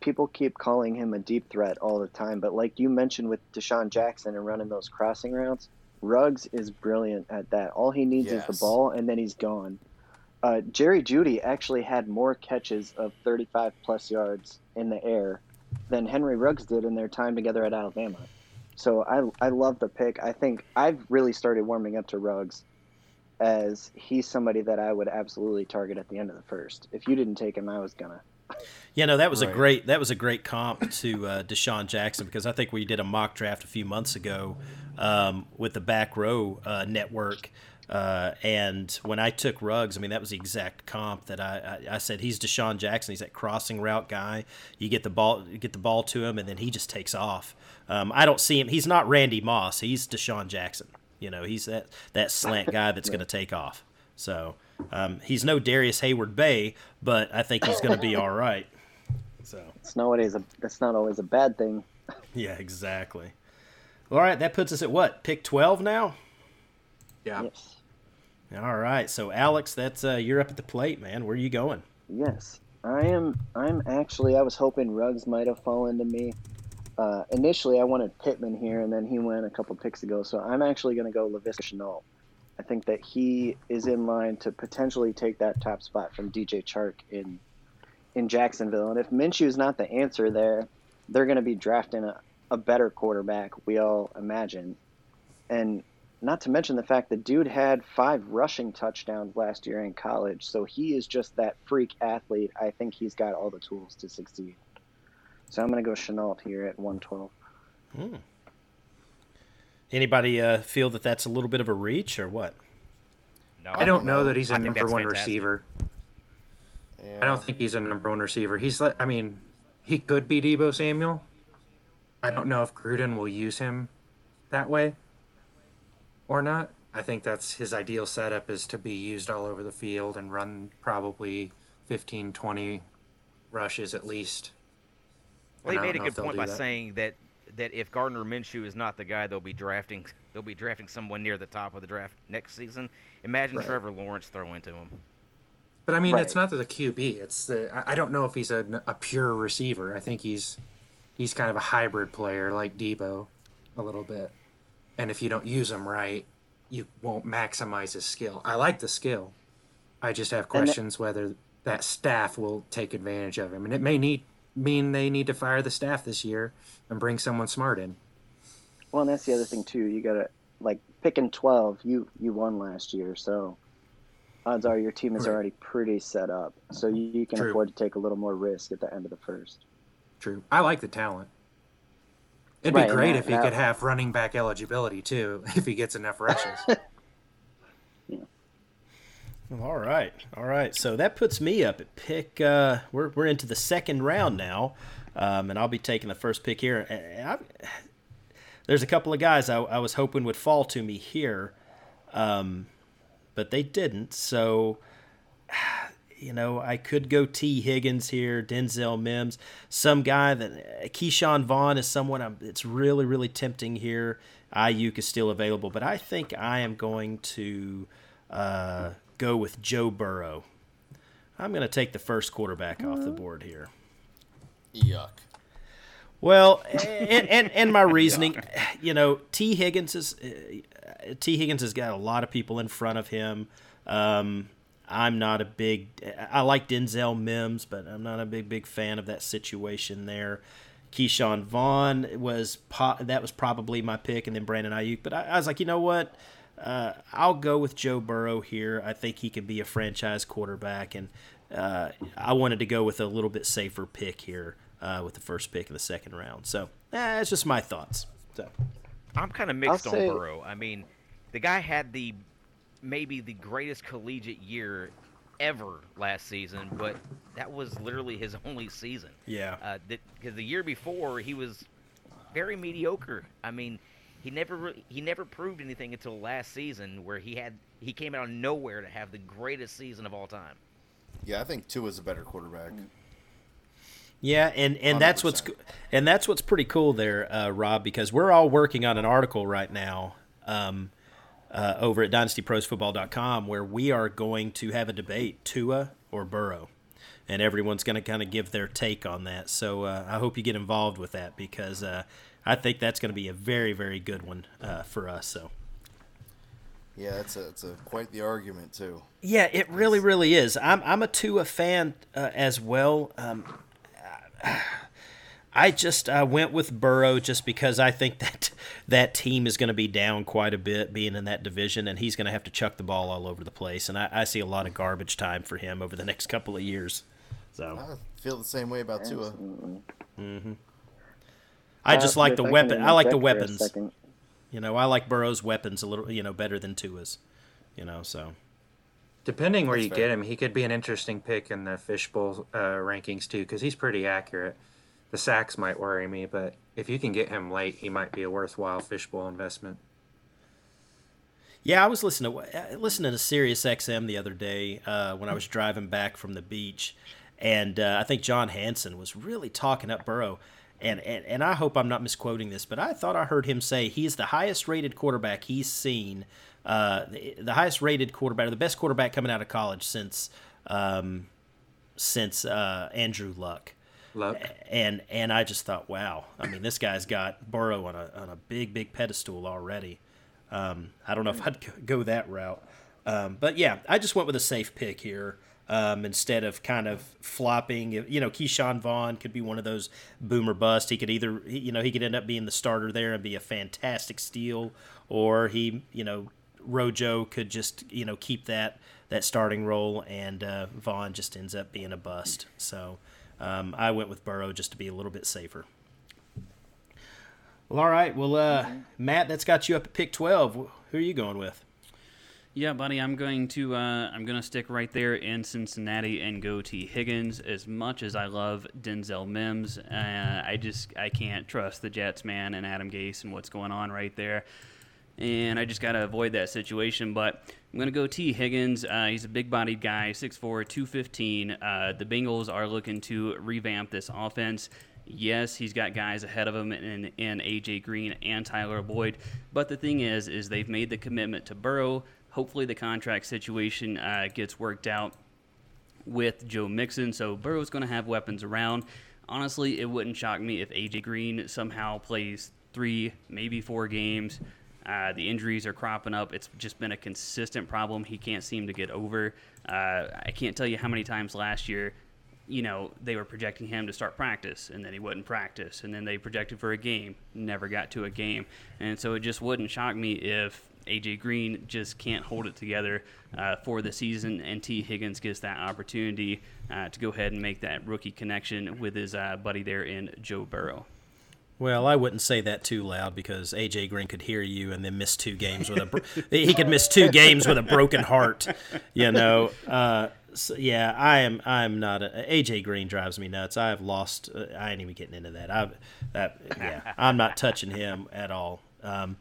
people keep calling him a deep threat all the time. But like you mentioned with DeSean Jackson and running those crossing routes, Ruggs is brilliant at that. All he needs is the ball, and then he's gone. Uh, Jerry Jeudy actually had more catches of 35 plus yards in the air than Henry Ruggs did in their time together at Alabama. So I, I love the pick. I think I've really started warming up to Ruggs as he's somebody that I would absolutely target at the end of the first. If you didn't take him, I was gonna. Yeah, no, that was a great that was a great comp to uh, DeSean Jackson because I think we did a mock draft a few months ago um, with the Back Row uh, Network, uh, and when I took Ruggs, I mean that was the exact comp that I, I, I said he's DeSean Jackson. He's that crossing route guy. You get the ball, you get the ball to him, and then he just takes off. Um, I don't see him. He's not Randy Moss. He's DeSean Jackson. You know, he's that that slant guy that's going to take off. So um, he's no Darrius Heyward-Bey, but I think he's going to be all right. So It's nowadays a. That's not always a bad thing. yeah, exactly. All right, that puts us at what pick twelve now. Yeah. Yes. All right, so Alex, that's uh, you're up at the plate, man. Where are you going? Yes, I am. I'm actually. I was hoping Ruggs might have fallen to me. Uh, initially, I wanted Pittman here, and then he went a couple picks ago. So I'm actually going to go Laviska Shenault. I think that he is in line to potentially take that top spot from DJ Chark in in Jacksonville. And if Minshew's not the answer there, they're going to be drafting a, a better quarterback. We all imagine, and not to mention the fact that dude had five rushing touchdowns last year in college. So he is just that freak athlete. I think he's got all the tools to succeed. So I'm going to go Shenault here at 112. Hmm. Anybody uh, feel that that's a little bit of a reach or what? No, I don't know that he's a I number one fantastic. receiver. yeah. I don't think he's a number one receiver. He's like, I mean, he could be Deebo Samuel. I don't know if Gruden will use him that way or not. I think that's his ideal setup is to be used all over the field and run probably 15, 20 rushes at least. Well, he made a good point by that. saying that that if Gardner Minshew is not the guy, they'll be drafting. They'll be drafting someone near the top of the draft next season. Imagine Right. Trevor Lawrence throwing to him. But I mean, Right. it's not the QB. It's the I- I don't know if he's a, a pure receiver. I think he's he's kind of a hybrid player like Deebo, a little bit. And if you don't use him right, you won't maximize his skill. I like the skill. I just have questions whether that staff will take advantage of him, and it may need mean they need to fire the staff this year and bring someone smart in. Well, and that's the other thing too. You got to like picking 12. You you won last year, so odds are your team is Right. already pretty set up. So you, you can True. afford to take a little more risk at the end of the first. True. I like the talent. It'd Right, be great that- if he that- could have running back eligibility too, *laughs* if he gets enough rushes. *laughs* All right, all right. So that puts me up at pick. Uh, we're we're into the second round now. um, and I'll be taking the first pick here. And I, there's a couple of guys I, I, was hoping would fall to me here, um, but they didn't. So, you know, I could go Tee Higgins here, Denzel Mims, some guy that Ke'Shawn Vaughn is someone I'm, it's really, really tempting here. Aiyuk is still available, but I think I am going to uh, go with Joe Burrow. I'm going to take the first quarterback off the board here. Yuck. Well, and, and, and my *laughs* reasoning, you know, Tee Higgins is uh, Tee Higgins has got a lot of people in front of him. Um, I'm not a big. I like Denzel Mims, but I'm not a big big fan of that situation there. Ke'Shawn Vaughn was po- that was probably my pick, and then Brandon Aiyuk. But I, I was like, you know what? Uh, I'll go with Joe Burrow here. I think he can be a franchise quarterback, and uh, I wanted to go with a little bit safer pick here uh, with the first pick in the second round. So eh, it's just my thoughts. So I'm kind of mixed on Burrow. I mean, the guy had the maybe the greatest collegiate year ever last season, but that was literally his *laughs* only season. Yeah. Because uh, the year before he was very mediocre. I mean, he never he never proved anything until last season, where he had he came out of nowhere to have the greatest season of all time. Yeah, I think Tua is a better quarterback. Yeah, and, and that's what's and that's what's pretty cool there, uh, Rob, because we're all working on an article right now um, uh, over at DynastyProsFootball.com where we are going to have a debate: Tua or Burrow, and everyone's going to kind of give their take on that. So uh, I hope you get involved with that because uh, I think that's going to be a very, very good one uh, for us. So. Yeah, it's a it's a quite the argument too. Yeah, it really, really is. I'm I'm a Tua fan uh, as well. Um, I just uh, went with Burrow just because I think that *laughs* that team is going to be down quite a bit being in that division, and he's going to have to chuck the ball all over the place. And I, I, see a lot of garbage time for him over the *laughs* next couple of years. So I feel the same way about Tua. Mm-hmm. I just uh, like the weapon. I like the weapons. You know, I like Burrow's weapons a little, you know, better than Tua's. You know, so. Depending where That's you fair. get him, he could be an interesting pick in the fishbowl uh, rankings too, because he's pretty accurate. The sacks might worry me, but if you can get him late, he might be a worthwhile fishbowl investment. Yeah, I was listening to listening to Sirius XM the other day uh, when I was driving back from the beach, and uh, I think John Hanson was really talking up Burrow and, and and I hope I'm not misquoting this, but I thought I heard him say he's the highest rated quarterback he's seen, uh, the, the, highest rated quarterback, or the best quarterback coming out of college since um, since uh, Andrew Luck. Luck. And and I just thought, wow, I mean, this guy's got Burrow on a on a big big pedestal already. Um, I don't know if I'd go that route, um, but yeah, I just went with a safe pick here um, instead of kind of flopping. You know, Ke'Shawn Vaughn could be one of those boomer bust. He could either, you know, he could end up being the starter there and be a fantastic steal, or he, you know, Rojo could just, you know, keep that that starting role, and uh, Vaughn just ends up being a bust. So um, I went with Burrow just to be a little bit safer. Well, all right. Well, uh, Matt, that's got you up at pick twelve. Who are you going with? Yeah, buddy, I'm going to uh, I'm going to stick right there in Cincinnati and go Tee Higgins. As much as I love Denzel Mims, uh, I just I can't trust the Jets, man, and Adam Gase and what's going on right there. And I just got to avoid that situation. But I'm going to go Tee Higgins. Uh, he's a big bodied guy, 6'4, 215. Uh, the Bengals are looking to revamp this offense. Yes, he's got guys ahead of him in, in AJ Green and Tyler Boyd, but the thing is, is they've made the commitment to Burrow. Hopefully, the contract situation uh, gets worked out with Joe Mixon, so Burrow's going to have weapons around. Honestly, it wouldn't shock me if AJ Green somehow plays three, maybe four games. Uh, the injuries are cropping up. It's just been a consistent problem he can't seem to get over. Uh, I can't tell you how many times last year, you know, they were projecting him to start practice, and then he wouldn't practice, and then they projected for a game, never got to a game, and so it just wouldn't shock me if AJ Green just can't hold it together uh, for the season, and Tee Higgins gets that opportunity uh, to go ahead and make that rookie connection with his uh, buddy there in Joe Burrow. Well, I wouldn't say that too loud because AJ Green could hear you and then miss two games with a bro- *laughs* he could miss two games with a broken heart, you know. Uh, So, yeah, I am. I'm not. A, AJ Green drives me nuts. I have lost. Uh, I ain't even getting into that. I, that yeah, I'm not touching him at all. Um,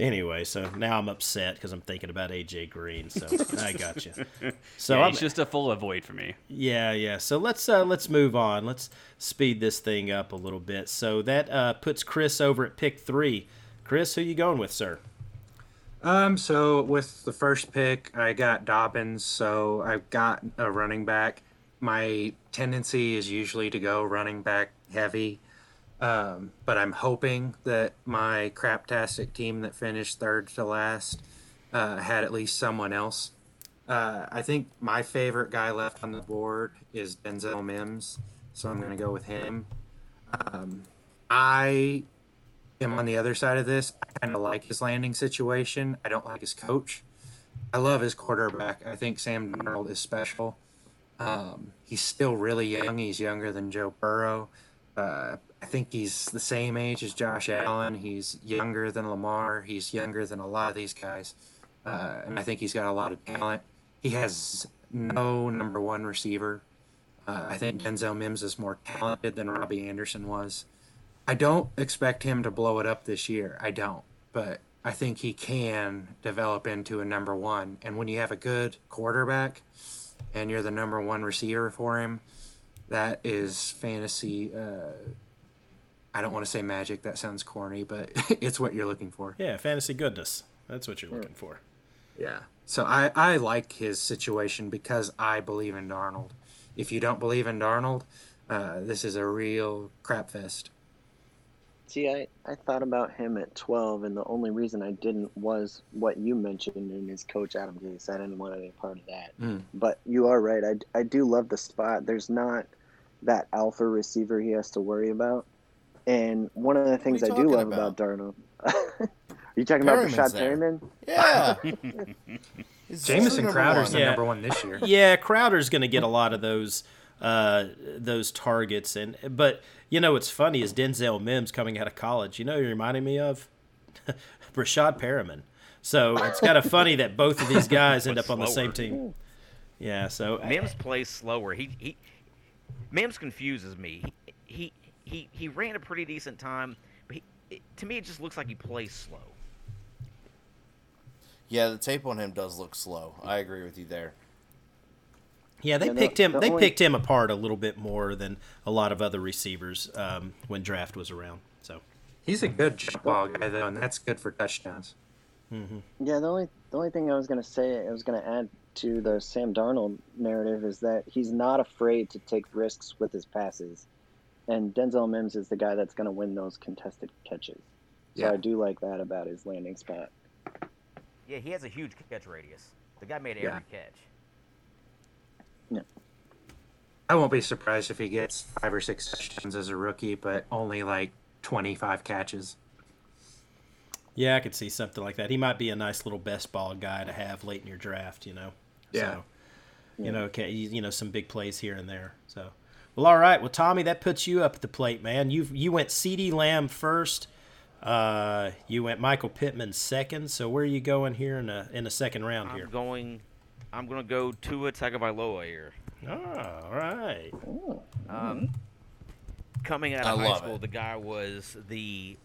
anyway, so now I'm upset because I'm thinking about AJ Green. So *laughs* I got you. So yeah, I'm he's just a full avoid for me. yeah, yeah. So let's uh, let's move on. Let's speed this thing up a little bit. So that uh, puts Chris over at pick three. Chris, who you going with, sir? Um, so with the first pick, I got Dobbins, so I've got a running back. My tendency is usually to go running back heavy, um, but I'm hoping that my craptastic team that finished third to last uh, had at least someone else. Uh, I think my favorite guy left on the board is Denzel Mims, so I'm going to go with him. Um, I am on the other side of this. I kind of like his landing situation. I don't like his coach. I love his quarterback. I think Sam Darnold is special. Um, he's still really young. He's younger than Joe Burrow. Uh, I think he's the same age as Josh Allen. He's younger than Lamar. He's younger than a lot of these guys. Uh, and I think he's got a lot of talent. He has no number one receiver. Uh, I think Denzel Mims is more talented than Robbie Anderson was. I don't expect him to blow it up this year. I don't. But I think he can develop into a number one. And when you have a good quarterback and you're the number one receiver for him, that is fantasy. Uh, I don't want to say magic. That sounds corny, but *laughs* it's what you're looking for. Yeah, fantasy goodness. That's what you're looking for. Yeah. So I, I like his situation because I believe in Darnold. If you don't believe in Darnold, uh, this is a real crap fest. See, I, I thought about him at 12, and the only reason I didn't was what you mentioned in his coach Adam Gase. I didn't want any part of that. Mm. But you are right. I, I do love the spot. There's not that alpha receiver he has to worry about. And one of the things I do love about? about Darnold. *laughs* Are you talking about Perriman's Rashad there. Perriman? Yeah. *laughs* He's Jamison Crowder's the Yeah. number one this year. *laughs* Yeah, Crowder's going to get a lot of those uh, those targets, and but you know what's funny is Denzel Mims coming out of college. You know, who he reminded me of Breshad Perriman. So it's kind of funny that both of these guys end But up on the same team. Yeah, so Mims plays slower. He he Mims confuses me. He he he ran a pretty decent time, but he, it, to me it just looks like he plays slow. Yeah, the tape on him does look slow. I agree with you there. Yeah, they Yeah, the- picked him. the They only- picked him apart a little bit more than a lot of other receivers um, when draft was around. So He's a good ball guy though, and that's good for touchdowns. Yeah, the only the only thing I was gonna say, I was gonna add to the Sam Darnold narrative is that he's not afraid to take risks with his passes, and Denzel Mims is the guy that's gonna win those contested catches. So Yeah. I do like that about his landing spot. Yeah, he has a huge catch radius. The guy made Yeah. every catch. Yeah. I won't be surprised if he gets five or six touchdowns as a rookie, but only like 25 catches. yeah, I could see something like that. He might be a nice little best ball guy to have late in your draft. You know. Yeah. So, you know, okay, you you know, some big plays here and there. So, well, all right. Well, Tommy, that puts you up at the plate, man. You you went CeeDee Lamb first. Uh, you went Michael Pittman second. So where are you going here in a in the second round here? I'm going. I'm gonna go Tua Tagovailoa here. Oh, all right. Um, coming out I of high school, it. the guy was the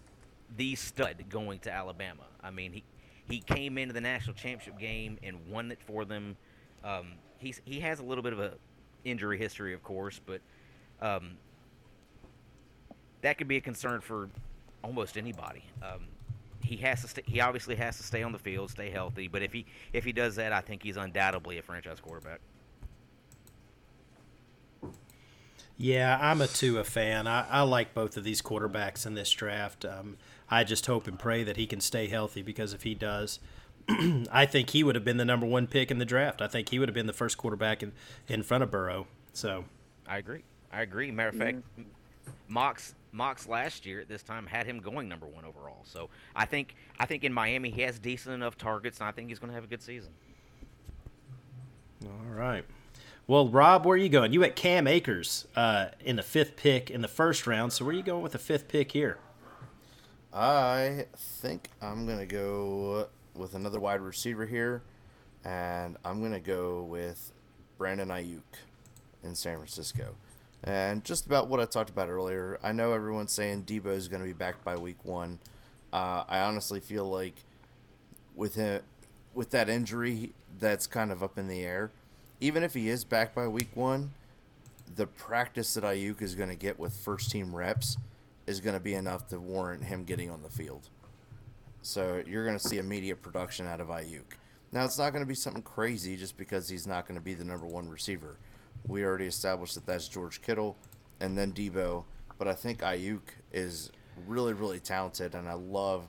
the stud going to Alabama. I mean, he he came into the national championship game and won it for them. Um, he's he has a little bit of a injury history, of course, but um, that could be a concern for almost anybody. Um, he has to. St- he obviously has to stay on the field, stay healthy. But if he if he does that, I think he's undoubtedly a franchise quarterback. Yeah, I'm a Tua fan. I, I like both of these quarterbacks in this draft. Um, I just hope and pray that he can stay healthy because if he does, *clears throat* I think he would have been the number one pick in the draft. I think he would have been the first quarterback in, in front of Burrow. So, I agree. I agree. Matter of fact, Mox Mox last year at this time had him going number one overall. So I think I think in Miami he has decent enough targets, and I think he's going to have a good season. all right. Well, Rob, where are you going? You at Cam Akers uh, in the fifth pick in the first round. So where are you going with the fifth pick here? I think I'm gonna go with another wide receiver here, and I'm gonna go with Brandon Aiyuk in San Francisco. And just about what I talked about earlier, I know everyone's saying Deebo is going to be back by week one. Uh, I honestly feel like with him, with that injury, that's kind of up in the air. Even if he is back by week one, the practice that Aiyuk is going to get with first team reps is going to be enough to warrant him getting on the field. So you're going to see immediate production out of Aiyuk. Now it's not going to be something crazy just because he's not going to be the number one receiver. We already established that that's George Kittle and then Deebo. but I think Aiyuk is really really talented, and I love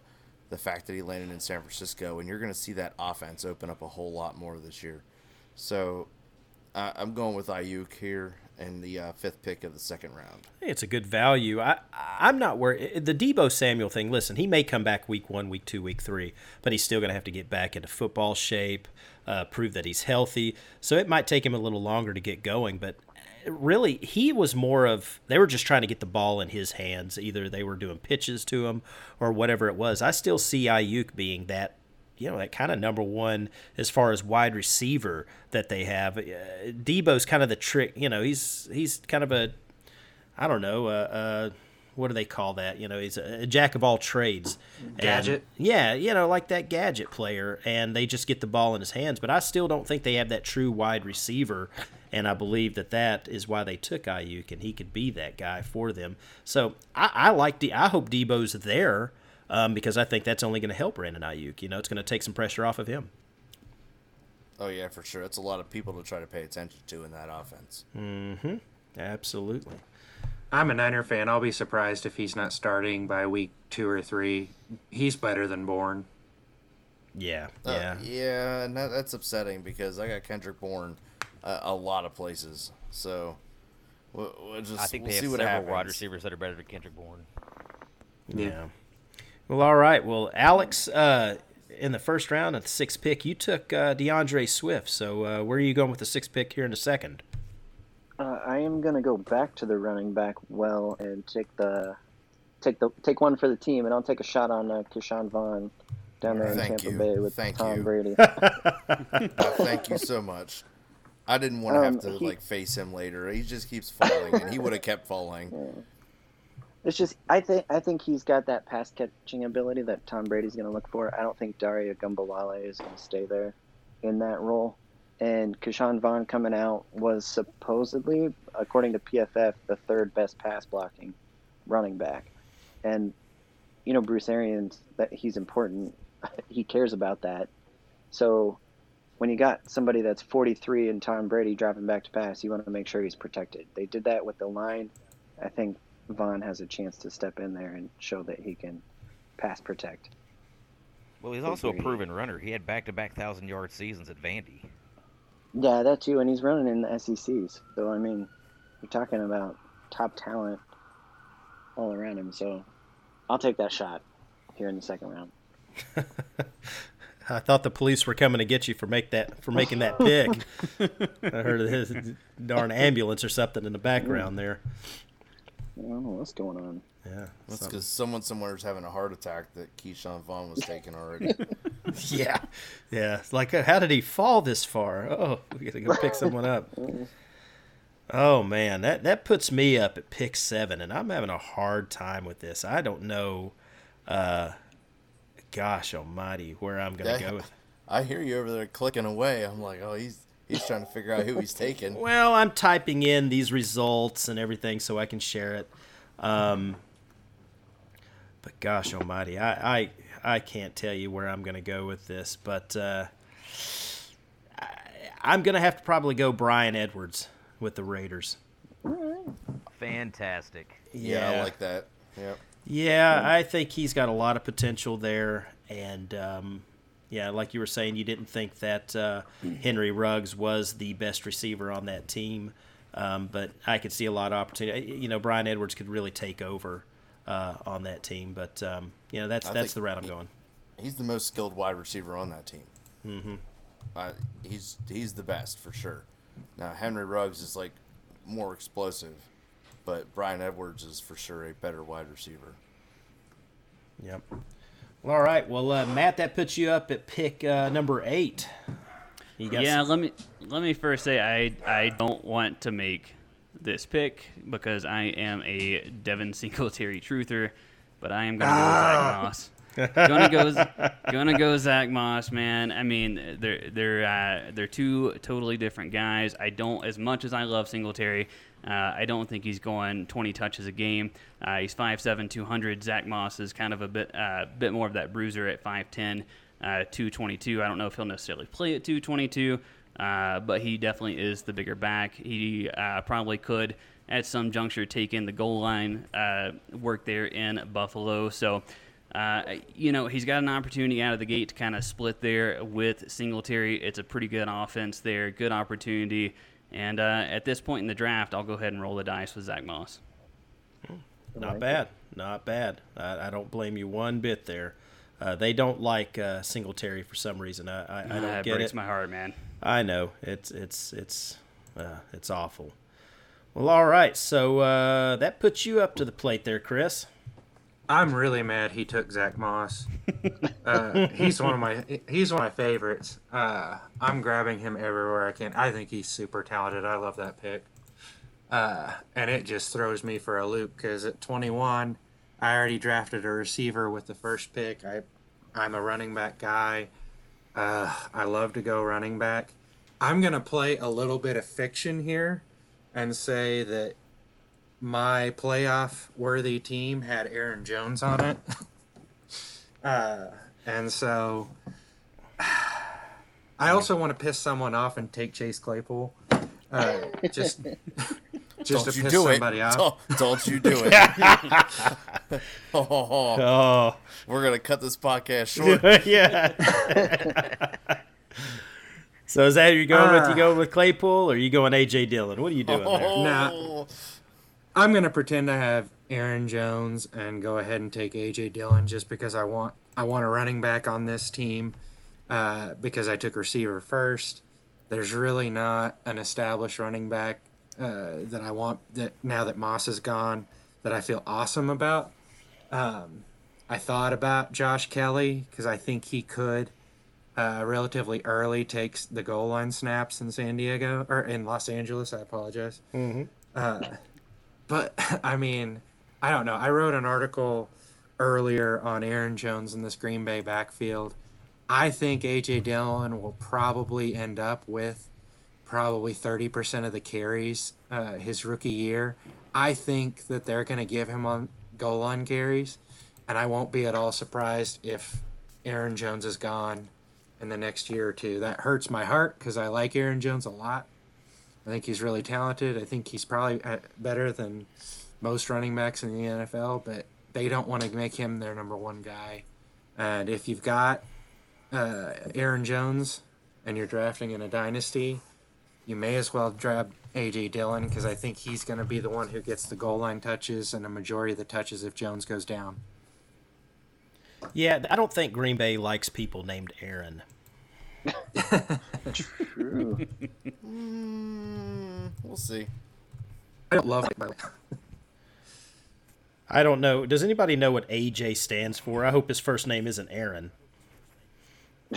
the fact that he landed in San Francisco, and you're going to see that offense open up a whole lot more this year. So uh, I'm going with Aiyuk here in the uh, fifth pick of the second round. It's a good value. I I'm not worried. The Deebo Samuel thing. Listen, he may come back week one, week two, week three, but he's still going to have to get back into football shape, uh, prove that he's healthy. So it might take him a little longer to get going. But really, he was more of they were just trying to get the ball in his hands. Either they were doing pitches to him or whatever it was. I still see Aiyuk being that you know that kind of number one as far as wide receiver that they have. Uh, Deebo's kind of the trick. You know, he's he's kind of a I don't know. Uh, uh, what do they call that? You know, he's a, a jack of all trades. Gadget. And, yeah, you know, like that gadget player, and they just get the ball in his hands. But I still don't think they have that true wide receiver, and I believe that that is why they took Aiyuk, and he could be that guy for them. So I, I like the. I hope Deebo's there um, because I think that's only going to help Brandon Aiyuk. You know, it's going to take some pressure off of him. Oh yeah, for sure. It's a lot of people to try to pay attention to in that offense. Mm-hmm. Absolutely. I'm a Niner fan. I'll be surprised if he's not starting by week two or three. He's better than Bourne. Yeah, Uh, yeah. yeah, and that, that's upsetting because I got Kendrick Bourne uh, a lot of places. So we'll, we'll just I think we'll they see have what several happens. wide receivers that are better than Kendrick Bourne. Yeah. Well, all right. Well, Alex, uh, in the first round at the sixth pick, you took uh, D'Andre Swift. So uh, where are you going with the sixth pick here in a second? I am gonna go back to the running back well and take the take the take one for the team, and I'll take a shot on uh, Ke'Shawn Vaughn down there in Thank Tampa you. Bay with Thank Tom you. Brady. Oh, *laughs* *laughs* thank you so much. I didn't want to Um, have to he- like face him later. He just keeps falling, and he would have kept falling. *laughs* It's just I think I think he's got that pass catching ability that Tom Brady's going to look for. I don't think Dare Ogunbowale is going to stay there in that role. And Ke'Shawn Vaughn coming out was supposedly, according to PFF, the third best pass blocking running back. And you know Bruce Arians that he's important. *laughs* he cares about that. So when you got somebody that's 43 and Tom Brady dropping back to pass, you want to make sure he's protected. They did that with the line. I think Vaughn has a chance to step in there and show that he can pass protect. Well, he's also a proven runner. He had back-to-back thousand yard seasons at Vandy. Yeah, that too, and he's running in the SECs. So I mean, you're talking about top talent all around him. So I'll take that shot here in the second round. *laughs* I thought the police were coming to get you for make that for making that pick. *laughs* I heard of his darn ambulance or something in the background there. I don't know what's going on. Yeah. That's because someone somewhere is having a heart attack that Ke'Shawn Vaughn was *laughs* taking already. *laughs* Yeah. Yeah. Like, how did he fall this far? Oh, we got to go pick someone up. Oh man, that that puts me up at pick seven, and I'm having a hard time with this. I don't know. Uh, gosh Almighty, where I'm gonna Yeah. go with. *laughs* I hear you over there clicking away. I'm like, oh, he's he's trying to figure out who he's taking. *laughs* Well, I'm typing in these results and everything so I can share it. Um, but gosh Almighty, I, I I can't tell you where I'm going to go with this, but uh, I, I'm going to have to probably go Bryan Edwards with the Raiders. Fantastic. Yeah, I like that. Yep. Yeah, I think he's got a lot of potential there, and um, yeah, like you were saying, you didn't think that uh, Henry Ruggs was the best receiver on that team, um, but I could see a lot of opportunity. You know, Bryan Edwards could really take over uh, on that team, but um, you know that's I that's the route I'm he- going. He's the most skilled wide receiver on that team. Mm-hmm. Uh, he's he's the best for sure. Now Henry Ruggs is like more explosive, but Bryan Edwards is for sure a better wide receiver. Yep. Well, all right. Well, uh, Matt, that puts you up at pick uh, number eight. You got yeah, some- let me let me first say I I don't want to make this pick because I am a Devin Singletary truther, but I am gonna go with Zach Moss. gonna go, gonna go Zach Moss, man. I mean, they're they're uh, they're two totally different guys. I don't, as much as I love Singletary, uh, I don't think he's going 20 touches a game. Uh, he's 5'7", 200. Zach Moss is kind of a bit uh, bit more of that bruiser at 5'10", uh, 222. I don't know if he'll necessarily play at 222, uh, but he definitely is the bigger back. He uh, probably could at some juncture take in the goal line uh, work there in Buffalo. So. Uh, you know, he's got an opportunity out of the gate to kind of split there with Singletary. It's a pretty good offense there, good opportunity. And uh, at this point in the draft, I'll go ahead and roll the dice with Zach Moss. Not bad. Not bad. I, I don't blame you one bit there. Uh, they don't like uh, Singletary for some reason. I, I, I don't that get breaks it. my heart, man. I know it's it's it's uh, it's awful. Well, all right. So uh, that puts you up to the plate there, Chris. I'm really mad he took Zach Moss. Uh, he's one of my he's one of my favorites. Uh, I'm grabbing him everywhere I can. I think he's super talented. I love that pick. Uh, and it just throws me for a loop because at 21, I already drafted a receiver with the first pick. I I'm a running back guy. Uh, I love to go running back. I'm gonna play a little bit of fiction here and say that my playoff worthy team had Aaron Jones on it. *laughs* uh, and so *sighs* I also want to piss someone off and take Chase Claypool. Uh, just *laughs* just Don't to you piss do it. somebody off. Don't, don't you do it. *laughs* *laughs* oh, Oh, we're going to cut this podcast *laughs* short. yeah. so is that who you're going with? You Ah. going with Claypool, or are you going AJ Dillon? What are you doing there? Nah. I'm gonna pretend I have Aaron Jones and go ahead and take AJ Dillon just because I want I want a running back on this team uh, because I took receiver first. There's really not an established running back uh, that I want that now that Moss is gone that I feel awesome about. Um, I thought about Josh Kelley because I think he could uh, relatively early takes the goal line snaps in San Diego or in Los Angeles. I apologize. Uh, but *laughs* I mean, I don't know. I wrote an article earlier on Aaron Jones in this Green Bay backfield. I think AJ Dillon will probably end up with probably 30% of the carries uh, his rookie year. I think that they're going to give him on goal line carries, and I won't be at all surprised if Aaron Jones is gone in the next year or two. That hurts my heart because I like Aaron Jones a lot. I think he's really talented. I think he's probably uh, better than most running backs in the NFL, but they don't want to make him their number one guy. And if you've got uh, Aaron Jones and you're drafting in a dynasty, you may as well grab AJ Dillon because I think he's going to be the one who gets the goal line touches and a majority of the touches if Jones goes down. Yeah, I don't think Green Bay likes people named Aaron. True. Mm, we'll see. I don't love it. But I don't know. Does anybody know what AJ stands for? I hope his first name isn't Aaron. *laughs*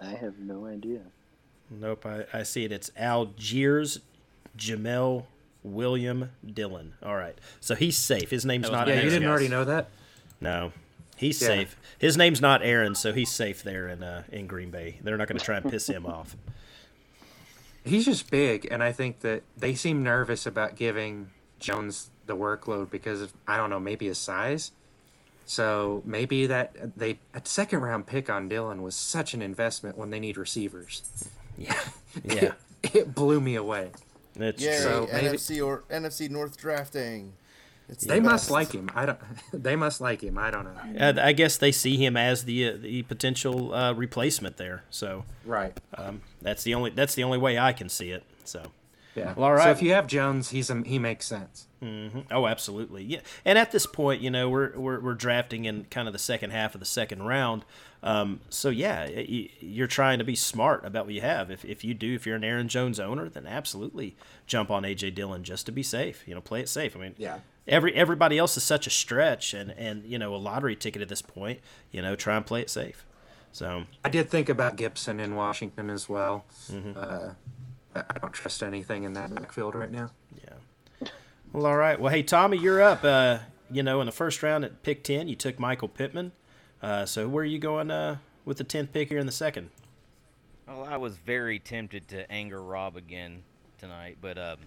I have no idea. Nope, I, I see it. It's Algiers Jamel William Dillon. All right. So he's safe. His name's was not yeah, Aaron. you didn't already know that? No. He's Yeah. safe. His name's not Aaron, so he's safe there in uh, in Green Bay. They're not going to try and piss him off. *laughs* He's just big, and I think that they seem nervous about giving Jones the workload because of I don't know, maybe his size. So maybe that they a second round pick on Dillon was such an investment when they need receivers. *laughs* Yeah. Yeah. It blew me away. It's Yay, true. So maybe- NFC or NFC North drafting. It's They the must like him. I don't. *laughs* They must like him. I don't know. I guess they see him as the uh, the potential uh, replacement there. So Right. um, that's the only that's the only way I can see it. So Yeah. Well, all So if you have Jones, he's a, he makes sense. Oh, absolutely. Yeah. And at this point, you know, we're we're, we're drafting in kind of the second half of the second round. Um, so yeah, you're trying to be smart about what you have. If if you do, if you're an Aaron Jones owner, then absolutely jump on AJ Dillon just to be safe. You know, play it safe. I mean, Yeah. Every everybody else is such a stretch and and you know a lottery ticket at this point. You know, try and play it safe. So I did think about Gibson in Washington as well. Uh, I don't trust anything in that backfield right now. Yeah. Well, all right. Well, hey, Tommy, you're up. Uh, you know, in the first round at pick 10, you took Michael Pittman. Uh, so where are you going uh, with the 10th pick here in the second? Well, I was very tempted to anger Rob again tonight, but um,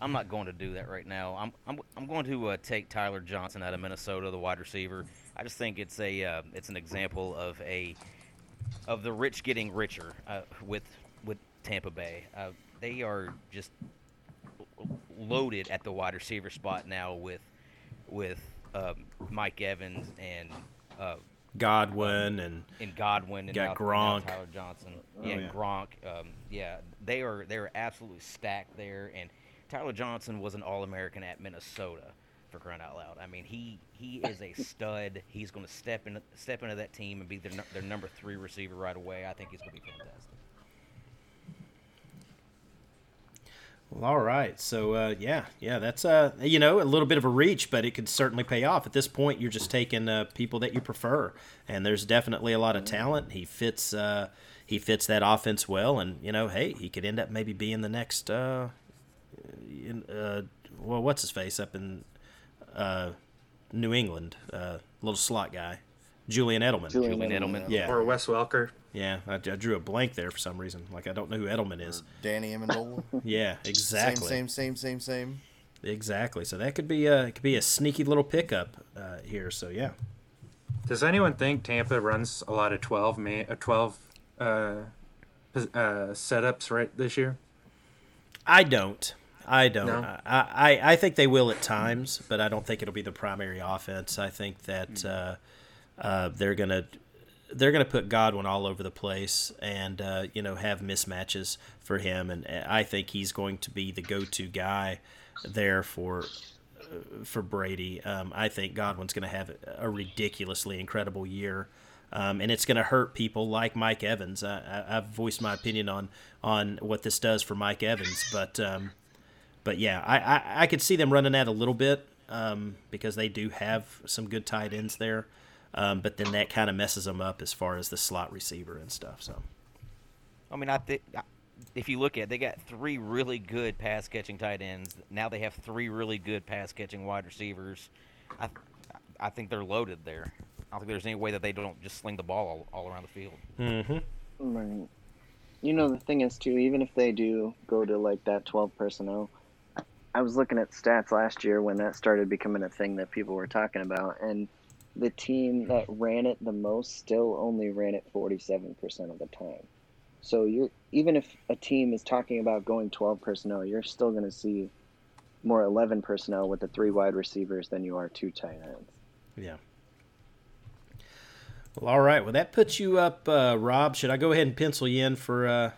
I'm not going to do that right now. I'm I'm, I'm going to uh, take Tyler Johnson out of Minnesota, the wide receiver. I just think it's a uh, it's an example of a of the rich getting richer uh, with with Tampa Bay. Uh, they are just loaded at the wide receiver spot now with with um, Mike Evans and uh, Godwin and and Godwin and got now, Gronk. now Tyler Johnson. Oh, yeah, yeah. Gronk. Um, yeah, they are they are absolutely stacked there. And Tyler Johnson was an All American at Minnesota for crying out loud. I mean, he he is a stud. He's going to step in step into that team and be their their number three receiver right away. I think he's going to be fantastic. Well, all right. So, uh, yeah, yeah, that's uh, you know, a little bit of a reach, but it could certainly pay off. At this point, you're just taking uh, people that you prefer, and there's definitely a lot of talent. He fits, uh, he fits that offense well, and you know, hey, he could end up maybe being the next, uh, in, uh, well, what's his face up in uh, New England, uh, little slot guy, Julian Edelman. Julian Julian Edelman. Edelman. Yeah, Or Wes Welker. yeah, I, I drew a blank there for some reason. Like I don't know who Edelman is. Danny Amendola. *laughs* Yeah, exactly. Same, same, same, same, same. Exactly. So that could be a it could be a sneaky little pickup uh, here. So yeah. Does anyone think Tampa runs a lot of 12 man, uh, 12 uh, uh, setups right this year? I don't. I don't. No? I, I I think they will at times, but I don't think it'll be the primary offense. I think that uh, uh, they're gonna they're gonna put Godwin all over the place, and uh, you know have mismatches for him, and I think he's going to be the go-to guy there for for Brady. Um, I think Godwin's going to have a ridiculously incredible year. Um, and it's going to hurt people like Mike Evans. I, I've voiced my opinion on on what this does for Mike Evans, but um, but yeah, I, I, I could see them running that a little bit um, because they do have some good tight ends there. Um, but then that kind of messes them up as far as the slot receiver and stuff. So I mean, I think if you look at, it, they got three really good pass catching tight ends. Now they have three really good pass catching wide receivers. I, I think they're loaded there. I don't think there's any way that they don't just sling the ball all, all around the field. mm-hmm. Right. You know, the thing is, too, even if they do go to like that 12 personnel, I- I was looking at stats last year when that started becoming a thing that people were talking about, and the team that ran it the most still only ran it 47% of the time. So you're even if a team is talking about going 12 personnel, you're still going to see more 11 personnel with the three wide receivers than you are two tight ends. yeah. Well, all right. Well, that puts you up, uh, Rob. Should I go ahead and pencil you in for uh,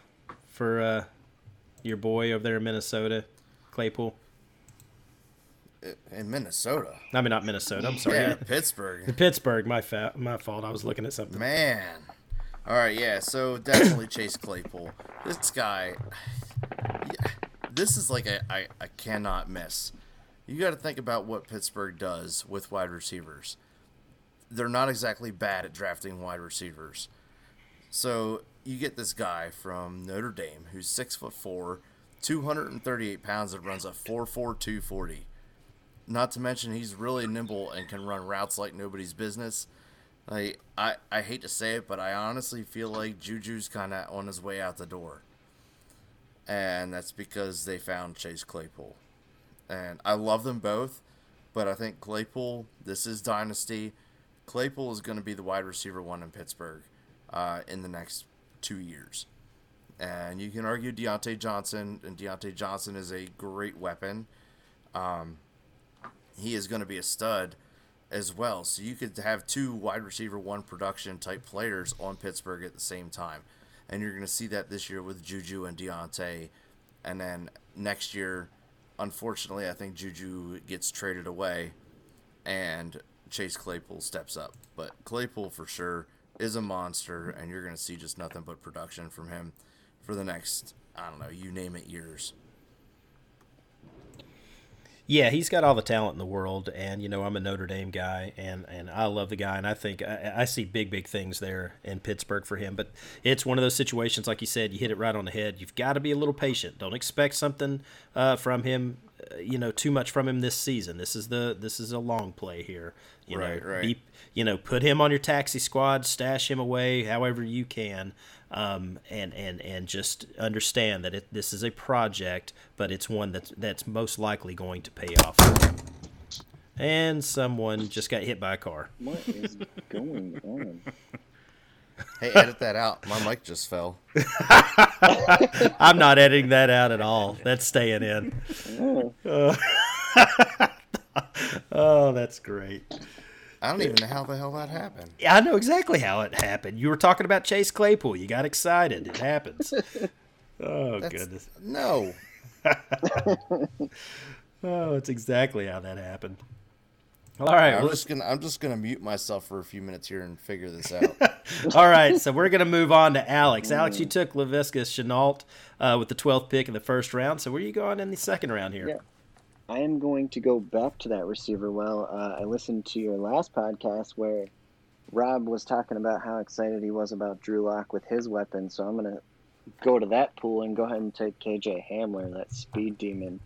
for uh, your boy over there in Minnesota, Claypool? In Minnesota. I mean, not Minnesota. I'm sorry. Yeah, Pittsburgh. Pittsburgh. My fa- my fault. I was looking at something. Man. All right, yeah. So definitely Chase Claypool. This guy, yeah, this is like a I, I cannot miss. You got to think about what Pittsburgh does with wide receivers. They're not exactly bad at drafting wide receivers. So you get this guy from Notre Dame who's six foot four, two hundred and thirty eight pounds, that runs a four four two forty. Not to mention he's really nimble and can run routes like nobody's business. Like I, I hate to say it, but I honestly feel like Juju's kind of on his way out the door, and that's because they found Chase Claypool, and I love them both, but I think Claypool. This is dynasty. Claypool is going to be the wide receiver one in Pittsburgh, uh, in the next two years, and you can argue Diontae Johnson, and Diontae Johnson is a great weapon. Um, he is going to be a stud as well. So you could have two wide receiver one production type players on Pittsburgh at the same time. And you're going to see that this year with Juju and Diontae. And then next year, unfortunately, I think Juju gets traded away and Chase Claypool steps up. But Claypool for sure is a monster, and you're going to see just nothing but production from him for the next, I don't know, you name it, years. Yeah, he's got all the talent in the world, and you know I'm a Notre Dame guy, and and I love the guy, and I think I, I, see big big things there in Pittsburgh for him. But it's one of those situations, like you said, you hit it right on the head. You've got to be a little patient. Don't expect something uh, from him, uh, you know, too much from him this season. This is the this is a long play here. You right, know, right. Be, you know, put him on your taxi squad, stash him away however you can, um, and and and just understand that it, this is a project, but it's one that's that's most likely going to pay off. And someone just got hit by a car. What is going on? Hey, edit that out. My mic just fell. *laughs* I'm not editing that out at all. That's staying in. Oh, *laughs* Oh, that's great. I don't even know how the hell that happened. Yeah, I know exactly how it happened. You were talking about Chase Claypool. You got excited. It happens. *laughs* Oh That's, goodness. No. *laughs* Oh, it's exactly how that happened. All right. I'm well, just gonna I'm just gonna mute myself for a few minutes here and figure this *laughs* out. All right, so we're going to move on to Alex. Alex, you took Laviska Shenault uh, with the 12th pick in the first round. So where are you going in the second round here? Yeah. I am going to go back to that receiver. Well, uh, I listened to your last podcast where Rob was talking about how excited he was about Drew Lock with his weapon. So I'm going to go to that pool and go ahead and take KJ Hamler, that speed demon.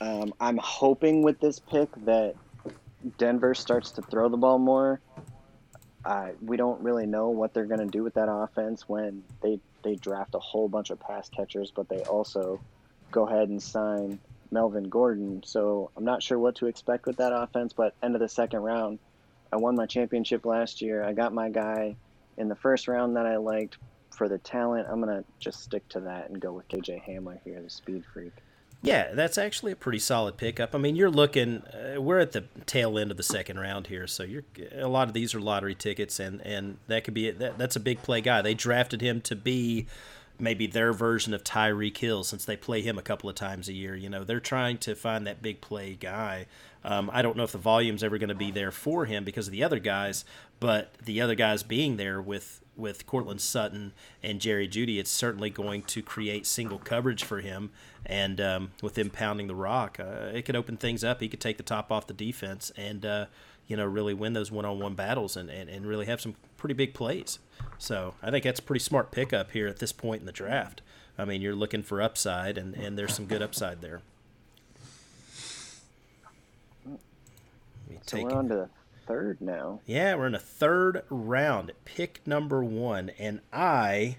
Um, I'm hoping with this pick that Denver starts to throw the ball more. Uh, we don't really know what they're going to do with that offense when they, they draft a whole bunch of pass catchers, but they also go ahead and sign Melvin Gordon. So I'm not sure what to expect with that offense, but end of the second round, I won my championship last year. I got my guy in the first round that I liked for the talent. I'm going to just stick to that and go with KJ Hamler here, the speed freak. Yeah, that's actually a pretty solid pickup. I mean, you're looking. Uh, we're at the tail end of the second round here, so you're a lot of these are lottery tickets, and and that could be that, that's a big play guy. They drafted him to be maybe their version of Tyreek Hill since they play him a couple of times a year. You know, they're trying to find that big play guy. Um, I don't know if the volume's ever going to be there for him because of the other guys, but the other guys being there with with Courtland Sutton and Jerry Jeudy, it's certainly going to create single coverage for him. And um, with him pounding the rock, uh, it could open things up. He could take the top off the defense and, uh, you know, really win those one on one battles and, and, and really have some pretty big plays. So I think that's a pretty smart pickup here at this point in the draft. I mean, you're looking for upside, and, and there's some good upside there. So take we're on to the third now. yeah, we're in a third round, pick number one, and I.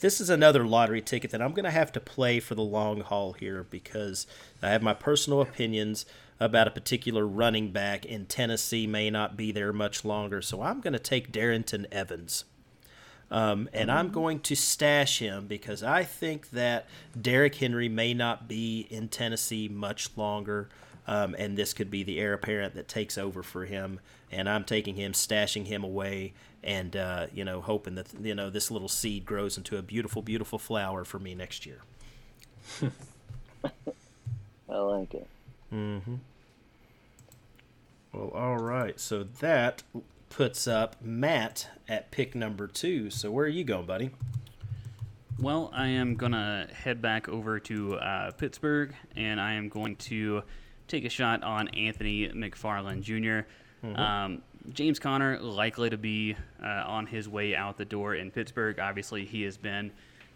This is another lottery ticket that I'm going to have to play for the long haul here because I have my personal opinions about a particular running back in Tennessee may not be there much longer. So I'm going to take Darrynton Evans. Um, and I'm going to stash him because I think that Derrick Henry may not be in Tennessee much longer. Um, and this could be the heir apparent that takes over for him. And I'm taking him, stashing him away, and uh, you know, hoping that you know this little seed grows into a beautiful, beautiful flower for me next year. *laughs* I like it. Well, all right. So that puts up Matt at pick number two. So where are you going, buddy? Well, I am going to head back over to uh, Pittsburgh and I am going to take a shot on Anthony McFarland junior Um, James Conner likely to be uh, on his way out the door in Pittsburgh. Obviously, he has been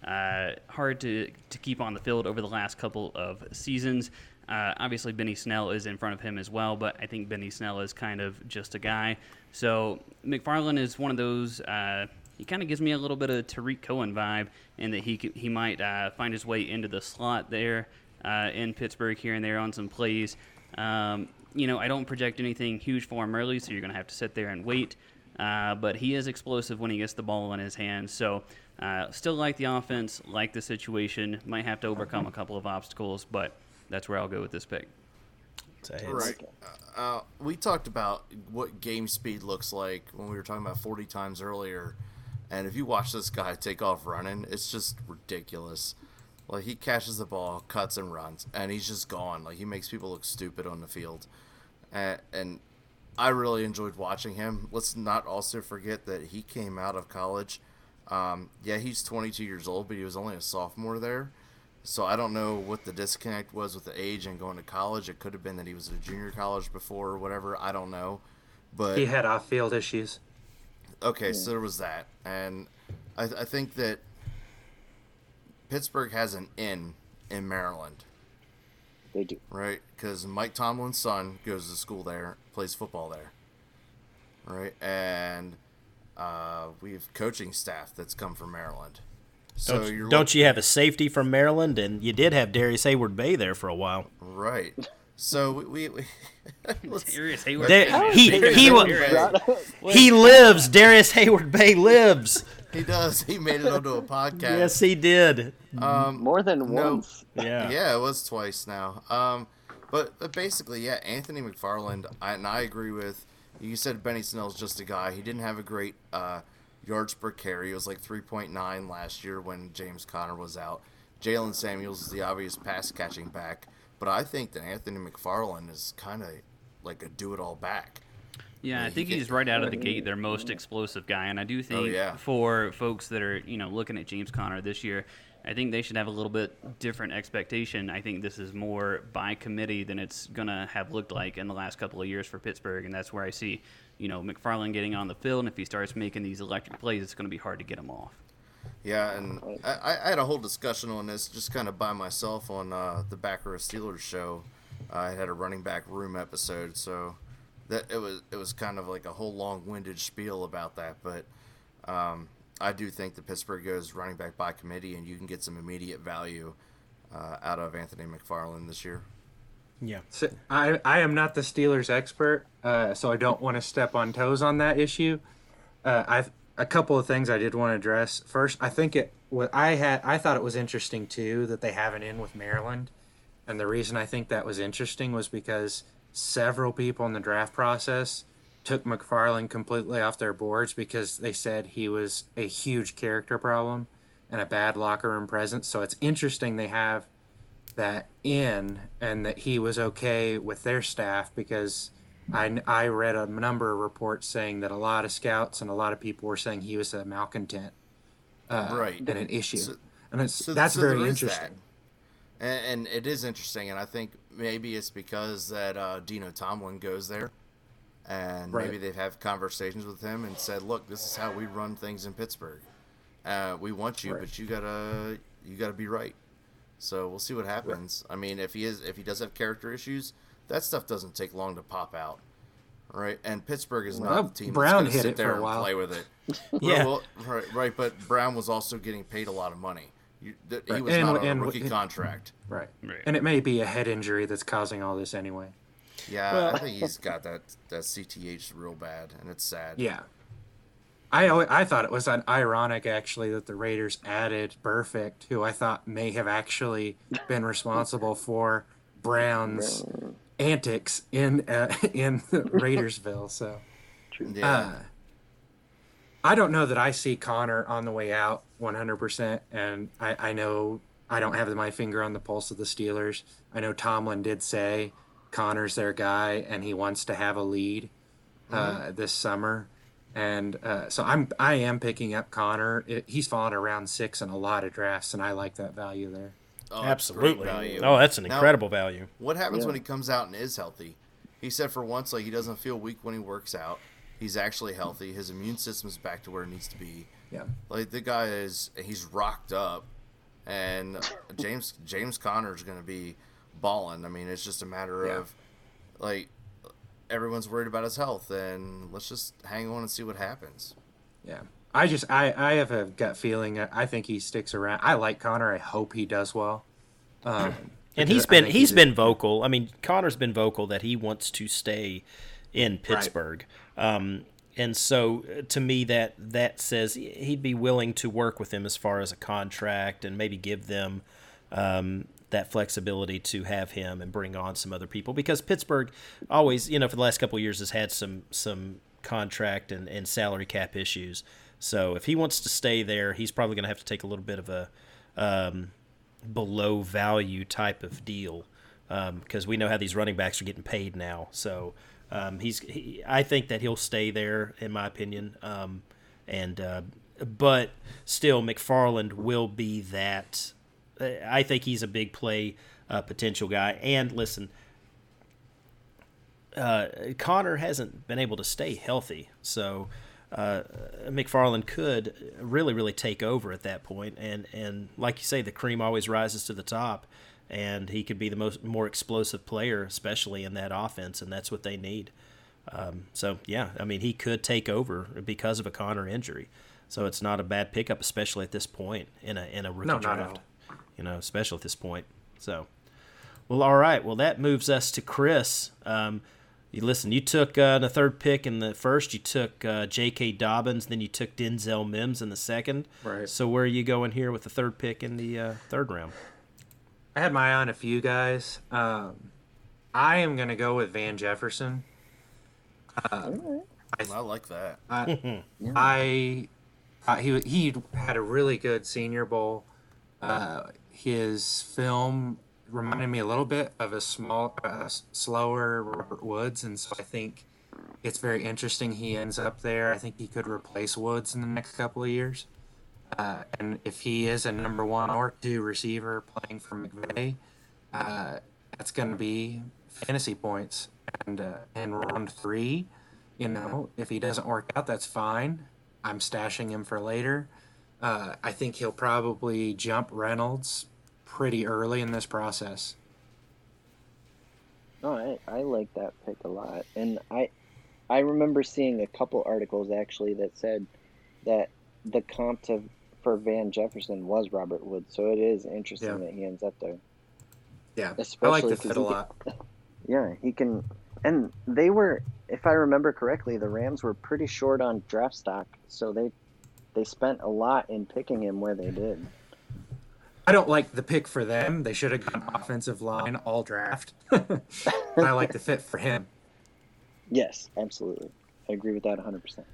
uh, hard to, to keep on the field over the last couple of seasons. Uh, obviously, Benny Snell is in front of him as well, but I think Benny Snell is kind of just a guy. So McFarland is one of those. Uh, he kind of gives me a little bit of Tarik Cohen vibe, in that he he might uh, find his way into the slot there uh, in Pittsburgh here and there on some plays. Um, you know, I don't project anything huge for him early, so you're going to have to sit there and wait. Uh, but he is explosive when he gets the ball in his hands. So, uh, still like the offense, like the situation. Might have to overcome a couple of obstacles, but that's where I'll go with this pick. Right. Uh, we talked about what game speed looks like when we were talking about 40 times earlier. And if you watch this guy take off running, it's just ridiculous. Like, he catches the ball, cuts and runs, and he's just gone. Like, he makes people look stupid on the field. And, and I really enjoyed watching him. Let's not also forget that he came out of college. Um, yeah, he's 22 years old, but he was only a sophomore there. So I don't know what the disconnect was with the age and going to college. It could have been that he was at a junior college before or whatever. I don't know. But He had off-field issues. Okay, so there was that, and I, I think that Pittsburgh has an in in Maryland, They do. right? Because Mike Tomlin's son goes to school there, plays football there, right? And uh, we have coaching staff that's come from Maryland. So Don't, you're don't you have a safety from Maryland? And you did have Darrius Heyward-Bey there for a while. right? So we, we, we *laughs* let's- Darrius Heyward. There- he he wa- Darrius. he lives. Darrius Heyward-Bey lives. he does. He made it onto a podcast. Yes, he did. More than no. once. Yeah. Yeah, it was twice now. Um, but, but basically, yeah, Anthony McFarland, I, and I agree with you. Said Benny Snell's just a guy. He didn't have a great uh, yards per carry. It was like 3.9 last year when James Conner was out. Jaylen Samuels is the obvious pass catching back, but I think that Anthony McFarland is kind of like a do it all back. Yeah, I think he's right out of the gate their most explosive guy, and I do oh, think Oh, yeah. for folks that are you know looking at James Conner this year, I think they should have a little bit different expectation. I think this is more by committee than it's gonna have looked like in the last couple of years for Pittsburgh, and that's where I see you know McFarland getting on the field, and if he starts making these electric plays, it's gonna be hard to get him off. Yeah, and I, I had a whole discussion on this just kind of by myself on uh, the Back Row Steelers show. I had a running back room episode, so that it was it was kind of like a whole long-winded spiel about that. But um, I do think that Pittsburgh goes running back by committee, and you can get some immediate value uh, out of Anthony McFarland this year. Yeah. So I, I am not the Steelers expert, uh, so I don't want to step on toes on that issue. Uh, I a couple of things I did want to address. First, I think it what I had I thought it was interesting too that they have an in with Maryland, and the reason I think that was interesting was because several people in the draft process took McFarland completely off their boards because they said he was a huge character problem and a bad locker room presence. So it's interesting they have that in and that he was okay with their staff because I, I read a number of reports saying that a lot of scouts and a lot of people were saying he was a malcontent right. and an issue. So- and it's, So- that's so very interesting. that. And, and it is interesting, and I think maybe it's because that uh, Dino Tomlin goes there, and Right. maybe they've had conversations with him and said, "Look, this is how we run things in Pittsburgh. Uh, we want you, Right. but you gotta you gotta be right." So we'll see what happens. I mean, if he is if he does have character issues, that stuff doesn't take long to pop out, right? And Pittsburgh is Well, not the team Brown that's hit gonna it sit for there a and while. play with it. *laughs* Yeah. Well, right, right, but Brown was also getting paid a lot of money. You, th- He was And- not on and- a rookie contract. Right. Right. And it may be a head injury that's causing all this anyway. Yeah, Well- I think he's *laughs* got that that CTE real bad, and it's sad. Yeah. I alwa- I thought it was an ironic actually that the Raiders added Burfict, who I thought may have actually been responsible for Brown's antics in uh, *laughs* in Raidersville. So Yeah. uh, I don't know that I see Conner on the way out 100%. And I, I know I don't have my finger on the pulse of the Steelers. I know Tomlin did say Conner's their guy and he wants to have a lead uh, this summer. And uh, so I'm I am picking up Conner. It, he's fallen around six in a lot of drafts, and I like that value there. Oh, Absolutely. value. Oh, that's an Now, incredible value. What happens Yeah. when he comes out and is healthy? He said for once, like he doesn't feel weak when he works out. He's actually healthy. His immune system's back to where it needs to be. Yeah. Like the guy is, he's rocked up, and James James Conner's going to be balling. I mean, it's just a matter Yeah. of like everyone's worried about his health, and let's just hang on and see what happens. Yeah. I just I I have a gut feeling. I I think he sticks around. I like Conner. I hope he does well. Um, *clears throat* And he's been think he's a- been vocal. I mean, Conner's been vocal that he wants to stay in Pittsburgh. Um, and so uh, to me that that says he'd be willing to work with them as far as a contract and maybe give them um, that flexibility to have him and bring on some other people because Pittsburgh always, you know, for the last couple of years has had some some contract and, and salary cap issues. So if he wants to stay there, he's probably going to have to take a little bit of a um, below value type of deal because we know how these running backs are getting paid now. So um, he's he, I think that he'll stay there in my opinion. Um, and uh, but still, McFarland will be that I think he's a big play uh, potential guy. And listen, uh, Conner hasn't been able to stay healthy, so uh, McFarland could really, really take over at that point. And and like you say, the cream always rises to the top, and he could be the most more explosive player, especially in that offense, and that's what they need. Um, so yeah, I mean, he could take over because of a Conner injury. So it's not a bad pickup, especially at this point in a in a rookie No, draft. At all. You know, special at this point. So, well, all right. Well, that moves us to Chris. Um, you listen. You took uh, the third pick in the first. You took uh, J.K. Dobbins. Then you took Denzel Mims in the second. Right. So where are you going here with the third pick in the uh, third round? I had my eye on a few guys. Um, I am going to go with Van Jefferson. I like that. I, *laughs* I, uh, he he had a really good Senior Bowl. Uh, his film reminded me a little bit of a small, uh, slower Robert Woods, and so I think it's very interesting he ends up there. I think he could replace Woods in the next couple of years. Uh, and if he is a number one or two receiver playing for McVay, uh, that's going to be fantasy points. And uh, in round three, you know, if he doesn't work out, that's fine. I'm stashing him for later. Uh, I think he'll probably jump Reynolds pretty early in this process. No, I, I like that pick a lot, and I I remember seeing a couple articles actually that said that the comp to for Van Jefferson was Robert Woods, so it is interesting Yeah. that he ends up there. Yeah, I like Especially the fit a he can- lot. *laughs* Yeah, he can, and they were, if I remember correctly, the Rams were pretty short on draft stock, so they they spent a lot in picking him where they did. I don't like the pick for them. They should have gone offensive line all draft. *laughs* I like the fit for him. Yes, absolutely, I agree with that 100. percent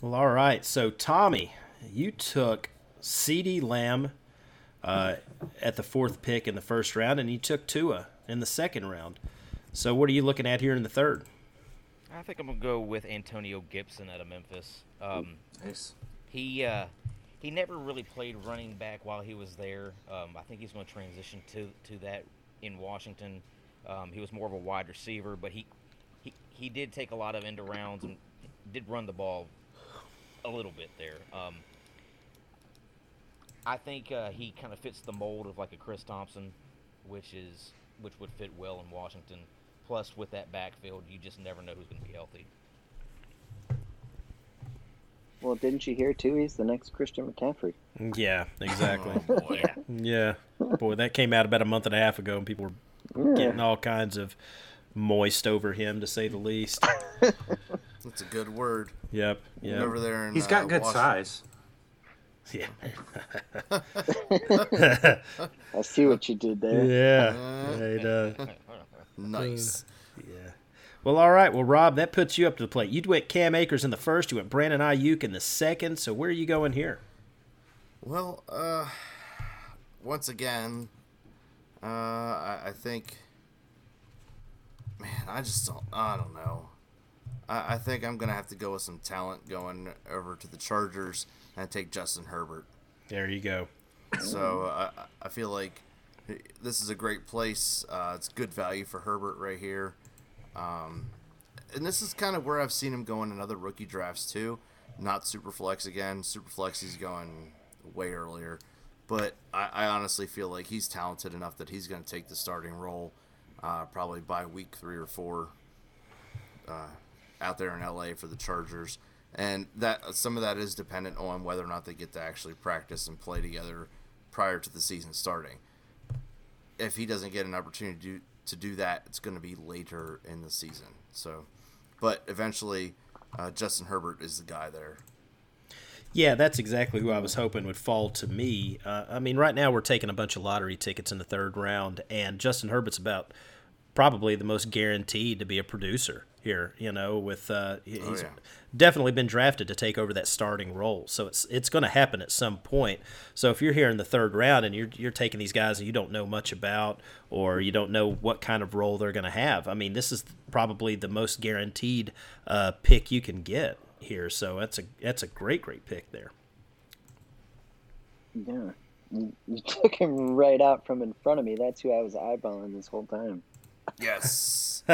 Well, all right. So Tommy, you took CeeDee Lamb uh, at the fourth pick in the first round, and you took Tua in the second round. So what are you looking at here in the third? I think I'm gonna go with Antonio Gibson out of Memphis. Um, Nice. he uh, he never really played running back while he was there. Um, I think he's going to transition to to that in Washington. Um, he was more of a wide receiver, but he, he he did take a lot of end rounds and did run the ball a little bit there. Um, I think uh, he kind of fits the mold of like a Chris Thompson, which is which would fit well in Washington. Plus, with that backfield, you just never know who's going to be healthy. Well, didn't you hear too? He's the next Christian McCaffrey. Yeah, exactly. Oh, boy. *laughs* yeah, boy, that came out about a month and a half ago, and people were getting all kinds of moist over him, to say the least. *laughs* That's a good word. Yep. Yep. Over there, in, He's uh, got good Washington. size. Yeah. *laughs* I see what you did there. Yeah. Yeah, he does. Nice. Yeah. Well, all right. Well, Rob, that puts you up to the plate. You went Cam Akers in the first. You went Brandon Aiyuk in the second. So where are you going here? Well, uh, once again, uh, I, I think, man, I just don't, I don't know. I, I think I'm gonna have to go with some talent going over to the Chargers and take Justin Herbert. There you go. So I, I feel like this is a great place. Uh, it's good value for Herbert right here. Um, and this is kind of where I've seen him going in other rookie drafts too. Not super flex again. Super flex he's going way earlier. But I, I honestly feel like he's talented enough that he's going to take the starting role uh, probably by week three or four uh, out there in LA for the Chargers. And that some of that is dependent on whether or not they get to actually practice and play together prior to the season starting. If he doesn't get an opportunity to do, to do that, it's going to be later in the season. So, but eventually, uh, Justin Herbert is the guy there. Yeah, that's exactly who I was hoping would fall to me. Uh, I mean, right now we're taking a bunch of lottery tickets in the third round, and Justin Herbert's about probably the most guaranteed to be a producer here. You know, with uh, he- he's yeah. definitely been drafted to take over that starting role, so it's it's going to happen at some point. So if you're here in the third round and you're you're taking these guys and you don't know much about, or you don't know what kind of role they're going to have, I mean, this is probably the most guaranteed uh, pick you can get here. So that's a that's a great great pick there. Yeah. You, you *laughs* took him right out from in front of me. That's who I was eyeballing this whole time. Yes. *laughs*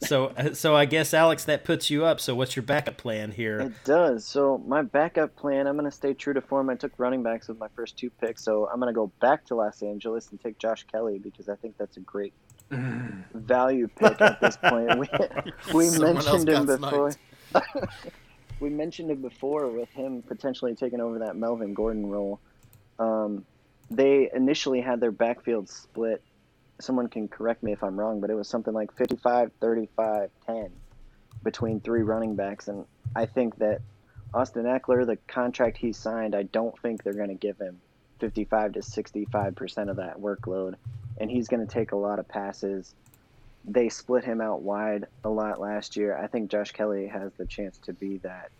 So, so I guess Alex, that puts you up. So, what's your backup plan here? It does. So my backup plan, I'm going to stay true to form. I took running backs with my first two picks, so I'm going to go back to Los Angeles and take Josh Kelley because I think that's a great value pick at this point. We, *laughs* we Someone mentioned him before. *laughs* we mentioned it before with him potentially taking over that Melvin Gordon role. Um, they initially had their backfield split. Someone can correct me if I'm wrong, but it was something like 55, 35, 10 between three running backs. And I think that Austin Ekeler, the contract he signed, I don't think they're going to give him 55 to 65% of that workload. And he's going to take a lot of passes. They split him out wide a lot last year. I think Josh Kelley has the chance to be that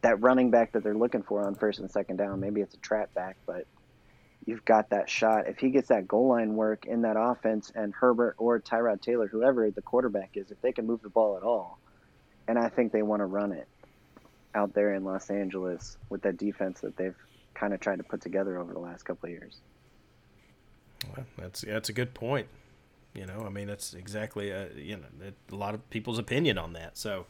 that running back that they're looking for on first and second down. Maybe it's a trap back, but you've got that shot. If he gets that goal line work in that offense and Herbert or Tyrod Taylor, whoever the quarterback is, if they can move the ball at all, and I think they want to run it out there in Los Angeles with that defense that they've kind of tried to put together over the last couple of years. Well, that's that's a good point. You know, I mean, that's exactly uh, you know a lot of people's opinion on that. So,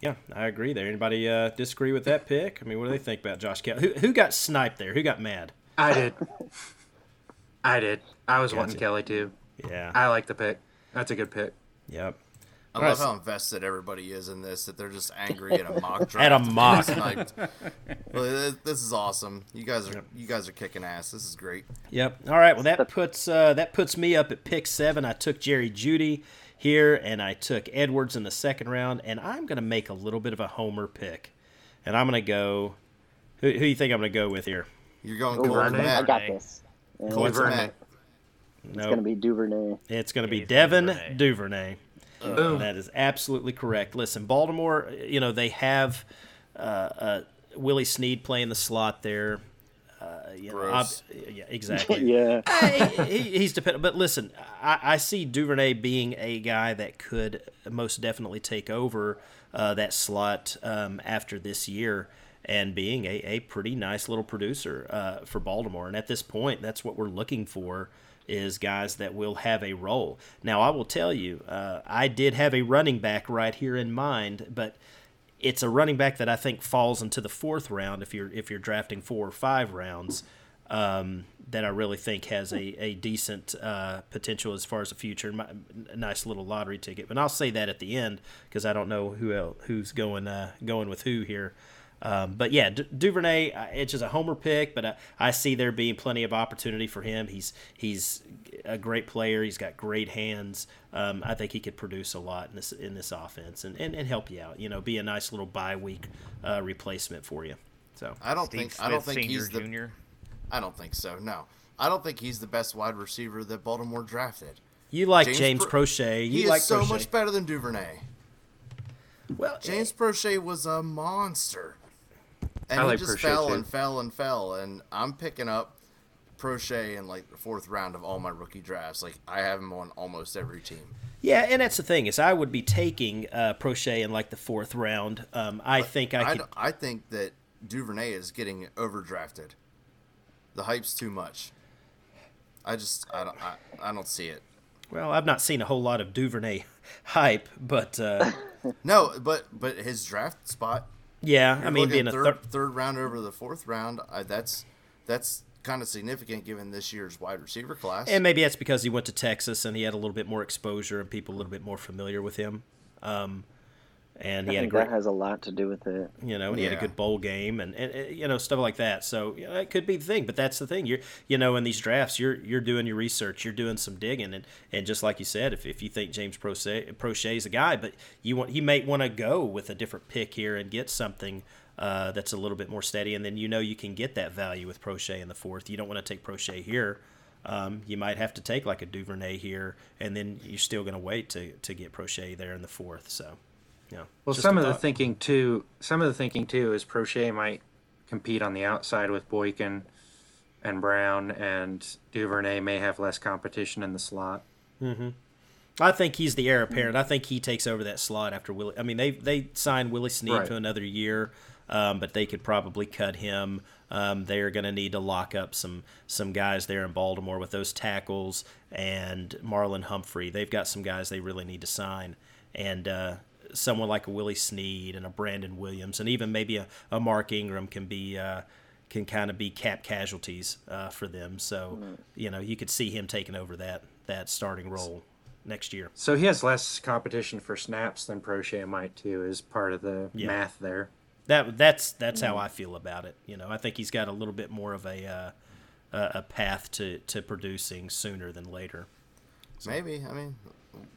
yeah, I agree. There, anybody uh, disagree with that pick? I mean, what do they think about Josh Kelley? Who, who got sniped there? Who got mad? I did. I did. I was Gotcha. wanting Kelley too. Yeah. I like the pick. That's a good pick. Yep. I All right, love so- how invested everybody is in this. That they're just angry at a *laughs* mock draft. At a mock. sniped. Well, this- this is awesome. You guys are you guys are kicking ass. This is great. Yep. All right. Well, that puts uh, that puts me up at pick seven. I took Jerry Jeudy here, and I took Edwards in the second round, and I'm going to make a little bit of a homer pick, and I'm going to go. Who, who do you think I'm going to go with here? You're going Oh, cold Vernon? I got this. Yeah, Cold it's Vernon. Matt. No, going to be Duvernay. it's going to be He's Devin Duvernay. Duvernay. Boom. That is absolutely correct. Listen, Baltimore, you know, they have uh, uh, Willie Snead playing the slot there. Uh, you know, Gross. ob- yeah, exactly. *laughs* yeah. I- he, he's dependent. But listen, I, I see Duvernay being a guy that could most definitely take over uh, that slot um, after this year and being a, a pretty nice little producer uh, for Baltimore. And at this point, that's what we're looking for is guys that will have a role. Now, I will tell you, uh, I did have a running back right here in mind, but it's a running back that I think falls into the fourth round if you're if you're drafting four or five rounds. Um, that I really think has a, a decent uh, potential as far as the future. My, a nice little lottery ticket, but I'll say that at the end because I don't know who else, who's going uh, going with who here. Um, but yeah, Du- Duvernay, uh, it's just a homer pick, but I, I see there being plenty of opportunity for him. He's he's a great player. He's got great hands. Um, I think he could produce a lot in this in this offense and, and, and help you out. You know, be a nice little bye week uh, replacement for you. So I don't Steve think Smith I don't think Senior he's the Junior. I don't think so. No, I don't think he's the best wide receiver that Baltimore drafted. you like James James, Pro- Proche. You He like is so Proche. much better than Duvernay. Well, James Proche was a monster, and I he like just Proche, fell too. and fell and fell. And I'm picking up Proche in like the fourth round of all my rookie drafts. Like I have him on almost every team. Yeah, and that's the thing is I would be taking uh, Proche in like the fourth round. Um, I think I I, could. d- I think that Duvernay is getting overdrafted. The hype's too much. I just I don't I, I don't see it. Well, I've not seen a whole lot of Duvernay *laughs* hype, but uh, *laughs* No, but but his draft spot. Yeah, I you're mean, looking being a third third. third round over the fourth round, I, that's that's kind of significant given this year's wide receiver class. And maybe that's because he went to Texas and he had a little bit more exposure and people a little bit more familiar with him. Um, and I he had a think great, that has a lot to do with it. you know, and he had a good bowl game and, and, and, you know stuff like that. So you know, it could be the thing, but that's the thing. You're you know in these drafts, you're you're doing your research, you're doing some digging, and, and just like you said, if, if you think James Proche Proche is a guy, but you want he might want to go with a different pick here and get something. Uh, that's a little bit more steady, and then you know you can get that value with Proche in the fourth. You don't want to take Proche here. Um, you might have to take like a Duvernay here, and then you're still going to wait to, to get Proche there in the fourth. So, yeah. Well, just some of the thinking too. Some of the thinking too is Proche might compete on the outside with Boykin and Brown, and Duvernay may have less competition in the slot. Mm-hmm. I think he's the heir apparent. I think he takes over that slot after Willie. I mean, they they signed Willie Snead Right. to another year. um, but they could probably cut him. Um, they are going to need to lock up some some guys there in Baltimore with those tackles and Marlon Humphrey. They've got some guys they really need to sign, and uh, someone like a Willie Snead and a Brandon Williams, and even maybe a, a Mark Ingram can be. Uh, can kind of be cap casualties uh, for them, so you know you could see him taking over that that starting role next year. So he has less competition for snaps than Proche might too, is part of the Yeah. math there. That that's that's how I feel about it. You know, I think he's got a little bit more of a uh, a a path to, to producing sooner than later. Maybe. I mean,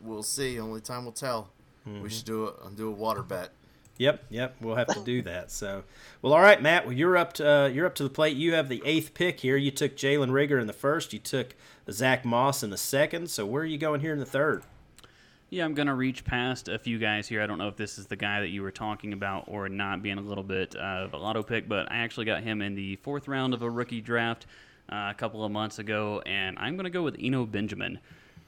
we'll see. Only time will tell. Mm-hmm. We should do a do a water bet. Yep, yep, we'll have to do that. So, well, all right, Matt. Well, you're up to uh, you're up to the plate. You have the eighth pick here. You took Jalen Reagor in the first. You took Zach Moss in the second. So, where are you going here in the third? Yeah, I'm going to reach past a few guys here. I don't know if this is the guy that you were talking about or not being a little bit of a lotto pick, but I actually got him in the fourth round of a rookie draft uh, a couple of months ago, and I'm going to go with Eno Benjamin.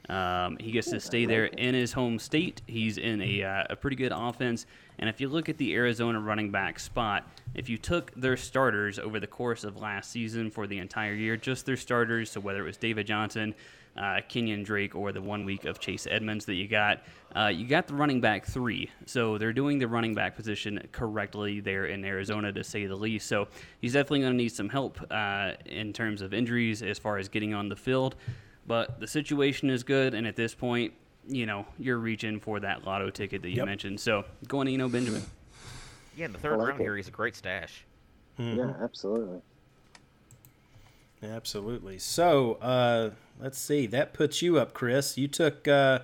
Um, he gets to stay there in his home state. He's in a, uh, a pretty good offense. And if you look at the Arizona running back spot, if you took their starters over the course of last season for the entire year, just their starters, so whether it was David Johnson, uh, Kenyon Drake, or the one week of Chase Edmonds that you got, uh, you got the running back three. So they're doing the running back position correctly there in Arizona, to say the least. So he's definitely going to need some help uh, in terms of injuries as far as getting on the field. But the situation is good, and at this point, you know, you're reaching for that lotto ticket that you Yep. mentioned. So going to Eno Benjamin. Yeah, in the third like round it. here, he's a great stash. Yeah, absolutely. Absolutely. So, uh, let's see. That puts you up, Chris. You took uh,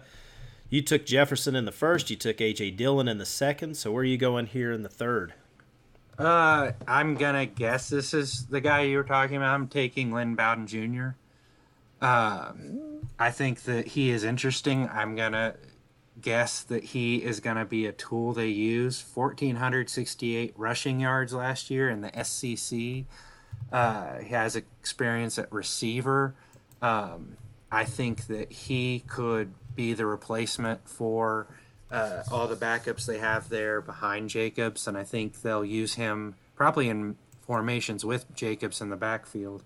you took Jefferson in the first. You took AJ Dillon in the second. So, where are you going here in the third? Uh, I'm gonna guess this is the guy you were talking about. I'm taking Lynn Bowden Jr. Um, I think that he is interesting. I'm gonna guess that he is gonna be a tool they use. 1,468 rushing yards last year in the SEC. Uh, he has experience at receiver. Um, I think that he could be the replacement for uh, all the backups they have there behind Jacobs, and I think they'll use him probably in formations with Jacobs in the backfield.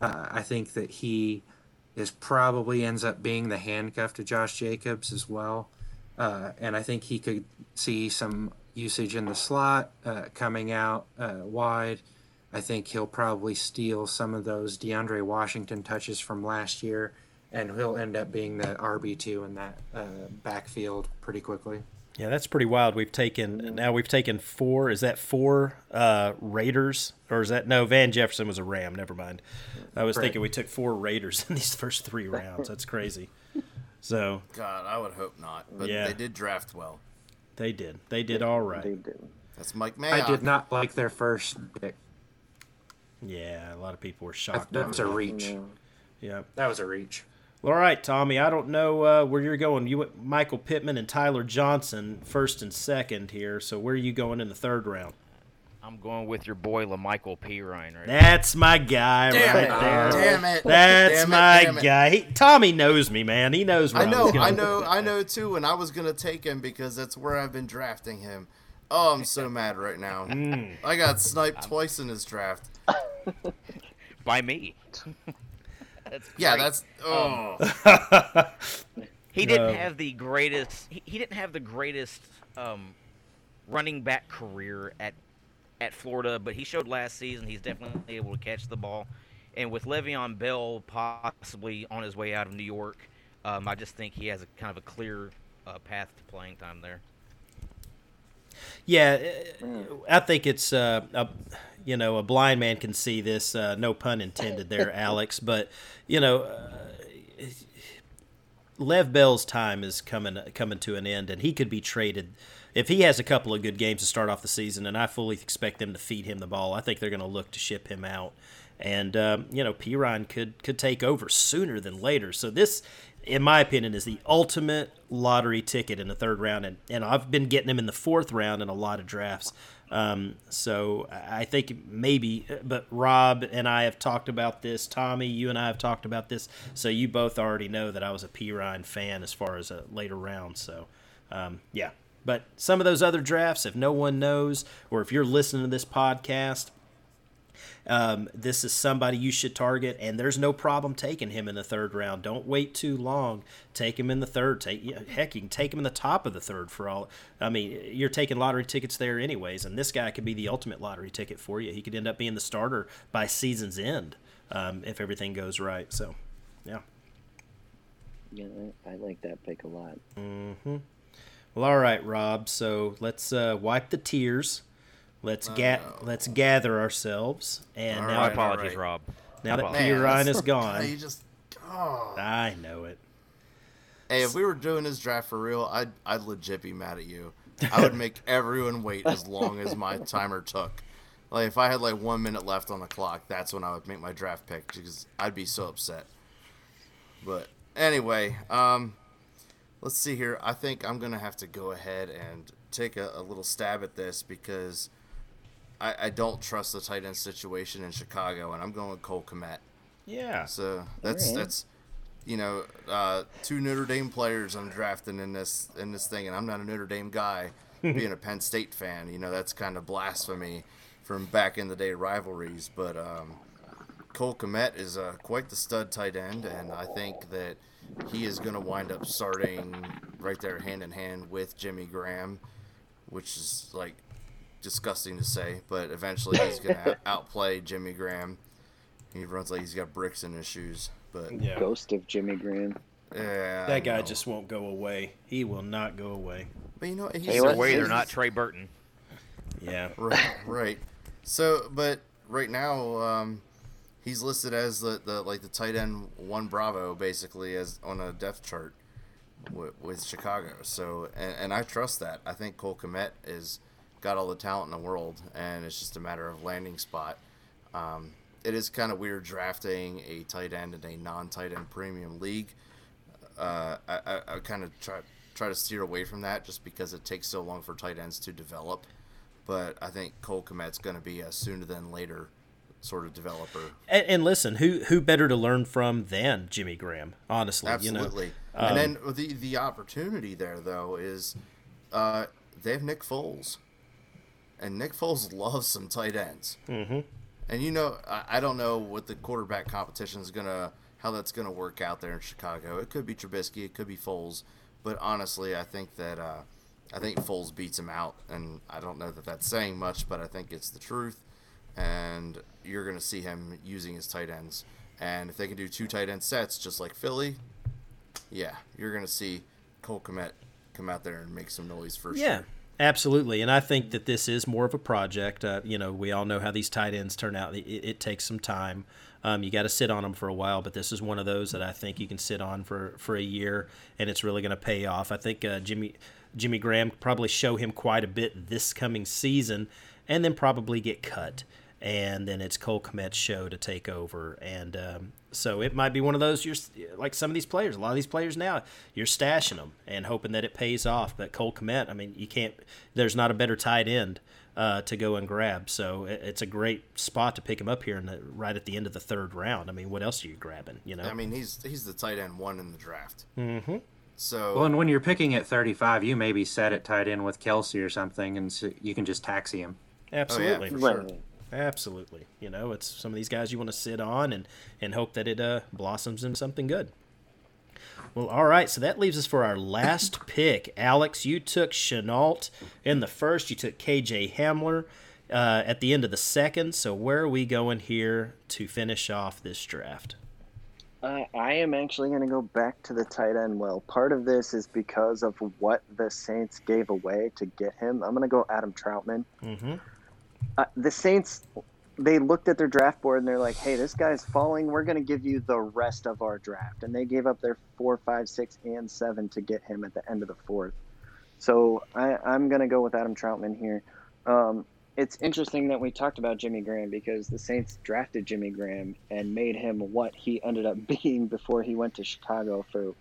Uh, I think that he is probably ends up being the handcuff to Josh Jacobs as well, uh, and I think he could see some usage in the slot uh, coming out uh, wide. I think he'll probably steal some of those DeAndre Washington touches from last year, and he'll end up being the RB two in that uh, backfield pretty quickly. Yeah, that's pretty wild. We've taken now we've taken four. Is that four uh, Raiders or is that no? Van Jefferson was a Ram. Never mind. I was Right. thinking we took four Raiders *laughs* in these first three rounds. That's crazy. So God, I would hope not. But Yeah. they did draft well. they did. They did all right. They did. That's Mike Mayock. I did not like their first pick. Yeah, a lot of people were shocked. that was a reach. No. Yeah. That was a reach. All right, Tommy. I don't know uh, where you're going. You went Michael Pittman and Tyler Johnson first and second here. So where are you going in the third round? I'm going with your boy La'Mical Perine right now. That's my guy Damn right it! there. Damn it! That's Damn it, my damn guy. He, Tommy knows me, man. He knows where I know, was. I know, I know too, and I was gonna take him because that's where I've been drafting him. Oh, I'm so mad right now. Mm. I got sniped twice in his draft. By me. *laughs* that's Yeah, that's oh. He didn't have the greatest. He, he didn't have the greatest um, running back career at at Florida, but he showed last season he's definitely able to catch the ball. And with Le'Veon Bell possibly on his way out of New York, um, I just think he has a kind of a clear uh, path to playing time there. Yeah, uh, I think it's uh, a you know a blind man can see this. Uh, no pun intended there, *laughs* Alex. But you know, uh, Lev Bell's time is coming coming to an end, and he could be traded if he has a couple of good games to start off the season. And I fully expect them to feed him the ball. I think they're going to look to ship him out, and um, you know, Perine could could take over sooner than later. So this. In my opinion, is the ultimate lottery ticket in the third round, and, and I've been getting him in the fourth round in a lot of drafts. Um, so I think maybe, but Rob and I have talked about this. Tommy, you and I have talked about this. So you both already know that I was a Perine fan as far as a later round. So um, yeah, But some of those other drafts, if no one knows, or if you're listening to this podcast, um, this is somebody you should target, and there's no problem taking him in the third round. Don't wait too long. Take him in the third. Take heck, you can take him in the top of the third for all. I mean, you're taking lottery tickets there anyways, and this guy could be the ultimate lottery ticket for you. He could end up being the starter by season's end um, if everything goes right. So, yeah. Yeah, I, I like that pick a lot. Mm-hmm. Well, all right, Rob. So let's uh, wipe the tears. Let's ga- let's gather ourselves. And All now, right, apologies, right. Rob. now that apologies. Peter Man, is gone, You just. Oh. I know it. Hey, if we were doing this draft for real, I'd I'd legit be mad at you. I would make *laughs* everyone wait as long as my timer took. Like if I had like one minute left on the clock, that's when I would make my draft pick because I'd be so upset. But anyway, um, let's see here. I think I'm gonna have to go ahead and take a, a little stab at this because I, I don't trust the tight end situation in Chicago, and I'm going with Cole Kmet. Yeah. So that's Alright. that's you know uh, two Notre Dame players I'm drafting in this in this thing, and I'm not a Notre Dame guy. *laughs* being a Penn State fan, you know that's kind of blasphemy from back in the day rivalries. But um, Cole Kmet is uh, quite the stud tight end, and I think that he is going to wind up starting right there hand in hand with Jimmy Graham, which is like disgusting to say, but eventually he's going *laughs* to outplay Jimmy Graham. He runs like he's got bricks in his shoes, but Yeah. Ghost of Jimmy Graham. yeah, That guy know. just won't go away. He will not go away. But you know, what, he's Hey, what- Way they're not Trey Burton. Yeah. right, right. So, but right now, um, he's listed as the, the like the tight end one Bravo basically as on a depth chart with, with Chicago. So, and, and I trust that. I think Cole Kmet is got all the talent in the world, and it's just a matter of landing spot. Um, it is kind of weird drafting a tight end in a non-tight end premium league. Uh, I, I, I kind of try try to steer away from that just because it takes so long for tight ends to develop. But I think Cole Kmet's going to be a sooner than later sort of developer. And, and listen, who who better to learn from than Jimmy Graham? Honestly, Absolutely. You know, um, and then the the opportunity there though is uh, they have Nick Foles, and Nick Foles *laughs* loves some tight ends. Mm-hmm. And you know, I, I don't know what the quarterback competition is gonna how that's gonna work out there in Chicago. It could be Trubisky, it could be Foles, but honestly, I think that uh, I think Foles beats him out, and I don't know that that's saying much, but I think it's the truth. And you're gonna see him using his tight ends. And if they can do two tight end sets, just like Philly, yeah, you're gonna see Cole Kmet come out there and make some noise for Yeah, sure. Absolutely. And I think that this is more of a project. Uh, you know, we all know how these tight ends turn out. It, it takes some time. Um, you got to sit on them for a while, but this is one of those that I think you can sit on for, for a year, and it's really going to pay off. I think uh, Jimmy Jimmy Graham probably show him quite a bit this coming season, and then probably get cut. And then it's Cole Kmet's show to take over, and um, so it might be one of those. You're like some of these players. A lot of these players now, you're stashing them and hoping that it pays off. But Cole Kmet, I mean, you can't. There's not a better tight end uh, to go and grab. So it, it's a great spot to pick him up here in the, right at the end of the third round. I mean, what else are you grabbing? You know, I mean, he's he's the tight end one in the draft. Mm-hmm. So Well, and when you're picking at 35, you maybe set it tight end with Kelce or something, and so you can just taxi him. absolutely. for Right. sure. Absolutely. You know, it's some of these guys you want to sit on and, and hope that it uh, blossoms into something good. Well, all right. So that leaves us for our last *laughs* pick. Alex, you took Shenault in the first. You took KJ Hamler uh, at the end of the second. So where are we going here to finish off this draft? Uh, I am actually going to go back to the tight end. Well, part of this is because of what the Saints gave away to get him. I'm going to go Adam Trautman. Mm-hmm. Uh, the Saints, they looked at their draft board and they're like, "Hey, this guy's falling. We're going to give you the rest of our draft." And they gave up their four, five, six, and seven to get him at the end of the fourth. So I, I'm going to go with Adam Trautman here. Um, it's interesting that we talked about Jimmy Graham because the Saints drafted Jimmy Graham and made him what he ended up *laughs* being before he went to Chicago for.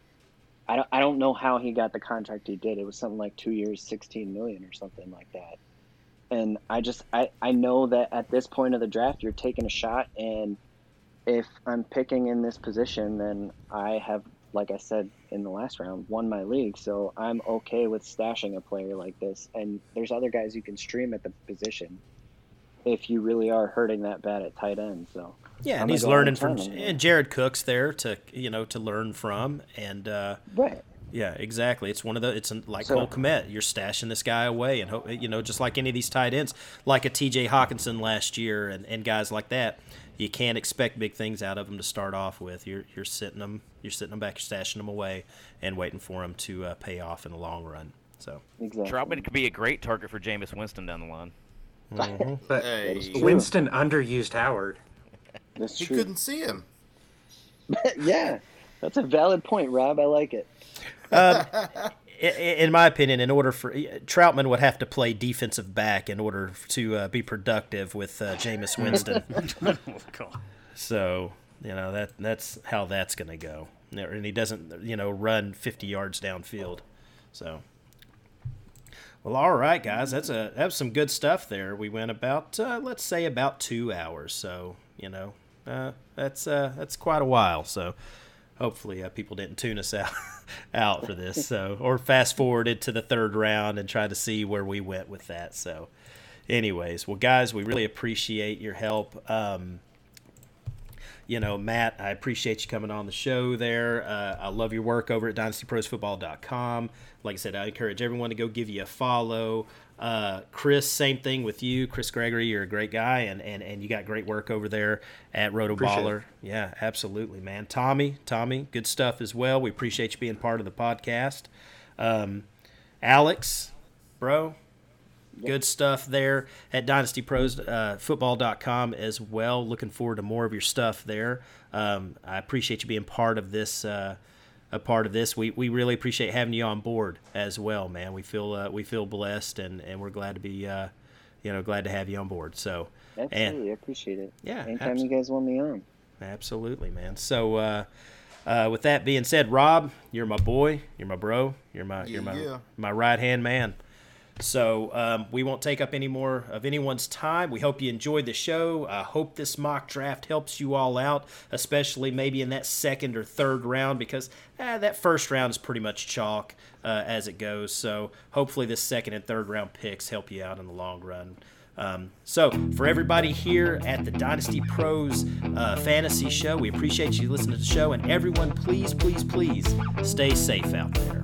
I don't, I don't know how he got the contract he did. It was something like two years, 16 million or something like that. And I just I, I know that at this point of the draft you're taking a shot and if I'm picking in this position then I have like I said in the last round, won my league. So I'm okay with stashing a player like this. And there's other guys you can stream at the position if you really are hurting that bad at tight end. So yeah, I'm and he's learning from, in on him. and Jared Cook's there to you know to learn from, and uh, right. Yeah, exactly. It's one of the it's like So- Cole Kmet. You're stashing this guy away, and hope you know just like any of these tight ends, like a T.J. Hockenson last year, and, and guys like that. You can't expect big things out of them to start off with. You're you're sitting them, you're sitting them back, you're stashing them away, and waiting for them to uh, pay off in the long run. So Exactly. Trautman could be a great target for Jameis Winston down the line. *laughs* But Hey, Winston underused Howard. That's true. he couldn't see him. *laughs* yeah, that's a valid point, Rob. I like it. I- in my opinion, in order for Trautman would have to play defensive back in order to uh, be productive with uh, Jameis Winston. *laughs* so you know that that's how that's going to go, and he doesn't you know run 50 yards downfield. So, well, all right, guys, that's a that's some good stuff there. We went about uh, let's say about two hours, so you know uh, that's uh, that's quite a while. So hopefully uh, people didn't tune us out *laughs* out for this. So or fast forwarded to the third round and try to see where we went with that. So anyways well guys we really appreciate your help. Um, you know matt i appreciate you coming on the show there. Uh, i love your work over at dynastyprosfootball.com like i said i encourage everyone to go give you a follow uh, chris same thing with you chris gregory you're a great guy and, and, and you got great work over there at Appreciate rotoballer yeah, absolutely, man. Tommy, Tommy, good stuff as well. We appreciate you being part of the podcast. Um, Alex, bro, good stuff there at dynastyprosfootball.com as well. Looking forward to more of your stuff there. Um, I appreciate you being part of this. Uh, a part of this, we, we really appreciate having you on board as well, man. We feel uh, we feel blessed and, and we're glad to be, uh, you know, glad to have you on board. So, Absolutely, I appreciate it. Yeah, Anytime abs- you guys want me on. Absolutely, man. So, uh, uh, with that being said, Rob, you're my boy, you're my bro, you're my you're my Yeah. my right hand man. So um, we won't take up any more of anyone's time. We hope you enjoyed the show. I hope this mock draft helps you all out, especially maybe in that second or third round, because eh, that first round is pretty much chalk uh, as it goes. So hopefully, this second and third round picks help you out in the long run. Um, so, for everybody here at the Dynasty Pros uh, Fantasy Show, we appreciate you listening to the show. And everyone, please, please, please stay safe out there.